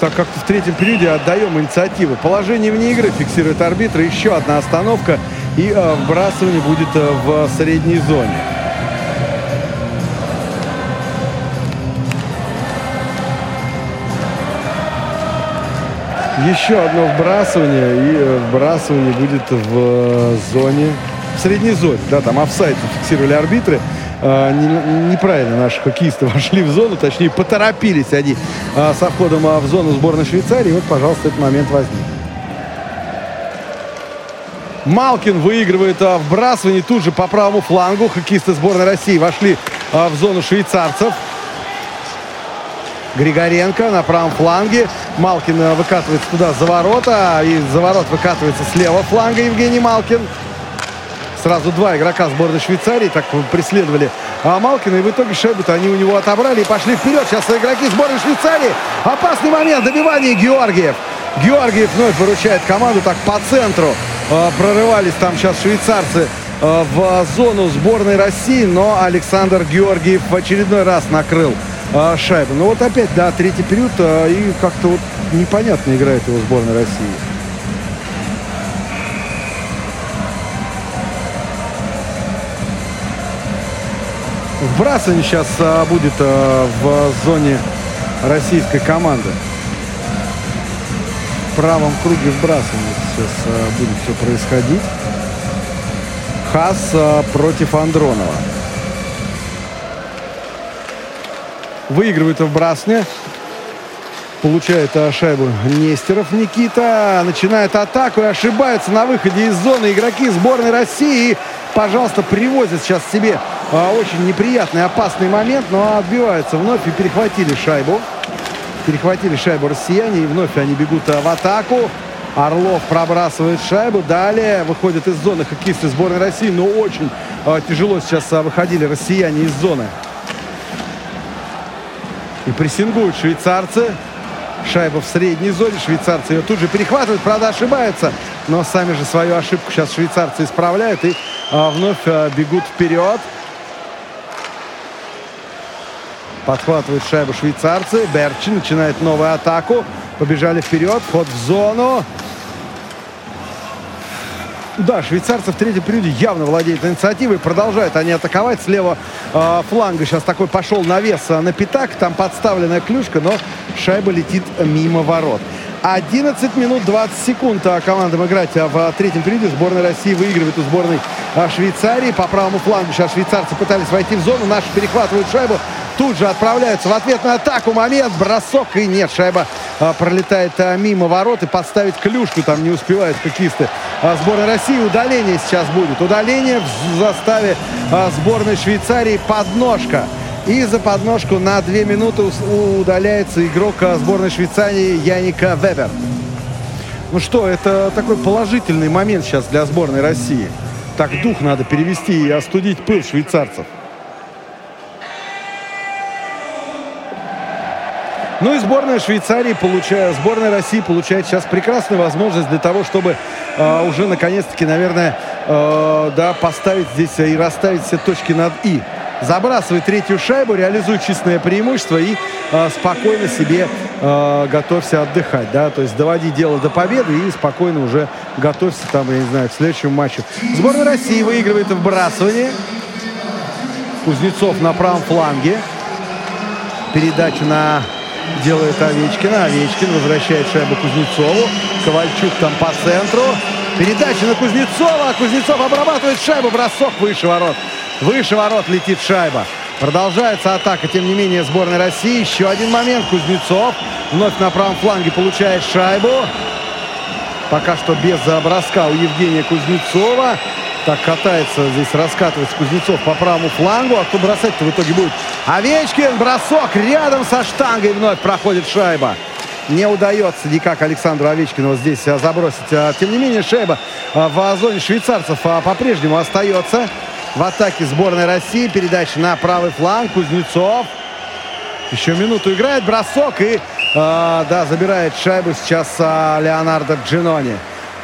так как-то в третьем периоде отдаем инициативу. Положение вне игры фиксирует арбитр. Еще одна остановка и э, вбрасывание будет э, в средней зоне. Еще одно вбрасывание и э, вбрасывание будет в зоне, в средней зоне. Да, там офсайд фиксировали арбитры. Не, неправильно наши хоккеисты (laughs) вошли в зону, точнее поторопились они со входом в зону сборной Швейцарии. И вот, пожалуйста, этот момент возник. Малкин выигрывает а, вбрасывание тут же по правому флангу. Хоккеисты сборной России вошли а, в зону швейцарцев. Григоренко на правом фланге. Малкин выкатывается туда за ворота. И за ворот выкатывается с левого фланга Евгений Малкин. Сразу два игрока сборной Швейцарии так преследовали а Малкина. И в итоге шайбу-то они у него отобрали и пошли вперед. Сейчас игроки сборной Швейцарии. Опасный момент. Добивание Георгиев. Георгиев вновь выручает команду так по центру. А, прорывались там сейчас швейцарцы а, в зону сборной России. Но Александр Георгиев в очередной раз накрыл а, шайбу. Ну вот опять, да, третий период. И как-то вот непонятно играет его сборная России. Вбрасывание сейчас будет в зоне российской команды. В правом круге вбрасывания сейчас а, будет все происходить. Хас а, против Андронова. Выигрывает вбрасывание. Получает а, шайбу Нестеров Никита. Начинает атаку и ошибается на выходе из зоны игроки сборной России. пожалуйста, привозят сейчас себе очень неприятный, опасный момент, но отбиваются вновь и перехватили шайбу. Перехватили шайбу россияне, и вновь они бегут в атаку. Орлов пробрасывает шайбу. Далее выходят из зоны хоккеисты сборной России. Но очень э, тяжело сейчас э, выходили россияне из зоны. И прессингуют швейцарцы. Шайба в средней зоне. Швейцарцы ее тут же перехватывают. Правда, ошибаются. Но сами же свою ошибку сейчас швейцарцы исправляют. И э, вновь э, бегут вперед. Подхватывает шайбу швейцарцы. Берчи начинает новую атаку. Побежали вперед. Вход в зону. Да, швейцарцы в третьем периоде явно владеют инициативой. Продолжают они атаковать. Слева э, фланга сейчас такой пошел навес на пятак. Там подставленная клюшка, но шайба летит мимо ворот. 11 минут 20 секунд командам играть в третьем периоде. Сборная России выигрывает у сборной Швейцарии. По правому флангу сейчас швейцарцы пытались войти в зону. Наши перехватывают шайбу. Тут же отправляются в ответную атаку. Момент, бросок. И нет, шайба а, пролетает а, мимо ворот. И подставить клюшку там не успевают хоккеисты а, сборной России. Удаление сейчас будет. Удаление в заставе а, сборной Швейцарии. Подножка. И за подножку на две минуты удаляется игрок сборной Швейцарии Яника Вебер. Ну что, это такой положительный момент сейчас для сборной России. Так дух надо перевести и остудить пыл швейцарцев. Ну и сборная Швейцарии, получая, сборная России получает сейчас прекрасную возможность для того, чтобы э, уже наконец-таки, наверное, э, да, поставить здесь и расставить все точки над «и» забрасывает третью шайбу, реализует чистое преимущество и э, спокойно себе э, готовься отдыхать, да, то есть доводи дело до победы и спокойно уже готовься там, я не знаю, к следующему матчу. Сборная России выигрывает вбрасывание. Кузнецов на правом фланге. Передачу на делает Овечкина. Овечкин возвращает шайбу Кузнецову. Ковальчук там по центру. Передача на Кузнецова. Кузнецов обрабатывает шайбу. Бросок выше ворот. Выше ворот летит шайба. Продолжается атака, тем не менее, сборной России. Еще один момент. Кузнецов вновь на правом фланге получает шайбу. Пока что без броска у Евгения Кузнецова. Так катается здесь, раскатывается Кузнецов по правому флангу. А кто бросать-то в итоге будет? Овечкин, бросок рядом со штангой вновь проходит шайба. не удается никак Александру Овечкину здесь а, забросить. А, тем не менее, шайба а, в зоне швейцарцев по-прежнему остается. В атаке сборной России передача на правый фланг. Кузнецов. Еще минуту играет. Бросок и, а, да, забирает шайбу сейчас а, Леонардо Джинони.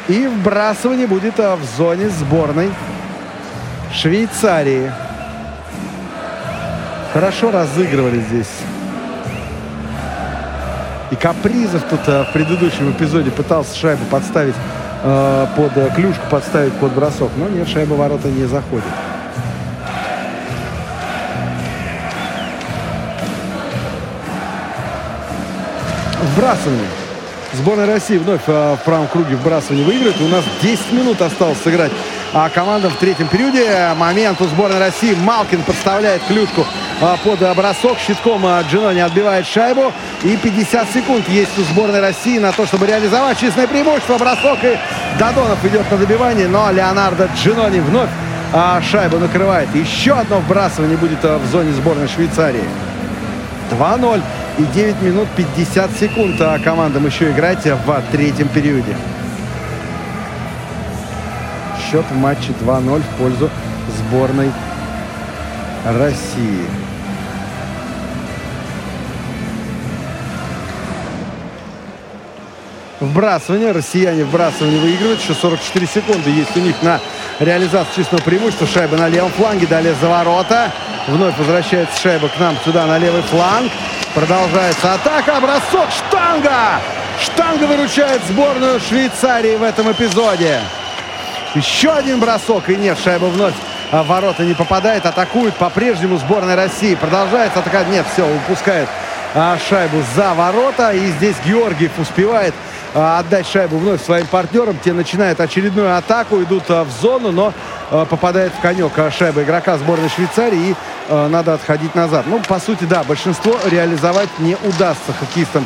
И вбрасывание будет а, в зоне сборной Швейцарии. Хорошо разыгрывали здесь. И Капризов тут а, в предыдущем эпизоде пытался шайбу подставить э, под э, клюшку, подставить под бросок. Но нет, шайба ворота не заходит. Вбрасывание. Сборная России вновь э, в правом круге вбрасывание выигрывает. У нас 10 минут осталось сыграть а команда в третьем периоде. Момент у сборной России. Малкин подставляет клюшку а, под бросок. Щитком а, Джинони отбивает шайбу. И 50 секунд есть у сборной России на то, чтобы реализовать чистое преимущество. Бросок и Дадонов идет на добивание. Но Леонардо Джинони вновь а, шайбу накрывает. Еще одно вбрасывание будет в зоне сборной Швейцарии. 2-0 и 9 минут 50 секунд а командам еще играть в третьем периоде счет в матче 2-0 в пользу сборной России. Вбрасывание. Россияне вбрасывание выигрывают. Еще 44 секунды есть у них на реализацию чистого преимущества. Шайба на левом фланге. Далее за ворота. Вновь возвращается шайба к нам сюда на левый фланг. Продолжается атака. Бросок. Штанга! Штанга выручает сборную Швейцарии в этом эпизоде. Еще один бросок. И нет, шайба вновь в ворота не попадает. Атакует по-прежнему сборная России. Продолжает атаковать. Нет, все, упускает а, шайбу за ворота. И здесь Георгиев успевает а, отдать шайбу вновь своим партнерам. Те начинают очередную атаку, идут а, в зону, но а, попадает в конек шайба игрока сборной Швейцарии. И надо отходить назад. Ну, по сути, да, большинство реализовать не удастся хоккеистам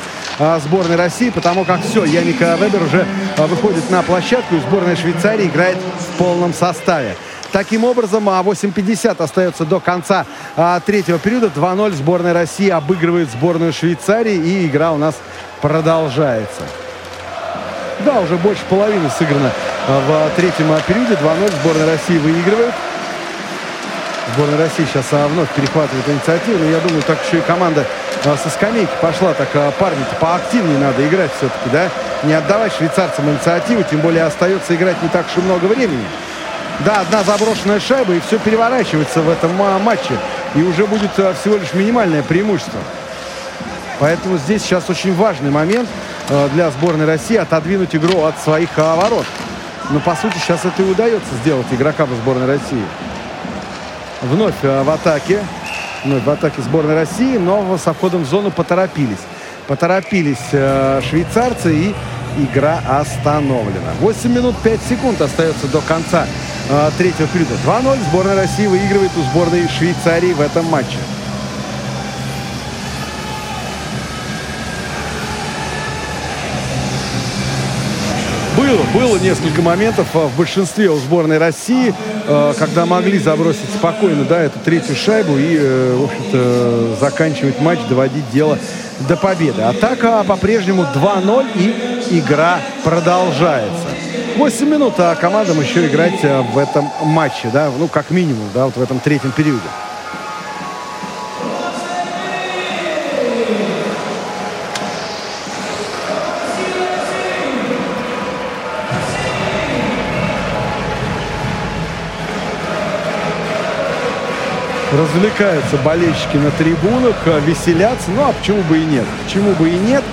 сборной России, потому как все, Яника Вебер уже выходит на площадку, и сборная Швейцарии играет в полном составе. Таким образом, 8.50 остается до конца а, третьего периода. 2-0 сборная России обыгрывает сборную Швейцарии, и игра у нас продолжается. Да, уже больше половины сыграно в третьем периоде. 2-0 сборная России выигрывает. Сборная России сейчас а, вновь перехватывает инициативу. Но я думаю, так еще и команда а, со скамейки пошла. Так а, парни-то поактивнее надо играть все-таки, да? Не отдавать швейцарцам инициативу, тем более остается играть не так уж и много времени. Да, одна заброшенная шайба, и все переворачивается в этом матче. И уже будет всего лишь минимальное преимущество. Поэтому здесь сейчас очень важный момент для сборной России отодвинуть игру от своих ворот. Но, по сути, сейчас это и удается сделать игрокам сборной России. Вновь э, в атаке. Вновь в атаке сборной России, но со входом в зону поторопились. Поторопились э, швейцарцы и игра остановлена. 8 минут 5 секунд остается до конца третьего периода. 2-0 сборная России выигрывает у сборной Швейцарии в этом матче. Было, было несколько моментов а, в большинстве у сборной России, а, когда могли забросить спокойно, да, эту третью шайбу и, э, в общем-то, заканчивать матч, доводить дело до победы. Атака по-прежнему 2-0 и игра продолжается. 8 минут, а командам еще играть а, в этом матче, да, ну, как минимум, да, вот в этом третьем периоде. Развлекаются болельщики на трибунах, э, веселятся. Ну, а почему бы и нет? Почему бы и нет?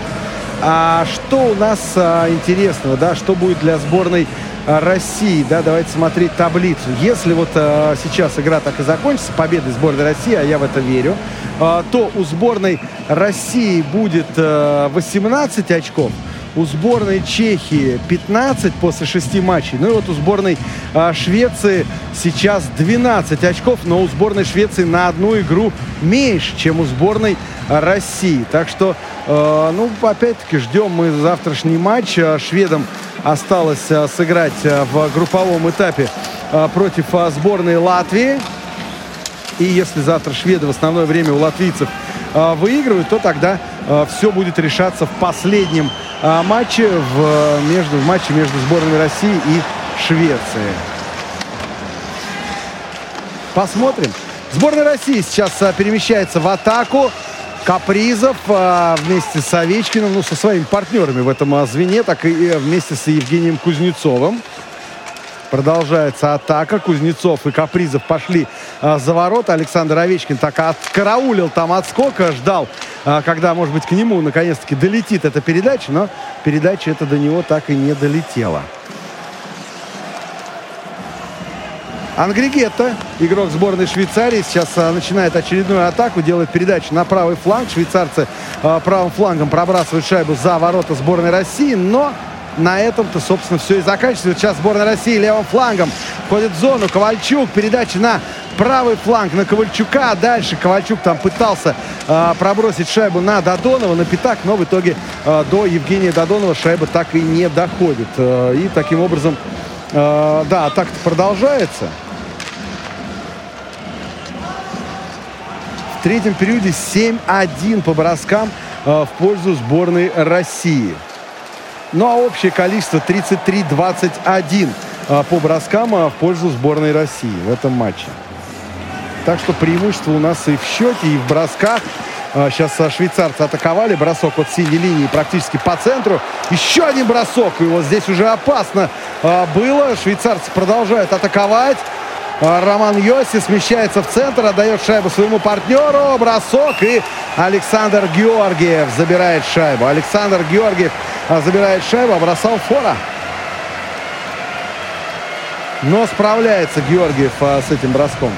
А что у нас а, интересного, да, что будет для сборной а, России, да, давайте смотреть таблицу. Если вот а, сейчас игра так и закончится, победой сборной России, а я в это верю, а, то у сборной России будет а, 18 очков, у сборной Чехии 15 после 6 матчей. Ну и вот у сборной а, Швеции сейчас 12 очков, но у сборной Швеции на одну игру меньше, чем у сборной России. Так что, э, ну, опять-таки, ждем мы завтрашний матч. А, шведам осталось а, сыграть а, в групповом этапе а, против а, сборной Латвии. И если завтра шведы в основное время у латвийцев выигрывают, то тогда все будет решаться в последнем э, матче, в, между, в матче между сборными России и Швеции. Посмотрим. Сборная России сейчас перемещается в атаку. Капризов вместе с Овечкиным, ну, со своими партнерами в этом звене, так и вместе с Евгением Кузнецовым. Продолжается атака. Кузнецов и Капризов пошли а, за ворота. Александр Овечкин так откараулил там отскока, ждал, а, когда, может быть, к нему наконец-таки долетит эта передача, но передача эта до него так и не долетела. Ангригетто, игрок сборной Швейцарии, сейчас а, начинает очередную атаку, делает передачу на правый фланг. Швейцарцы а, правым флангом пробрасывают шайбу за ворота сборной России, но на этом-то, собственно, все и заканчивается. Сейчас сборная России левым флангом входит в зону. Ковальчук, передача на правый фланг на Ковальчука. Дальше Ковальчук там пытался э, пробросить шайбу на Додонова, на пятак, но в итоге э, до Евгения Додонова шайба так и не доходит. Э, и таким образом, э, да, атака продолжается. В третьем периоде 7-1 по броскам э, в пользу сборной России. Ну а общее количество 33-21 э, по броскам э, в пользу сборной России в этом матче. Так что преимущество у нас и в счете, и в бросках. Сейчас швейцарцы атаковали. Бросок от синей линии практически по центру. Еще один бросок. И вот здесь уже опасно было. Швейцарцы продолжают атаковать. Роман Йоси смещается в центр, отдает шайбу своему партнеру. Бросок и Александр Георгиев забирает шайбу. Александр Георгиев забирает шайбу, бросал фора. Но справляется Георгиев с этим броском.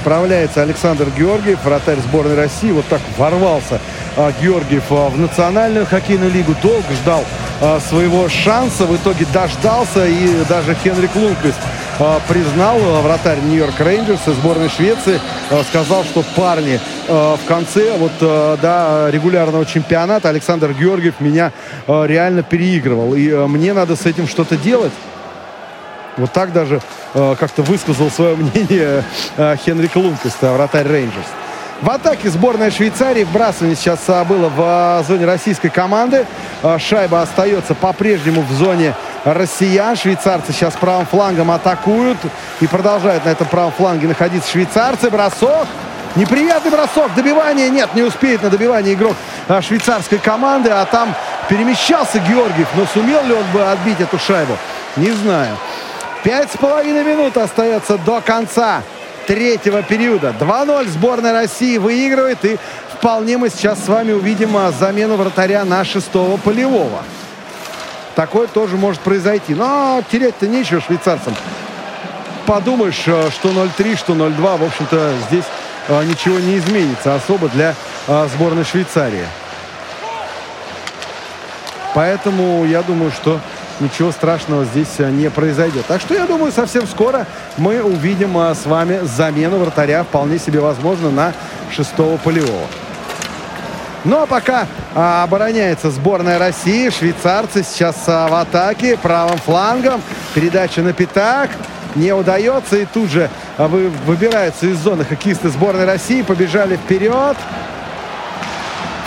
Справляется Александр Георгиев, вратарь сборной России. Вот так ворвался а, Георгиев а, в национальную хоккейную лигу. Долго ждал а, своего шанса. В итоге дождался. И даже Хенрик Лунквист признал, вратарь Нью-Йорк Рейнджерс из сборной Швеции, сказал, что парни в конце вот, да, регулярного чемпионата Александр Георгиев меня реально переигрывал. И мне надо с этим что-то делать. Вот так даже э, как-то высказал свое (laughs) мнение э, Хенрик Лункест, вратарь Рейнджерс. В атаке сборная Швейцарии вбрасывание сейчас а, было в а, зоне российской команды. А, шайба остается по-прежнему в зоне россиян. Швейцарцы сейчас правым флангом атакуют и продолжают на этом правом фланге находиться швейцарцы. Бросок. Неприятный бросок. Добивание нет, не успеет на добивание игрок швейцарской команды. А там перемещался Георгиев. Но сумел ли он бы отбить эту шайбу? Не знаю. Пять с половиной минут остается до конца третьего периода. 2-0 сборная России выигрывает. И вполне мы сейчас с вами увидим а, замену вратаря на шестого полевого. Такое тоже может произойти. Но терять-то нечего швейцарцам. Подумаешь, а, что 0-3, что 0-2. В общем-то, здесь а, ничего не изменится особо для сборной Швейцарии. Поэтому я думаю, что ничего страшного здесь э, не произойдет. Так что я думаю, совсем скоро мы увидим э, с вами замену вратаря, вполне себе возможно, на шестого полевого. Ну а пока а, обороняется сборная России, швейцарцы сейчас а, в атаке правым флангом. Передача на пятак не удается. И тут же а, вы, выбираются из зоны хоккеисты сборной России. Побежали вперед.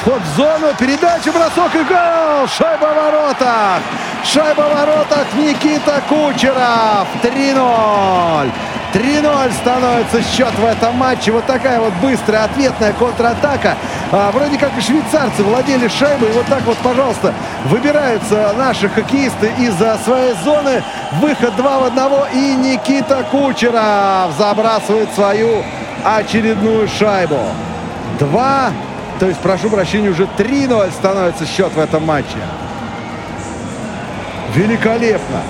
Вход в зону, передача, бросок и гол! Шайба в воротах! Шайба в воротах Никита Кучеров! 3-0! 3-0 становится счет в этом матче. Вот такая вот быстрая ответная контратака. А, вроде как и швейцарцы владели шайбой. И вот так вот, пожалуйста, выбираются наши хоккеисты из-за своей зоны. Выход 2 в 1. И Никита Кучеров забрасывает свою очередную шайбу. 2 то есть, прошу прощения, уже 3-0 становится счет в этом матче. Великолепно.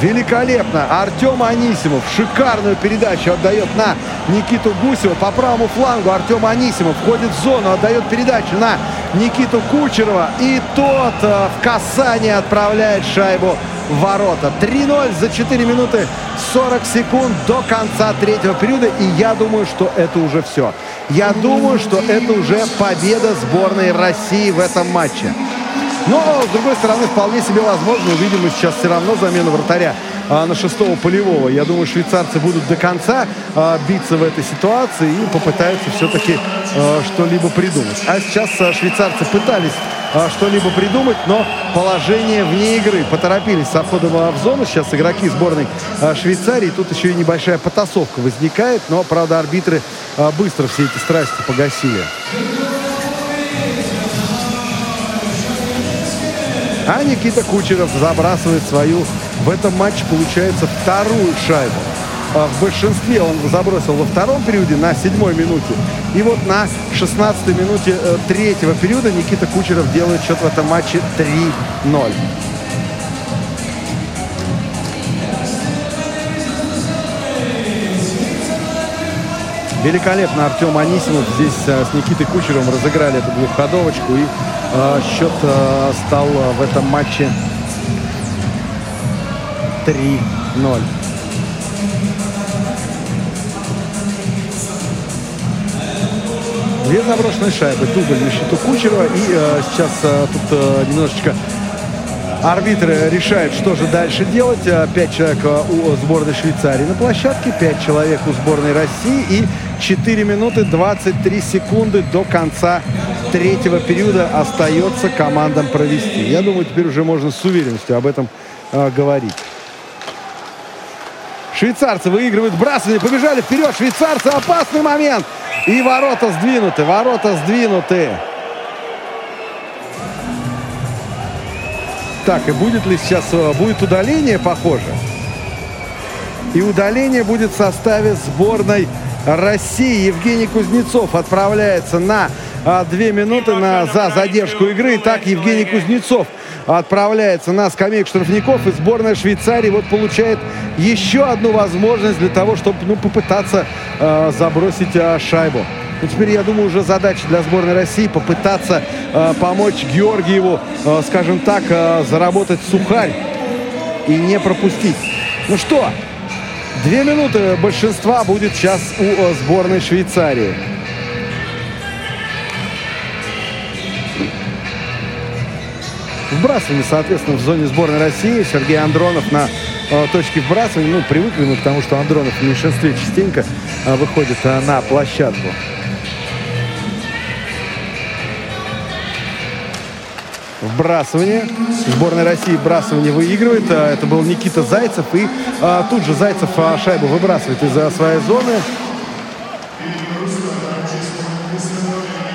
Великолепно. Артем Анисимов шикарную передачу отдает на Никиту Гусева. По правому флангу Артем Анисимов входит в зону, отдает передачу на Никиту Кучерова. И тот э, в касание отправляет шайбу в ворота. 3-0 за 4 минуты 40 секунд до конца третьего периода. И я думаю, что это уже все. Я думаю, что это уже победа сборной России в этом матче. Но, с другой стороны, вполне себе возможно, увидим мы сейчас все равно замену вратаря а, на шестого полевого. Я думаю, швейцарцы будут до конца а, биться в этой ситуации и попытаются все-таки а, что-либо придумать. А сейчас а, швейцарцы пытались а, что-либо придумать, но положение вне игры. Поторопились со входом в зону. Сейчас игроки сборной а, Швейцарии. Тут еще и небольшая потасовка возникает, но, правда, арбитры быстро все эти страсти погасили. А Никита Кучеров забрасывает свою в этом матче, получается, вторую шайбу. А В большинстве он забросил во втором периоде на седьмой минуте. И вот на 16 минуте э, третьего периода Никита Кучеров делает счет в этом матче 3-0. Великолепно Артем Анисимов здесь э, с Никитой Кучеровым разыграли эту двухходовочку. И счет э, стал э, в этом матче 3-0. Две заброшенные шайбы. Дубль на счету Кучерова. И э, сейчас э, тут э, немножечко арбитры решают, что же дальше делать. Пять человек у сборной Швейцарии на площадке, пять человек у сборной России. И 4 минуты 23 секунды до конца третьего периода остается командам провести. Я думаю, теперь уже можно с уверенностью об этом э, говорить. Швейцарцы выигрывают брасывание. Побежали вперед. Швейцарцы. Опасный момент. И ворота сдвинуты. Ворота сдвинуты. Так, и будет ли сейчас... э, Будет удаление, похоже. И удаление будет в составе сборной России. Евгений Кузнецов отправляется на а, две минуты на, за задержку игры. Итак, Евгений Кузнецов отправляется на скамейку штрафников. И сборная Швейцарии вот получает еще одну возможность для того, чтобы ну, попытаться э, забросить э, шайбу. Ну, теперь, я думаю, уже задача для сборной России попытаться э, помочь Георгиеву, э, скажем так, э, заработать сухарь и не пропустить. Ну что, две минуты большинства будет сейчас у э, сборной Швейцарии. Вбрасывание, соответственно, в зоне сборной России. Сергей Андронов на э, точке вбрасывания. Ну, привыкли мы к тому, что Андронов в меньшинстве частенько э, выходит э, на площадку. Вбрасывание. Сборная России вбрасывание выигрывает. А, Это был Никита Зайцев. И а, тут же Зайцев а, шайбу выбрасывает из-за своей зоны.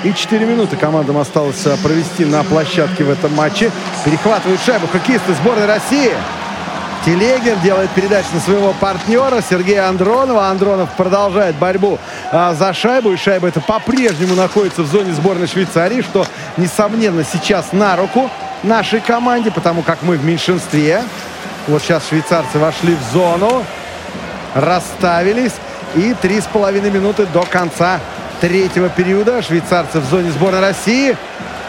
И 4 минуты командам осталось а, провести на площадке в этом матче. Перехватывают шайбу хоккеисты сборной России. Телегин делает передачу на своего партнера Сергея Андронова. Андронов продолжает борьбу а, за шайбу. И шайба это по-прежнему находится в зоне сборной Швейцарии, что, несомненно, сейчас на руку нашей команде, потому как мы в меньшинстве. Вот сейчас швейцарцы вошли в зону, расставились. И три с половиной минуты до конца третьего периода. Швейцарцы в зоне сборной России.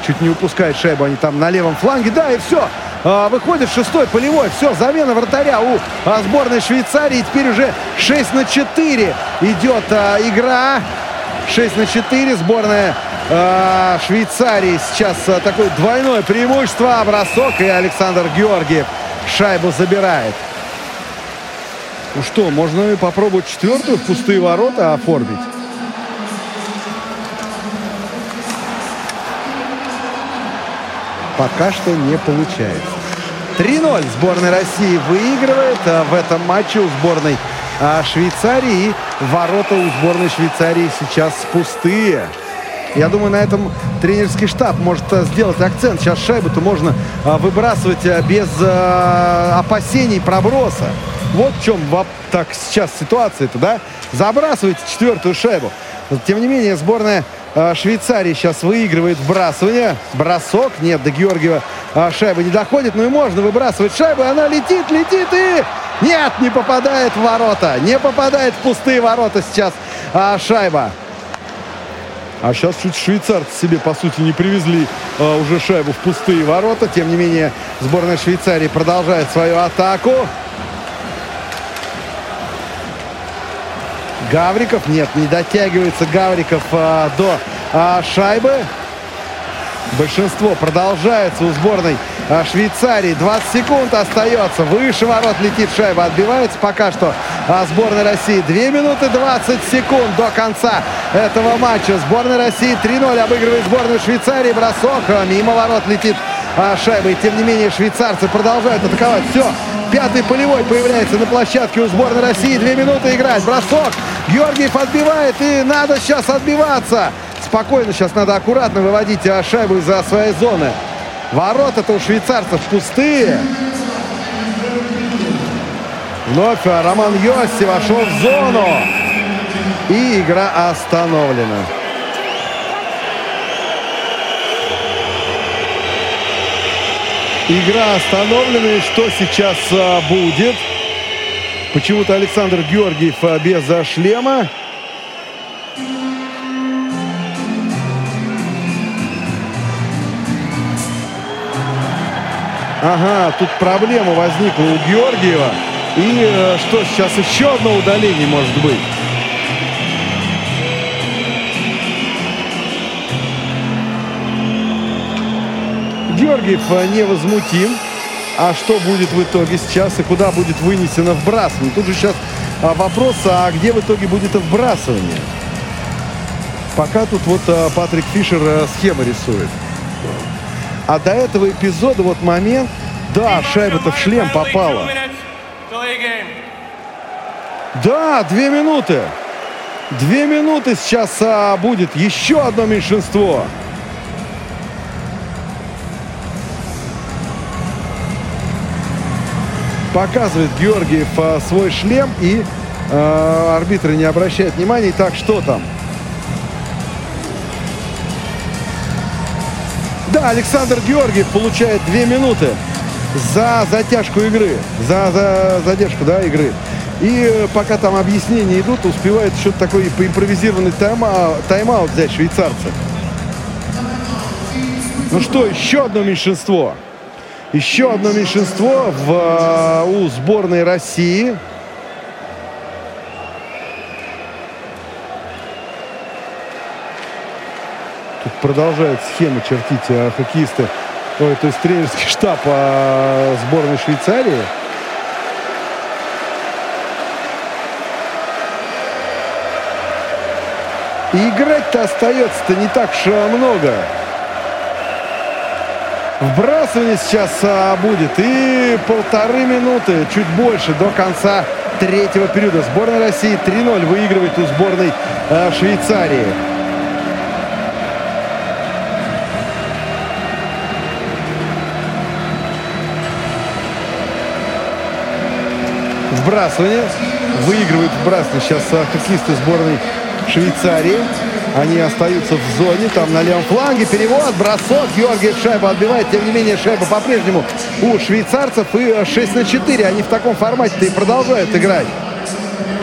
Чуть не упускают шайбу они там на левом фланге. Да, и все. А, Выходит шестой полевой. Все, замена вратаря у а, сборной Швейцарии. Теперь уже 6 на 4 идет а, игра. 6 на 4. Сборная Швейцарии сейчас такое двойное преимущество. Бросок и Александр Георгиев шайбу забирает. Ну что, можно попробовать четвертую в пустые ворота оформить. Пока что не получается. 3-0 сборная России выигрывает а, в этом матче у сборной а, Швейцарии. Ворота у сборной Швейцарии сейчас пустые. Я думаю, на этом тренерский штаб может а, сделать акцент. Сейчас шайбу-то можно выбрасывать без опасений проброса. Вот в чем так сейчас ситуация-то, да? Забрасывайте четвертую шайбу. Тем не менее, сборная а, Швейцарии сейчас выигрывает вбрасывание. Бросок. Нет, до Георгиева а, шайба не доходит. Ну и можно выбрасывать шайбу. Она летит, летит и... Нет, не попадает в ворота. Не попадает в пустые ворота сейчас а, шайба. А сейчас чуть швейцарцы себе, по сути, не привезли а, уже шайбу в пустые ворота. Тем не менее, сборная Швейцарии продолжает свою атаку. Гавриков. Нет, не дотягивается Гавриков а, до а, шайбы. Большинство продолжается у сборной а, Швейцарии. 20 секунд остается. Выше ворот летит шайба. Отбивается пока что а, сборная России. 2 минуты 20 секунд до конца этого матча. Сборная России 3-0 обыгрывает сборную Швейцарии. Бросок мимо ворот летит а, шайба. И тем не менее швейцарцы продолжают атаковать. Все, пятый полевой появляется на площадке у сборной России. Две минуты играть. Бросок. Георгиев отбивает и надо сейчас отбиваться. Спокойно сейчас надо аккуратно выводить шайбу из-за своей зоны. Ворота-то у швейцарцев пустые. Вновь Роман Йосси вошел в зону. И игра остановлена. Игра остановлена. И что сейчас а, будет? Почему-то Александр Георгиев а, без шлема. Ага, тут проблема возникла у Георгиева. И э, что, сейчас еще одно удаление может быть. Георгиев э, невозмутим. А что будет в итоге сейчас и куда будет вынесено вбрасывание? Тут же сейчас а, вопрос, а где в итоге будет вбрасывание? Пока тут вот а, Патрик Фишер схему рисует. А до этого эпизода вот момент, да, шайба-то в шлем попала. Да, две минуты. Две минуты сейчас а, будет еще одно меньшинство. Показывает Георгиев а, свой шлем и а, арбитры не обращают внимания. Так, что там? Да, Александр Георгиев получает две минуты за затяжку игры, за, за задержку да, игры. И э, пока там объяснения идут, успевает что-то такой импровизированный тайм-аут, тайм взять швейцарцы. Ну что, еще одно меньшинство. Еще одно меньшинство в, э, у сборной России. Тут продолжают схемы чертить а, хоккеисты, ой, то есть тренерский (laughs) штаб а, сборной Швейцарии. И играть-то остается-то не так уж много. Вбрасывание сейчас а, будет. И полторы минуты, чуть больше, до конца третьего периода. Сборная России 3-0 выигрывает у сборной а, Швейцарии. вбрасывание. Выигрывают вбрасывание сейчас хоккеисты сборной Швейцарии. Они остаются в зоне, там на левом фланге. Перевод, бросок. Георгиев шайбу отбивает. Тем не менее, шайба по-прежнему у швейцарцев. И 6 на 4. Они в таком формате-то и продолжают играть.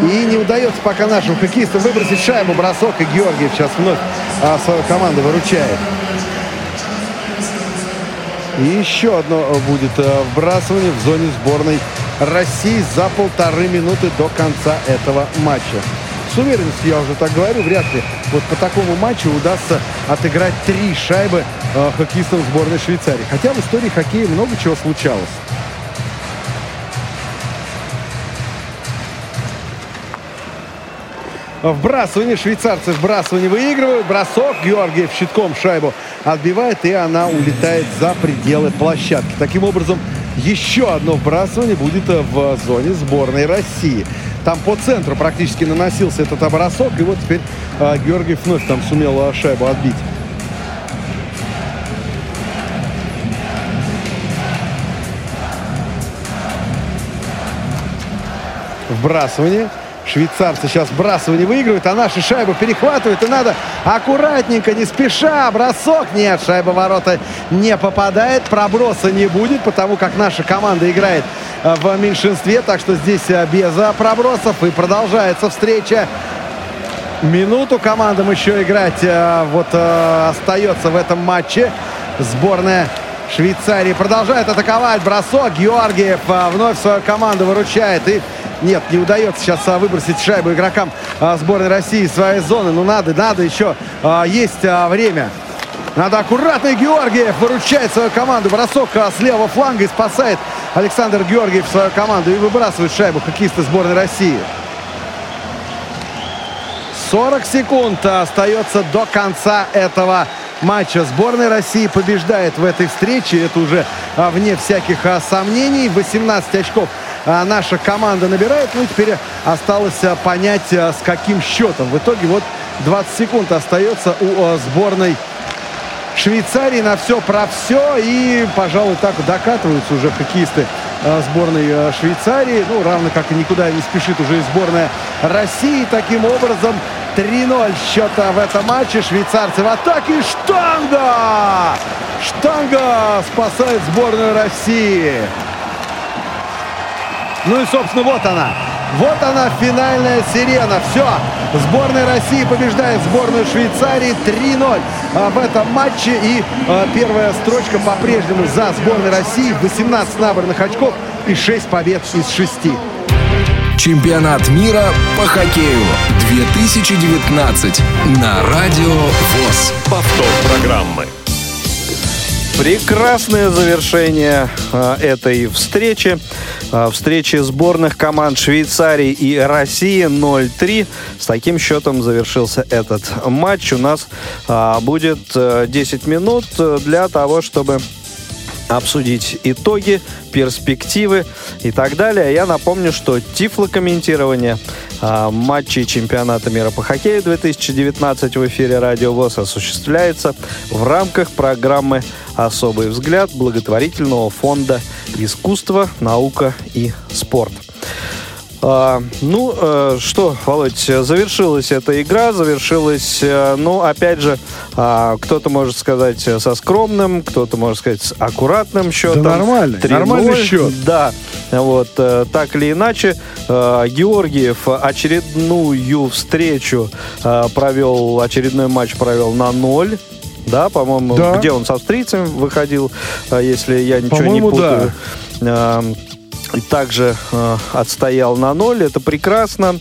И не удается пока нашим хоккеистам выбросить шайбу. Бросок. И Георгиев сейчас вновь а, свою команду выручает. И еще одно будет а, вбрасывание в зоне сборной России за полторы минуты до конца этого матча. С уверенностью, я уже так говорю, вряд ли вот по такому матчу удастся отыграть три шайбы э, хоккеистам сборной Швейцарии. Хотя в истории хоккея много чего случалось. Вбрасывание. Швейцарцы вбрасывание выигрывают. Бросок. Георгиев щитком шайбу отбивает. И она улетает за пределы площадки. Таким образом, еще одно вбрасывание будет в зоне сборной России. Там по центру практически наносился этот бросок. И вот теперь э, Георгиев вновь там сумел э, шайбу отбить. Вбрасывание. Швейцарцы сейчас бросование выигрывают, а наши шайбу перехватывают. И надо аккуратненько, не спеша. Бросок. Нет, шайба ворота не попадает. Проброса не будет, потому как наша команда играет э, в меньшинстве. Так что здесь э, без э, пробросов. И продолжается встреча. Минуту командам еще играть вот остается в этом матче. Сборная Швейцарии продолжает атаковать. Бросок. Георгиев вновь свою команду выручает. И нет, не удается сейчас а, выбросить шайбу игрокам а, сборной России из своей зоны. Ну надо, надо еще. А, есть время. Надо аккуратно, Георгиев выручает свою команду. Бросок с левого фланга и спасает Александр Георгиев свою команду и выбрасывает шайбу хоккеисты сборной России. 40 секунд остается до конца этого матча. Сборная России побеждает в этой встрече. Это уже вне всяких сомнений. 18 очков наша команда набирает. Ну теперь осталось понять, с каким счетом. В итоге вот 20 секунд остается у сборной Швейцарии на все про все. И, пожалуй, так докатываются уже хоккеисты сборной Швейцарии. Ну, равно как и никуда не спешит уже и сборная России. Таким образом, 3-0 счета в этом матче. Швейцарцы в атаке. Штанга! Штанга спасает сборную России. Ну и, собственно, вот она. Вот она, финальная сирена. Все. Сборная России побеждает сборную Швейцарии 3-0 а, в этом матче. И а, первая строчка по-прежнему за сборной России. 18 набранных очков и 6 побед из 6. Чемпионат мира по хоккею 2019 на Радио ВОЗ. Повтор программы. Прекрасное завершение э, этой встречи. Э, встречи сборных команд Швейцарии и России 0-3. С таким счетом завершился этот матч. У нас э, будет э, 10 минут для того, чтобы обсудить итоги, перспективы и так далее. Я напомню, что тифлокомментирование а, матчей чемпионата мира по хоккею 2019 в эфире Радио ВОЗ осуществляется в рамках программы «Особый взгляд» благотворительного фонда «Искусство, наука и спорт». А, ну, э, что, Володь, завершилась эта игра, завершилась, э, ну, опять же, э, кто-то может сказать со скромным, кто-то может сказать с аккуратным счетом. Да нормальный, нормальный счет. Да, вот, э, так или иначе, э, Георгиев очередную встречу э, провел, очередной матч провел на ноль. Да, по-моему, Да. где он с австрийцем выходил, э, если я ничего не путаю. Э, и также э, отстоял на ноль, это прекрасно.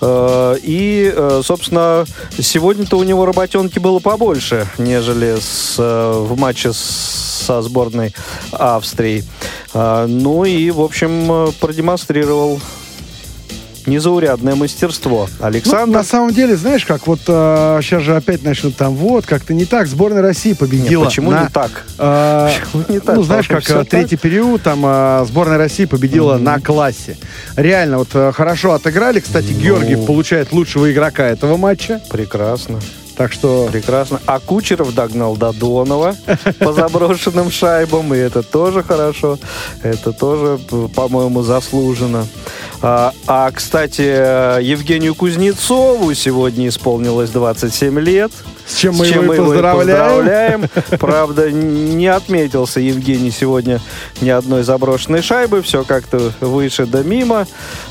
Э, и, э, собственно, сегодня-то у него работенки было побольше, нежели с, э, в матче с- со сборной Австрии. Э, ну и, в общем, э, незаурядное мастерство. Ну, Александр, на самом деле, знаешь, как вот сейчас же опять начнут там, вот, как-то не так. Сборная России победила. Нет, почему на, не так? э, (laughs) Почему не так? Ну, знаешь, как э, третий период, там э, сборная России победила на классе. Реально, вот э, хорошо отыграли. Кстати, Ну. Георгиев получает лучшего игрока этого матча. прекрасно. Так что Прекрасно. А Кучеров догнал Додонова по заброшенным шайбам, и это тоже хорошо. Это тоже, по-моему, заслуженно. А, а, кстати, Евгению Кузнецову сегодня исполнилось 27 лет. с чем мы С его и поздравляем. поздравляем. (laughs) Правда, не отметился Евгений сегодня ни одной заброшенной шайбы. Все как-то выше да мимо.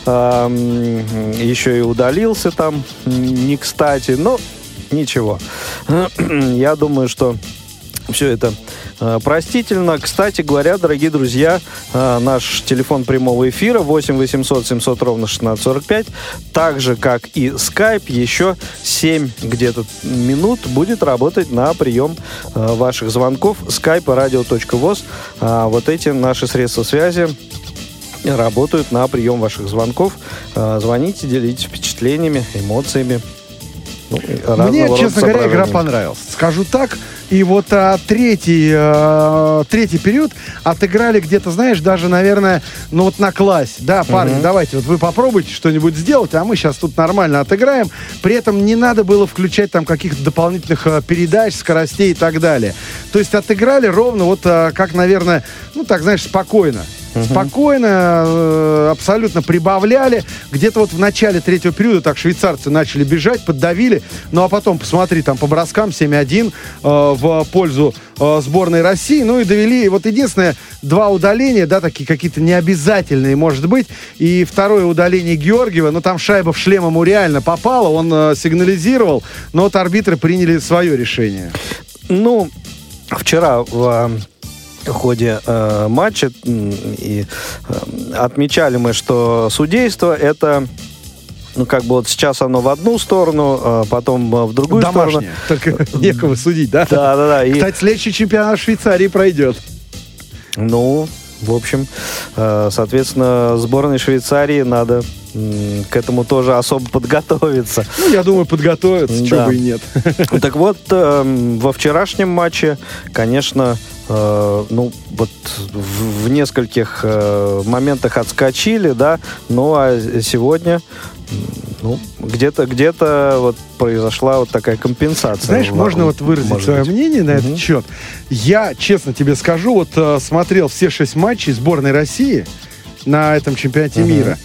Еще и удалился там не кстати. Но ничего. (clears throat) Я думаю, что все это э, простительно. Кстати говоря, дорогие друзья, э, наш телефон прямого эфира 8 800 700 ровно 1645, так же, как и Skype, еще 7 где-то минут будет работать на прием э, ваших звонков Skype и radio.voz. А Вот эти наши средства связи работают на прием ваших звонков. Звоните, делитесь впечатлениями, эмоциями. Мне, честно говоря, игра понравилась. Скажу так. И вот а, третий, а, третий период отыграли где-то, знаешь, даже, наверное, ну вот на классе. Да, парни, давайте, вот вы попробуйте что-нибудь сделать, а мы сейчас тут нормально отыграем. При этом не надо было включать там каких-то дополнительных а, передач, скоростей и так далее. То есть отыграли ровно вот а, как, наверное, ну так, знаешь, спокойно. Спокойно, э, абсолютно прибавляли. Где-то вот в начале третьего периода так швейцарцы начали бежать, поддавили. Ну а потом, посмотри, там по броскам 7-1 э, в пользу э, сборной России. Ну и довели, вот единственное, два удаления, да, такие какие-то необязательные, может быть. И второе удаление Георгиева, ну там шайба в шлем ему реально попала, он э, сигнализировал, но вот арбитры приняли свое решение. Ну, вчера в э, ходе э, матча и э, отмечали мы, что судейство это ну, как бы вот сейчас оно в одну сторону, а потом а, в другую Домашнее, сторону. только (laughs) некого судить, да? Да, да, да. И, Кстати, следующий чемпионат Швейцарии пройдет. ну, в общем, э, соответственно, сборной Швейцарии надо к этому тоже особо подготовиться. Ну, я думаю, подготовиться, Да. чего бы и нет. (laughs) Так вот, эм, во вчерашнем матче, конечно, э, ну, вот в, в нескольких э, моментах отскочили, да, ну, а сегодня, ну, где-то, где-то вот произошла вот такая компенсация. Знаешь, Во- можно вот выразить может свое быть. мнение на этот счет. Я, честно тебе скажу, вот э, смотрел все шесть матчей сборной России на этом чемпионате мира.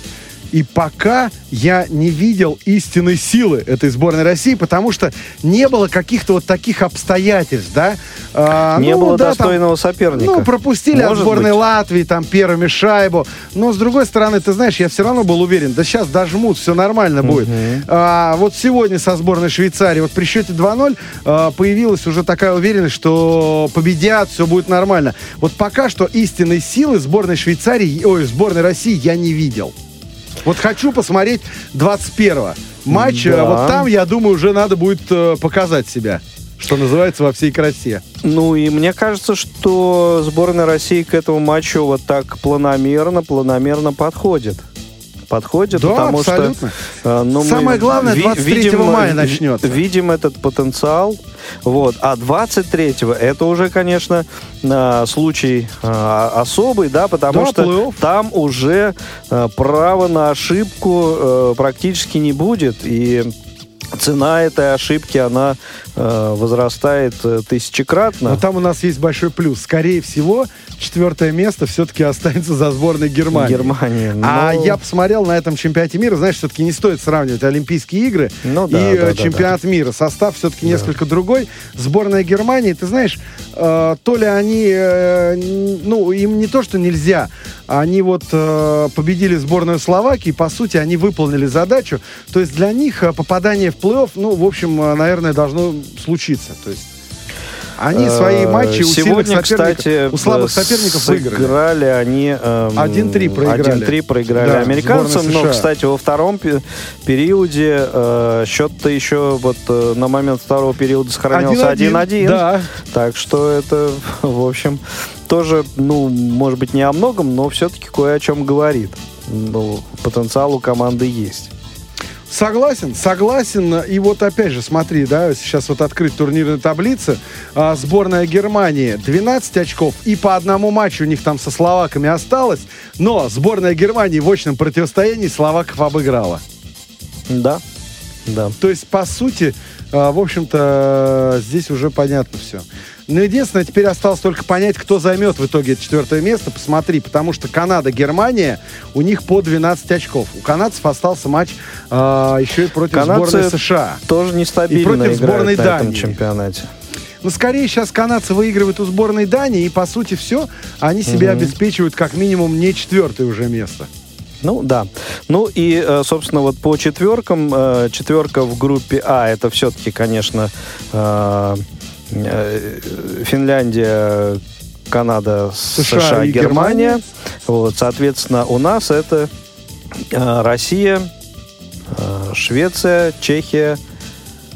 И пока я не видел истинной силы этой сборной России, потому что не было каких-то вот таких обстоятельств, да? А, Не ну, было да, там, достойного соперника. Ну, пропустили от Может сборной быть. Латвии там первыми шайбу. Но, с другой стороны, ты знаешь, я все равно был уверен, да сейчас дожмут, все нормально будет. А, вот сегодня со сборной Швейцарии, вот при счете 2-0 а, появилась уже такая уверенность, что победят, все будет нормально. Вот пока что истинной силы сборной Швейцарии, ой, сборной России я не видел. Вот хочу посмотреть 21-го. Матч, Да. э, вот там, я думаю, уже надо будет э, показать себя. Что называется, во всей красе. Ну и мне кажется, что сборная России к этому матчу вот так планомерно, планомерно подходит. Подходит, Да, потому абсолютно. что... э, ну, мы Самое главное, ви- 23 видим, мая э, начнется. Видим этот потенциал. Вот. А 23-го это уже, конечно, э, случай особый, да, потому Да, что там уже права на ошибку практически не будет. И цена этой ошибки, она э, возрастает э, тысячекратно. Но там у нас есть большой плюс. Скорее всего, четвертое место все-таки останется за сборной Германии. Германия. А но- я посмотрел на этом чемпионате мира, знаешь, все-таки не стоит сравнивать Олимпийские игры Ну и да, э, да, да, чемпионат мира. Состав все-таки несколько другой. Сборная Германии, ты знаешь, э, то ли они, э, ну, им не то, что нельзя, они вот э, победили сборную Словакии, по сути, они выполнили задачу. То есть для них попадание в плей-офф, ну, в общем, наверное, должно случиться. То есть они свои Э, матчи у Сегодня, соперников, кстати, у слабых соперников выиграли. они... эм, 1-3 проиграли. 1-3 проиграли Да, американцам. Но, кстати, во втором пе- периоде э, счет-то еще вот э, на момент второго периода сохранялся 1-1. 1-1. Да. Так что это, (laughs) в общем, тоже, ну, может быть, не о многом, но все-таки кое о чем говорит. Ну, потенциал у команды есть. Согласен, согласен. И вот опять же, смотри, да, сейчас вот открыть турнирную таблицу. А, сборная Германии 12 очков. И по одному матчу у них там со словаками осталось. Но сборная Германии в очном противостоянии словаков обыграла. Да, да. То есть, по сути, а, в общем-то, здесь уже понятно все. Но единственное, теперь осталось только понять, кто займет в итоге это четвертое место. Посмотри, потому что Канада, Германия, у них по 12 очков. У канадцев остался матч а, еще и против Канадцы сборной США. Тоже нестабильно И против сборной на этом Дании. чемпионате. Но скорее сейчас канадцы выигрывают у сборной Дании, и по сути все, они себе Мгм. обеспечивают как минимум не четвертое уже место. Ну да. Ну и, э, собственно, вот по четверкам, э, четверка в группе А, это все-таки, конечно, э, э, Финляндия, Канада, США США, и Германия. Германия. Вот, соответственно, у нас это э, Россия, э, Швеция, Чехия.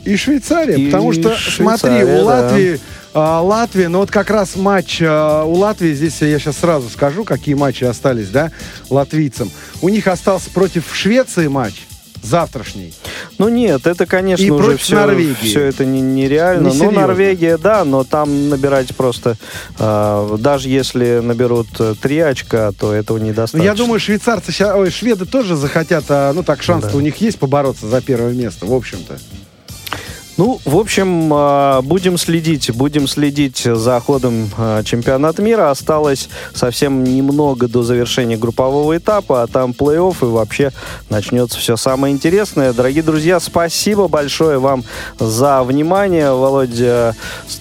И Швейцария, И потому что, Швейцария, смотри, да. у Латвии, а, Латвия, ну вот как раз матч а, у Латвии, здесь я сейчас сразу скажу, какие матчи остались, да, латвийцам. У них остался против Швеции матч завтрашний. Ну нет, это, конечно, И уже все, Норвегии. все это не- нереально. ну, Несерьезно. Норвегия, да, но там набирать просто... э, даже если наберут э, три очка, то этого Ну, недостаточно. я думаю, швейцарцы, ой, шведы тоже захотят, а, ну так, шанс-то Да. у них есть побороться за первое место, в общем-то. Ну, в общем, э, будем следить, будем следить за ходом э, чемпионата мира. Осталось совсем немного до завершения группового этапа, а там плей-офф и вообще начнется все самое интересное. Дорогие друзья, спасибо большое вам за внимание. Володя,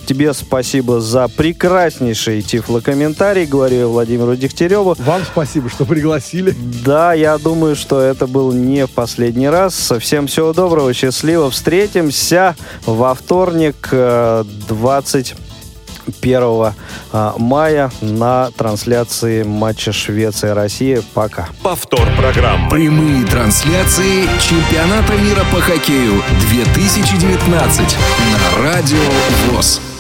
тебе спасибо за прекраснейший тифлокомментарий, говорю я Владимиру Дегтяреву. Вам спасибо, что пригласили. Да, я думаю, что это был не в последний раз. Всем всего доброго, счастливо. Встретимся во вторник, э, 20 1 а, мая на трансляции матча Швеция-Россия. Пока. Повтор программы. Прямые трансляции чемпионата мира по хоккею 2019 на Радио ВОЗ.